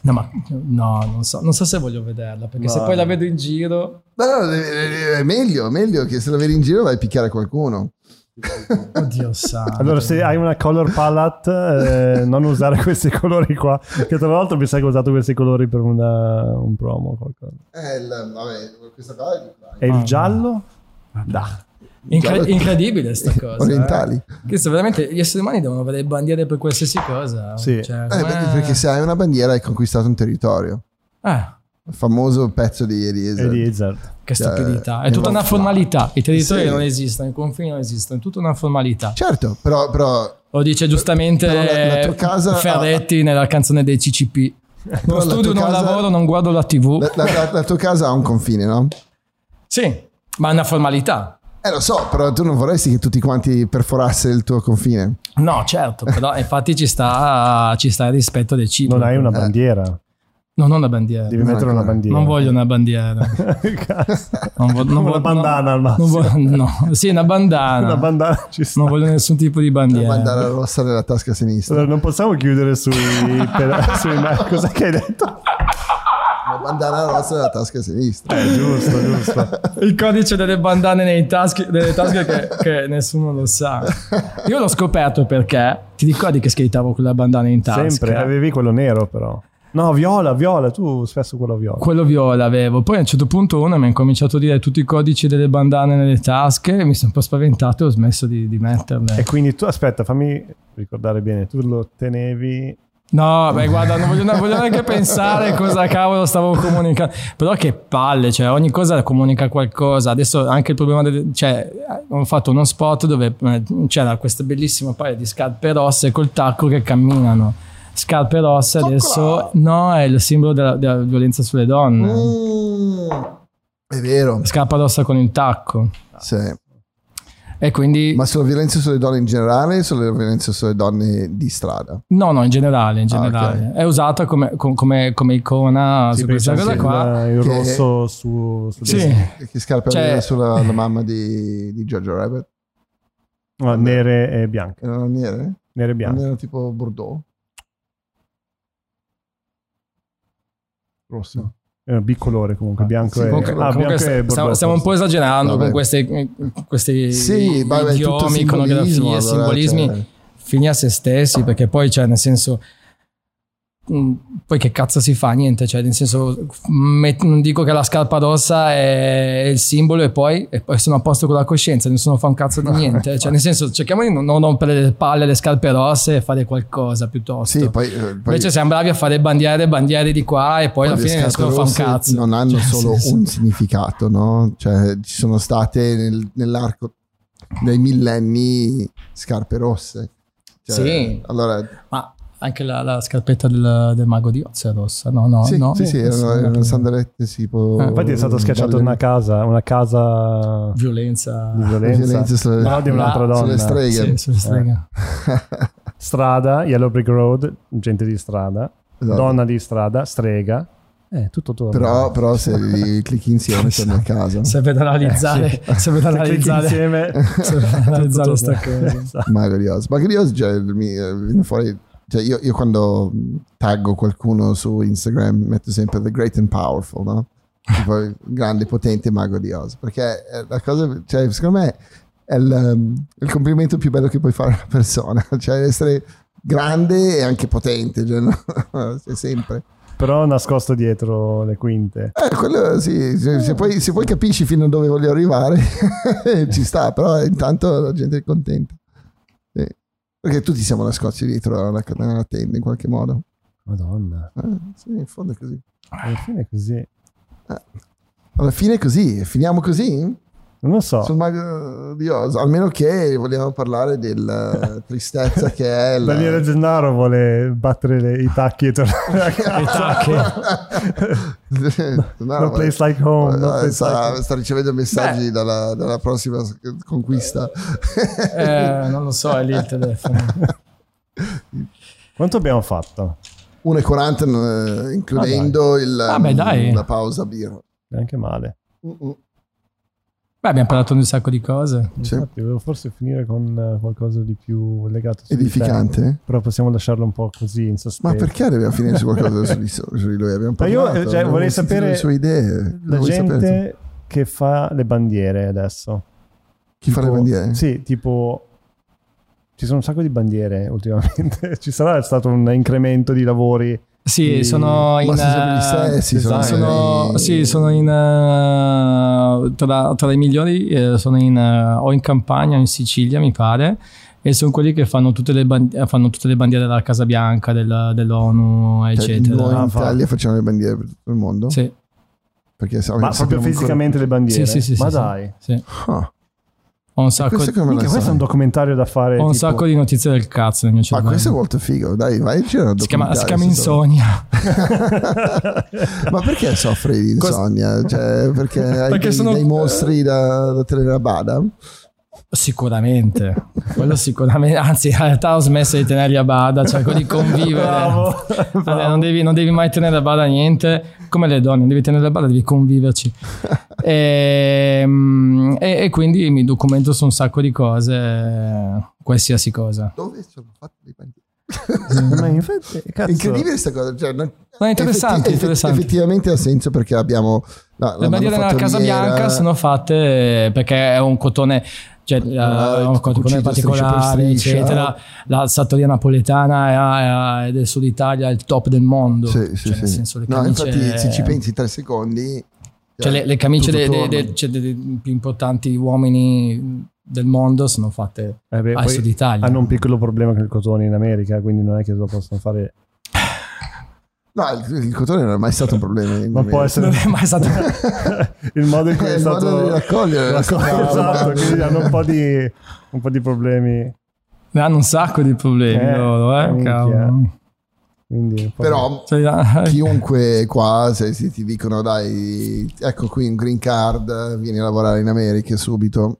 No ma no non so, non so se voglio vederla perché se No. poi la vedo in giro No, no, è meglio, meglio che se la vedi in giro vai a picchiare qualcuno. <laughs> oddio santo Allora, se hai una color palette, eh, non usare questi colori qua. Che tra l'altro mi sa che ho usato questi colori per una- un promo o qualcosa. Eh, il, vabbè, questa qua è E il giallo? Da. Incre- incredibile sta cosa orientali. eh. Questo veramente gli esseri umani devono avere bandiere per qualsiasi cosa Sì. Cioè, Eh, perché, perché se hai una bandiera hai conquistato un territorio. eh, famoso pezzo di Eliezer. E di Izzard. che Cioè, stupidità è tutta una no, formalità i territori Sì. non esistono i confini non esistono è tutta una formalità Certo, però, però, Lo dice giustamente la- la tua casa- Ferretti nella canzone dei CCP. però la studio, non casa- lavoro, non guardo la TV. la, la- la- la tua casa ha un confine, no? Sì, ma è una formalità. Eh, lo so, però tu non vorresti che tutti quanti perforassero il tuo confine. No, certo, però infatti ci sta, ci sta il rispetto del cibo. Non hai una Eh. bandiera. No, non la bandiera. Devi Non mettere una bandiera. Non voglio una bandiera. <laughs> Cazzo. Non vo- non una bandana al massimo. non vo- no. Sì, una bandana. Una bandana ci sta. Non voglio nessun tipo di bandiera. bandana rossa nella tasca sinistra. Allora, non possiamo chiudere sui, per, <laughs> sui Cosa che hai detto? La bandana rossa nella tasca sinistra. Eh, giusto, giusto. Il codice delle bandane nei taschi, delle tasche che, che nessuno lo sa. Io l'ho scoperto perché ti ricordi che scheitavo con la bandana in tasca? Sempre, avevi quello nero però. No, viola, viola, tu spesso quello viola. Quello viola avevo. Poi a un certo punto uno mi ha incominciato a dire tutti i codici delle bandane nelle tasche. Mi sono un po' spaventato e ho smesso di, di metterle. E quindi tu, aspetta, fammi ricordare bene, tu lo tenevi... No, beh, guarda, non voglio, voglio neanche pensare cosa cavolo stavo comunicando. Però che palle, cioè, ogni cosa comunica qualcosa. Adesso anche il problema del. Cioè, ho fatto uno spot dove eh, c'era questo bellissimo paio di scarpe rosse col tacco che camminano. Scarpe rosse adesso no, è il simbolo della, della violenza sulle donne. Mm, è vero. Scarpa rossa con il tacco. Sì. E quindi. Ma sulla violenza sulle donne in generale o sulla violenza sulle donne di strada? No, no, in generale, in Ah, generale. ok. È usata come, com- come, come icona Sì, su questa cosa il, qua. il Che- rosso su... su Sì. Che scarpe Cioè- aveva sulla <laughs> la mamma di, di Jojo Rabbit? No, nere e bianche. Erano nere? Nere e Non bianche. erano tipo Bordeaux? Rosse. No. Eh, bicolore comunque, bianco sì, e... comunque- ah, Comunque bianco e stiamo, stiamo un po' esagerando Vabbè. con questi, questi Sì, vabbè, è idiomi, iconografie, simbolismi cioè. fini a se stessi, perché poi, cioè, nel senso, poi che cazzo si fa? Niente, cioè, nel senso, met- non dico che la scarpa rossa è il simbolo e poi, e poi sono a posto con la coscienza, nessuno fa un cazzo di <laughs> niente, cioè, nel senso, cerchiamo di non, rompere le palle alle scarpe rosse e fare qualcosa piuttosto. Sì, poi, eh, poi Invece siamo bravi a fare bandiere, bandiere di qua e poi, alla le fine nessuno fa un cazzo. non hanno Cioè, solo senso- un significato, no? Cioè, ci sono state nel- nell'arco dei millenni scarpe rosse. Cioè, Sì. Allora, Ma anche la, la scarpetta del, del mago di Oz è rossa, no? no, sì, no. sì, sì, erano, Sì, sandalette tipo... Eh, Infatti è stato schiacciato in una casa, una casa Violenza. di violenza. Violenza sulle- No, di un'altra Là, donna. sulle streghe. Sì, sulle streghe. Strada, Yellow Brick Road, gente di strada. Esatto. Donna di strada, strega. Eh, tutto torna. Però, però se li <laughs> clicchi insieme torni a casa. Serve da analizzare, serve da Se clicchi analizzare, insieme... serve da analizzare sta cosa. Esatto. Mago di Oz. Mago di Oz, cioè, mi, eh, viene fuori... Cioè io, io quando taggo qualcuno su Instagram metto sempre The Great and Powerful, no? Tipo il grande, potente mago di Oz. Perché è la cosa, cioè, secondo me è il, um, il complimento più bello che puoi fare a una persona. <laughs> Cioè essere grande e anche potente, cioè, no? <laughs> Sei sempre. Però nascosto dietro le quinte. Eh, quello sì, se, se poi, se poi capisci fino a dove voglio arrivare, <laughs> ci sta, però intanto la gente è contenta. Perché tutti siamo nascosti dietro alla, alla tenda in qualche modo. Madonna. Eh, sì, in fondo è così. Alla fine è così. Alla fine è così, finiamo così? Non lo so. Mago di Oz, almeno che vogliamo parlare della <laughs> tristezza che è la... Daniele Gennaro vuole battere le- i tacchi e tornare <laughs> a casa. I tacchi. <laughs> no, No place like home. no Eh, place sta, like sta ricevendo messaggi dalla, dalla prossima conquista. Eh, non lo so, è lì il telefono. Quanto abbiamo fatto? 1,40 eh, includendo il, Vabbè, um, dai. la pausa birra. Neanche male. Uh-uh. Beh, abbiamo parlato di un sacco di cose. Sì. Infatti, volevo forse finire con eh, qualcosa di più legato. Edificante. Però possiamo lasciarlo un po' così in sospeso. Ma perché dobbiamo finire su qualcosa <laughs> su di, su di lui? Abbiamo Ma io, parlato, cioè, vorrei sapere le sue idee. La sapere gente che fa le bandiere adesso. Chi fa le Tipo- bandiere? Sì, tipo... Ci sono un sacco di bandiere ultimamente. <laughs> Ci sarà stato un incremento di lavori. Sì, Sì. sono in... Sempre gli eh, stessi, sono, sono, i- sì, sono in eh, tra, tra i migliori eh, sono in o in Campania o in Sicilia mi pare e sono quelli che fanno tutte le, band- eh, fanno tutte le bandiere della Casa Bianca del- dell'ONU Cioè, eccetera noi in Ah, Italia facciamo le bandiere per tutto il mondo? sì, Perché Ma proprio sappiamo ancora- fisicamente le bandiere? Sì, sì, sì, Ma sì, dai. sì. Ah, ho un sacco, Minchia, lo questo è un documentario da fare. ho un tipo- sacco di notizie del cazzo nel mio Ma questo è molto figo, dai, vai a girare un si chiama, si chiama Insomnia <laughs> Ma perché soffri di Cos- insonnia? Cioè, perché hai Perché dei, sono- dei mostri da, da tenere a bada? Sicuramente, quello sicuramente, anzi in realtà ho smesso di tenerli a bada, cerco di convivere. Bravo, Vabbè, non, devi, non devi mai tenere a bada niente, come le donne, non devi tenere a bada, devi conviverci. <laughs> e, mm, e- e quindi mi documento su un sacco di cose, qualsiasi cosa. Dove sono fatti dei bandiere? <laughs> Ma infatti, cazzo, Incredibile questa cosa. Cioè, non- Ma è interessante, effetti- interessante. Effettivamente ha senso perché abbiamo la, la Le bandiere nella Casa Bianca sono fatte perché è un cotone, cioè un cotone cucito particolare, eccetera. La sartoria napoletana è, è del sud Italia, è il top del mondo. Sì, sì, cioè, sì. nel senso, le no, camicie- infatti, se ci pensi tre secondi, Cioè, le, le camicie dei, dei- dei- cioè, dei- più importanti uomini del mondo sono fatte Eh beh, al sud Italia. hanno un piccolo problema con il cotone in America, quindi non è che lo possono fare. No, il, il cotone non è mai stato un problema. Ma può essere Non è mai stato. <laughs> il modo in cui È è stato raccogliere, raccolto, esatto, quindi hanno un po' di, un po' di problemi. ne hanno un sacco di problemi Eh, loro, eh, minchia. cavolo. Quindi Però Cioè, chiunque qua, se, se ti dicono dai, ecco qui un green card, vieni a lavorare in America subito.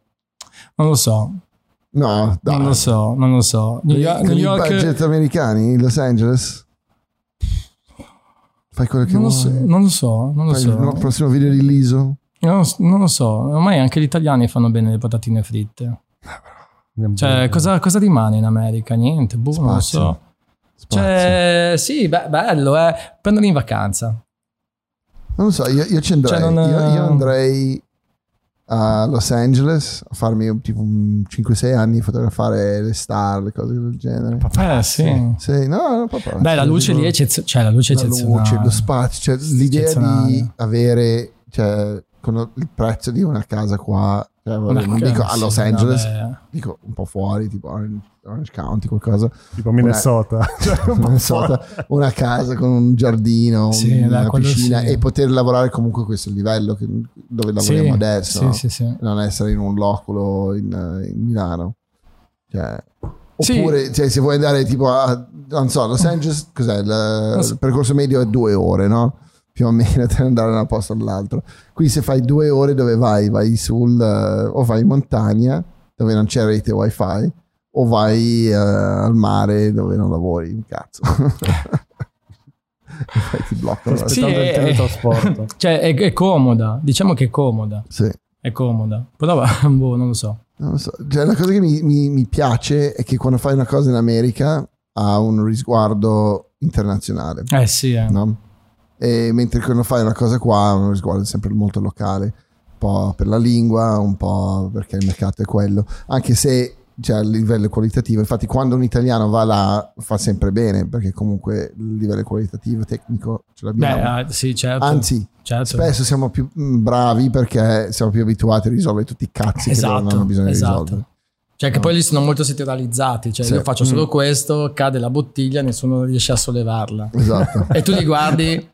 non lo so, No, dai. non lo so, non lo so. New Con i- York, New i York- budget americani, Los Angeles. Fai quello che non lo vuoi. so, non lo so, non lo Fai so. il prossimo video di Liso. Non lo, non lo so, ormai anche gli italiani fanno bene le patatine fritte. Cioè, cosa, cosa rimane in America? Niente, boh, non lo so. Spazio. Cioè, sì, beh, bello, eh. Prenderli in vacanza. Non lo so, io, io ci andrei. Cioè, non- io, io andrei a Los Angeles a farmi tipo un 5-6 anni fotografare le star, le cose del genere. Eh, sì. Sì, no, no, papà. Beh, la luce lì è eccezionale. Cioè, la luce è la eccezionale. luce, lo spazio, cioè, l'idea di avere cioè, con il prezzo di una casa qua, cioè, vabbè, Una non dico a Los sì, Angeles, vabbè. dico un po' fuori, tipo Orange, Orange County, qualcosa. tipo Minnesota. <laughs> Cioè, un po' Minnesota, una casa con un giardino, Sì, una dai, quello piscina sì. e poter lavorare comunque a questo livello che- dove lavoriamo Sì, adesso, Sì, no? sì, sì. non essere in un loculo in, in Milano. Cioè, Sì. oppure cioè, se vuoi andare tipo a, non so, Los Angeles, cos'è? So. il percorso medio è due ore, no? Più o meno <laughs> per andare da un posto all'altro. Qui se fai due ore dove vai? Vai sul, eh, o vai in montagna dove non c'è rete wifi o vai eh, al mare dove non lavori un cazzo. <laughs> Ti bloccano. la- Sì, è- teletrasporto. <laughs> Cioè, è, è comoda. Diciamo che è comoda. Sì. È comoda. Però, boh, non lo so. Non lo so. Cioè, la cosa che mi, mi- mi piace è che quando fai una cosa in America ha un risguardo internazionale, Eh sì, eh. no? E mentre quando fai una cosa qua ha un risguardo sempre molto locale, un po' per la lingua, un po' perché il mercato è quello, anche se cioè, il livello qualitativo, infatti quando un italiano va là fa sempre bene, perché comunque il livello qualitativo, tecnico ce l'abbiamo. Beh, eh, sì, certo. Anzi, certo. spesso siamo più mm, bravi perché siamo più abituati a risolvere tutti i cazzi che loro non hanno bisogno esatto. di risolvere. Cioè, che No. poi lì sono molto settorializzati. Cioè, Sì. io faccio solo Mm. questo, cade la bottiglia, nessuno riesce a sollevarla. Esatto. <laughs> E tu li guardi,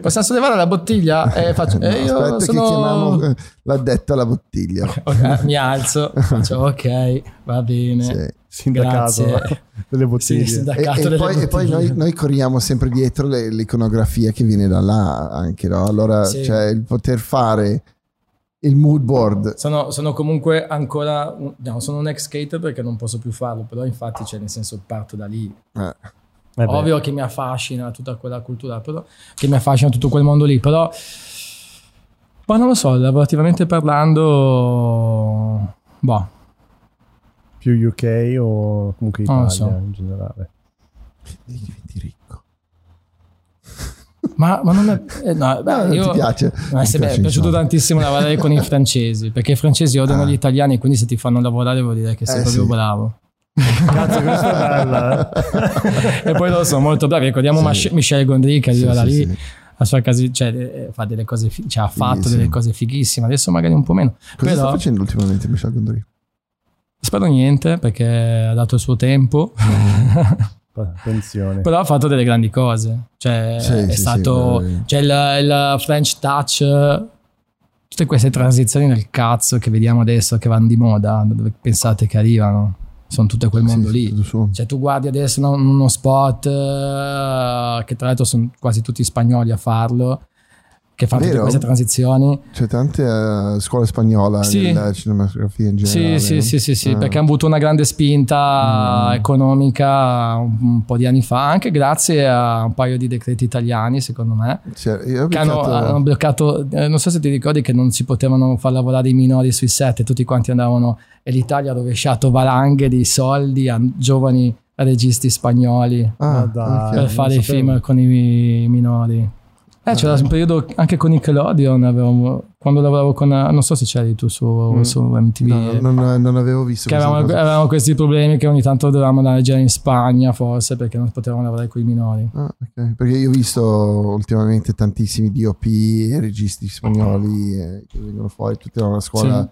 possiamo sollevare la bottiglia? E faccio, No, eh, io aspetta sono... che chiamiamo eh, l'addetto alla bottiglia. <laughs> Ok, mi alzo, faccio ok, va bene. Sì. Sindacato Grazie. delle Sì, bottiglie. E, sindacato e delle poi, e poi bottiglie. noi, noi corriamo sempre dietro le- l'iconografia che viene da là anche, no? Allora, Sì. cioè, il poter fare il mood board. Sono, sono comunque ancora, un- no, sono un ex skater perché non posso più farlo, però infatti, cioè, nel senso, parto da lì. Eh, Eh Ovvio che mi affascina tutta quella cultura, però, che mi affascina tutto quel mondo lì, però, ma non lo so, lavorativamente parlando, boh, più UK o comunque Italia so. in generale. diventi ricco. ma, ma non è, eh, no, beh, No, io, ti piace? Beh, piace, è piaciuto insomma. tantissimo lavorare con i francesi, perché i francesi odiano Ah. gli italiani, quindi se ti fanno lavorare vuol dire che sei Eh, proprio sì. bravo. Cazzo, questa è bella. eh. e poi loro sono molto bravi. Ricordiamo Sì. Michel Gondry che Sì, arriva da sì, lì sì. a sua casa, cioè, eh, fa delle cose, fi- cioè, ha fatto Fighissimo. delle cose fighissime. Adesso magari un po' meno. Cosa sta Però facendo ultimamente Michel Gondry? spero niente perché ha dato il suo tempo. <laughs> Attenzione. Però ha fatto delle grandi cose. Cioè, Sì, è sì, stato. sì, c'è il, il French touch. Tutte queste transizioni nel cazzo che vediamo adesso che vanno di moda, da dove pensate che arrivano? Sono tutte quel mondo Sì, lì. tutto. Cioè, tu guardi adesso uno, uno spot eh, che tra l'altro sono quasi tutti spagnoli a farlo. Che fanno tutte queste transizioni. C'è tante eh, scuole spagnola Sì. nella cinematografia in Sì, generale. sì, sì, sì, sì, Eh. perché hanno avuto una grande spinta Mm. economica un, un po' di anni fa, anche grazie a un paio di decreti italiani, secondo me, Cioè, io ho che hanno, hanno bloccato, eh, non so se ti ricordi che non si potevano far lavorare i minori sui set e tutti quanti andavano e l'Italia ha rovesciato valanghe di soldi a giovani registi spagnoli Ah, Ma dai. ok. per fare i film con i minori. Eh, c'era un periodo anche con Nickelodeon, avevamo- quando lavoravo con, non so se c'eri tu su, Mm. su MTV, No, non, non avevo visto che avevamo, avevamo questi problemi che ogni tanto dovevamo andare girare in Spagna forse perché non potevamo lavorare con i minori. Ah, ok. Perché io ho visto ultimamente tantissimi DOP e registi spagnoli eh, che vengono fuori, tutta una scuola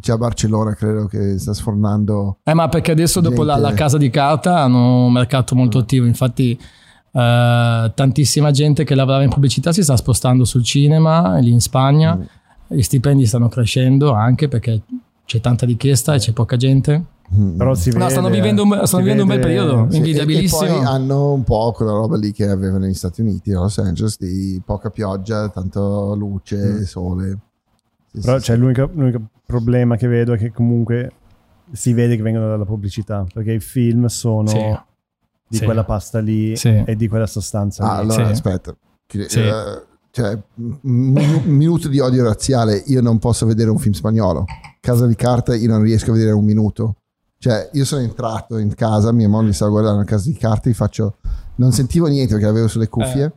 c'è a Barcellona credo che sta sfornando Eh, ma perché adesso dopo la, Gente- la casa di carta hanno un mercato molto attivo, infatti eh, tantissima gente che lavorava in pubblicità si sta spostando sul cinema lì in Spagna, Mm. gli stipendi stanno crescendo anche perché c'è tanta richiesta e c'è poca gente. Mm. Però si vede, No, stanno vivendo un, stanno vivendo un bel vede- periodo, Sì, e, e invidiabilissimo. poi hanno un po' quella roba lì che avevano negli Stati Uniti, a Los Angeles, di poca pioggia, tanto luce, Mm. sole. Sì, Però sì, c'è l'unico, l'unico problema che vedo è che comunque si vede che vengono dalla pubblicità, perché i film sono Sì. Di Sì. quella pasta lì Sì. e di quella sostanza Ah, lì. allora Sì. aspetta. Eh, cioè, un <laughs> minuto di odio razziale, io non posso vedere un film spagnolo. Casa di carta, io non riesco a vedere un minuto. Cioè, io sono entrato in casa, mia moglie stava guardando a casa di carta, gli faccio. Non sentivo niente perché l'avevo sulle cuffie. Eh.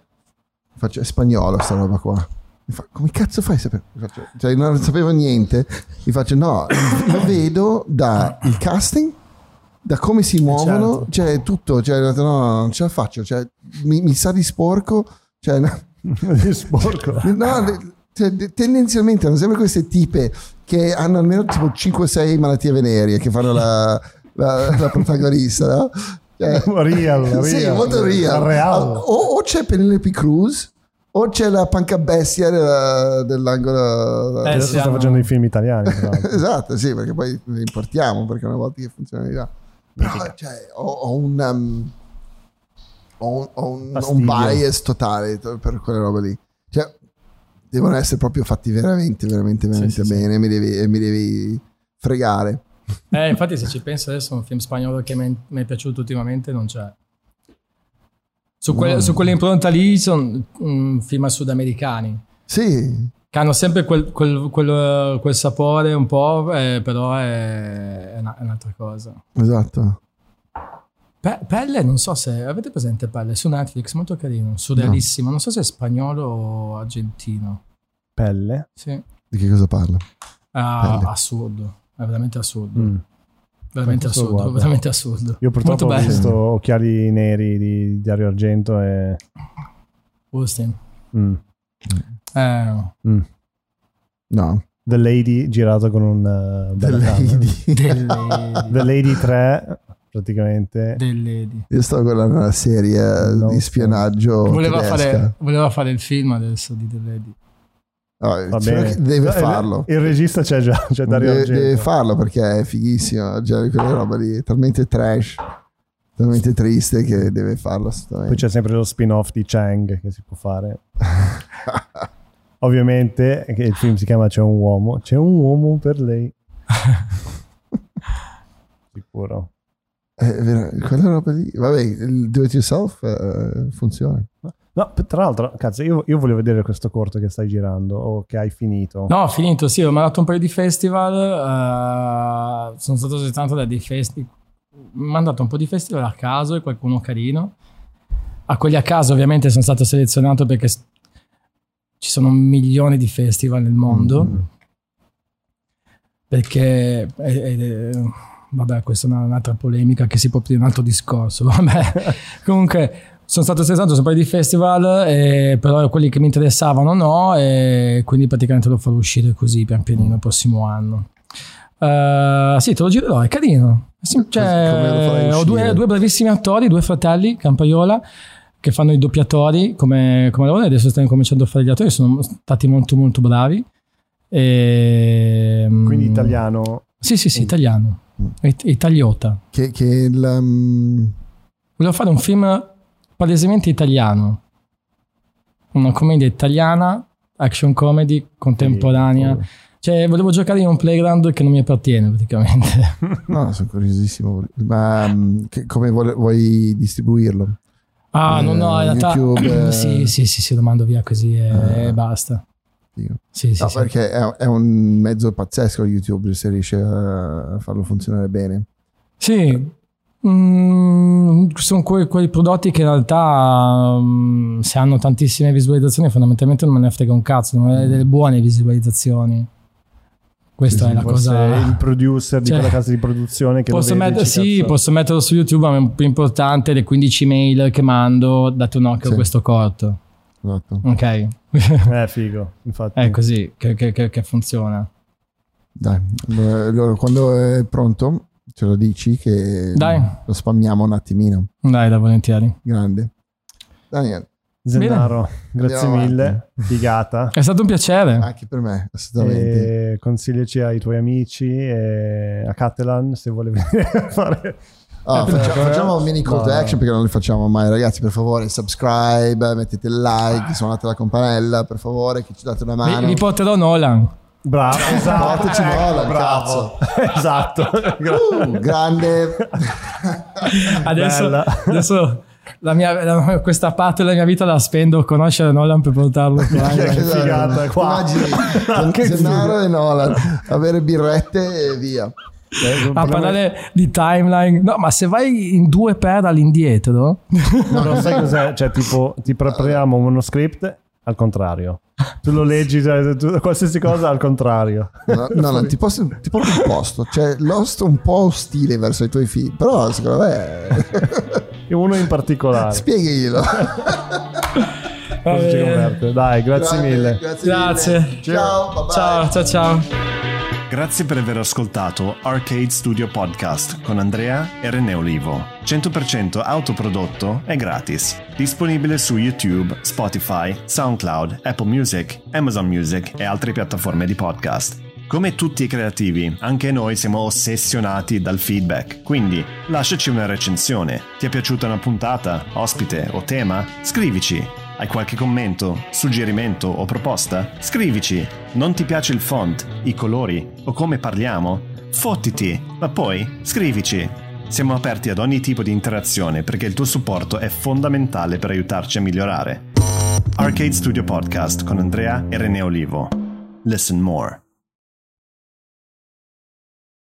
Faccio, è spagnolo sta roba qua. Mi fa, come cazzo fai a sapere? Faccio, cioè, non sapevo niente. Gli faccio, no, lo vedo dal casting, da come si muovono, certo. cioè tutto. Cioè, no, no, non ce la faccio. Cioè, mi, mi sa di sporco. Cioè, no, <laughs> Di sporco. <laughs> no, cioè, de- tendenzialmente hanno sempre queste tipe che hanno almeno tipo 5-6 malattie venerie che fanno la, la- la protagonista, no? Cioè, <laughs> Real, real. sì, molto real. Real. O, o c'è Penelope Cruz o c'è la panca bestia della- dell'angolo. Eh, Adesso sta facendo i film italiani. esatto, sì, perché poi li importiamo perché una volta che funziona di là. Però cioè, ho, ho un, um, ho un, ho un- un bias totale to- per quelle robe lì. Cioè, devono essere proprio fatti veramente, veramente, veramente sì, sì. bene. Mi devi, mi devi fregare. Eh, infatti, se ci penso adesso, un film spagnolo che mi è- piaciuto ultimamente non c'è. Su, quelle- No. su quell'impronta lì sono mm, film sudamericani Sì, che hanno sempre quel, quel- quel- quel sapore un po', eh, però è, è una- è un'altra cosa. esatto. Pe- Pelle, non so se avete presente Pelle su Netflix, molto carino, surrealissimo. Non so se è spagnolo o argentino. Pelle. Sì. Di che cosa parla? Ah, assurdo, è veramente assurdo. Mm. Veramente assurdo, guarda. veramente assurdo. Io purtroppo Molto ho bello. visto Occhiali Neri di Dario Argento e... Austin. Mm. Eh, Mm. No, The Lady girato con un... uh, The bella camera. <laughs> Lady. The Lady 3 praticamente. Io sto guardando una serie Non di so. spionaggio voleva, fare, voleva fare il film adesso di The Lady. No, Va spero bene. deve Eh, farlo. Il regista c'è già, c'è Dario Deve, deve farlo perché è fighissimo. Già quella roba lì è talmente trash, talmente triste che deve farlo Poi c'è sempre lo spin-off di Chang che si può fare. <laughs> Ovviamente che il film si chiama C'è un uomo. C'è un uomo per lei. <laughs> Sicuro. È vero, quella roba lì, vabbè, il do it yourself eh, funziona. No, tra l'altro, cazzo, io, io voglio vedere questo corto che stai girando o che hai finito. No, ho finito, sì, ho mandato un paio di festival. eh, sono stato soltanto da dei festival. Mandato un po' di festival a caso e qualcuno carino. A quelli a caso, ovviamente, sono stato selezionato perché ci sono milioni di festival nel mondo. Mm. Perché, eh, vabbè, questa è una- un'altra polemica che si può aprire un altro discorso. <laughs> Vabbè, <laughs> comunque sono stato selezionato su un paio di festival, eh, però quelli che mi interessavano no, e quindi praticamente lo farò uscire così pian pianino il prossimo anno. Eh, sì, te lo girerò, è carino. Sì, cioè, ho due, due bravissimi attori, due fratelli, Campaiola, che fanno i doppiatori come, come lavoro e adesso stanno cominciando a fare gli attori, sono stati molto molto bravi. E, Quindi mm, italiano. Sì, sì, sì, Mm. italiano. It- Italiota. Che, che il, um, Volevo fare un film palesemente italiano. Una commedia italiana action comedy contemporanea. Sì, Cioè, volevo giocare in un playground che non mi appartiene praticamente. <laughs> No, sono curiosissimo. Ma mm, che- come vuole- vuoi distribuirlo? Ah, Eh, no, no, in realtà... YouTube, <clears throat> eh. Sì, sì, sì, sì, lo mando via così e, Ah. e basta. Sì, sì, No, sì. perché è, è un mezzo pazzesco YouTube se riesce a farlo funzionare bene. Sì, mm, sono que- quei prodotti che in realtà mm, se hanno tantissime visualizzazioni fondamentalmente non me ne frega un cazzo, non è delle buone visualizzazioni. Questa Sì, è la cosa... il producer di Cioè, quella casa di produzione che Posso, lo vede, dice, sì, cazzo, posso metterlo su YouTube, ma è più importante le 15 mail che mando, date un occhio Sì. a questo corto. Esatto. Ok, <laughs> Eh, figo, infatti. è così che, che- che- che funziona. Dai, allora, quando è pronto ce lo dici che Dai. lo spammiamo un attimino. Dai, da volentieri. Grande. Daniel, Zennaro, grazie Andiamo avanti. mille, figata. È stato un piacere. anche per me, assolutamente. E consigliaci ai tuoi amici e a Catalan se vuole venire a fare Ah, Eh, facciamo, facciamo un mini call to action perché non li facciamo mai, ragazzi. Per favore, subscribe, mettete il like, suonate la campanella, per favore, che ci date una Vi, mano. vi porterò Nolan. Bravo, esatto, Portaci ecco, Nolan, bravo. <laughs> esatto. Uh, grande. Adesso, <laughs> Bella. adesso la mia, la- questa parte della mia vita la spendo a conoscere Nolan per portarlo qua. <laughs> Che figata, qua. Immagini, <laughs> Gennaro e Nolan, avere birrette e via. a parlare di timeline. No, ma se vai in due per all'indietro, No, non sai cos'è? Cioè, tipo, ti prepariamo uno script al contrario. Tu lo leggi, cioè, tu- qualsiasi cosa al contrario. No, no, no, <laughs> ti, posso, ti porto un posto. Cioè, Lost è un po' ostile verso i tuoi figli, però secondo me... E <laughs> uno in particolare. Spieghilo. <laughs> Cosa ci converte? Dai, grazie Grande, mille. Grazie. Grazie. mille. Ciao, bye bye. ciao, ciao, ciao. Grazie per aver ascoltato Arcade Studio Podcast con Andrea e René Olivo. 100% autoprodotto e gratis. Disponibile su YouTube, Spotify, SoundCloud, Apple Music, Amazon Music e altre piattaforme di podcast. Come tutti i creativi, anche noi siamo ossessionati dal feedback, quindi lasciaci una recensione. Ti è piaciuta una puntata, ospite o tema? Scrivici. Hai qualche commento, suggerimento o proposta? Scrivici. Non ti piace il font, i colori o come parliamo? Fottiti, ma poi scrivici. Siamo aperti ad ogni tipo di interazione perché il tuo supporto è fondamentale per aiutarci a migliorare. Arcade Studio Podcast con Andrea e René Olivo. Listen more.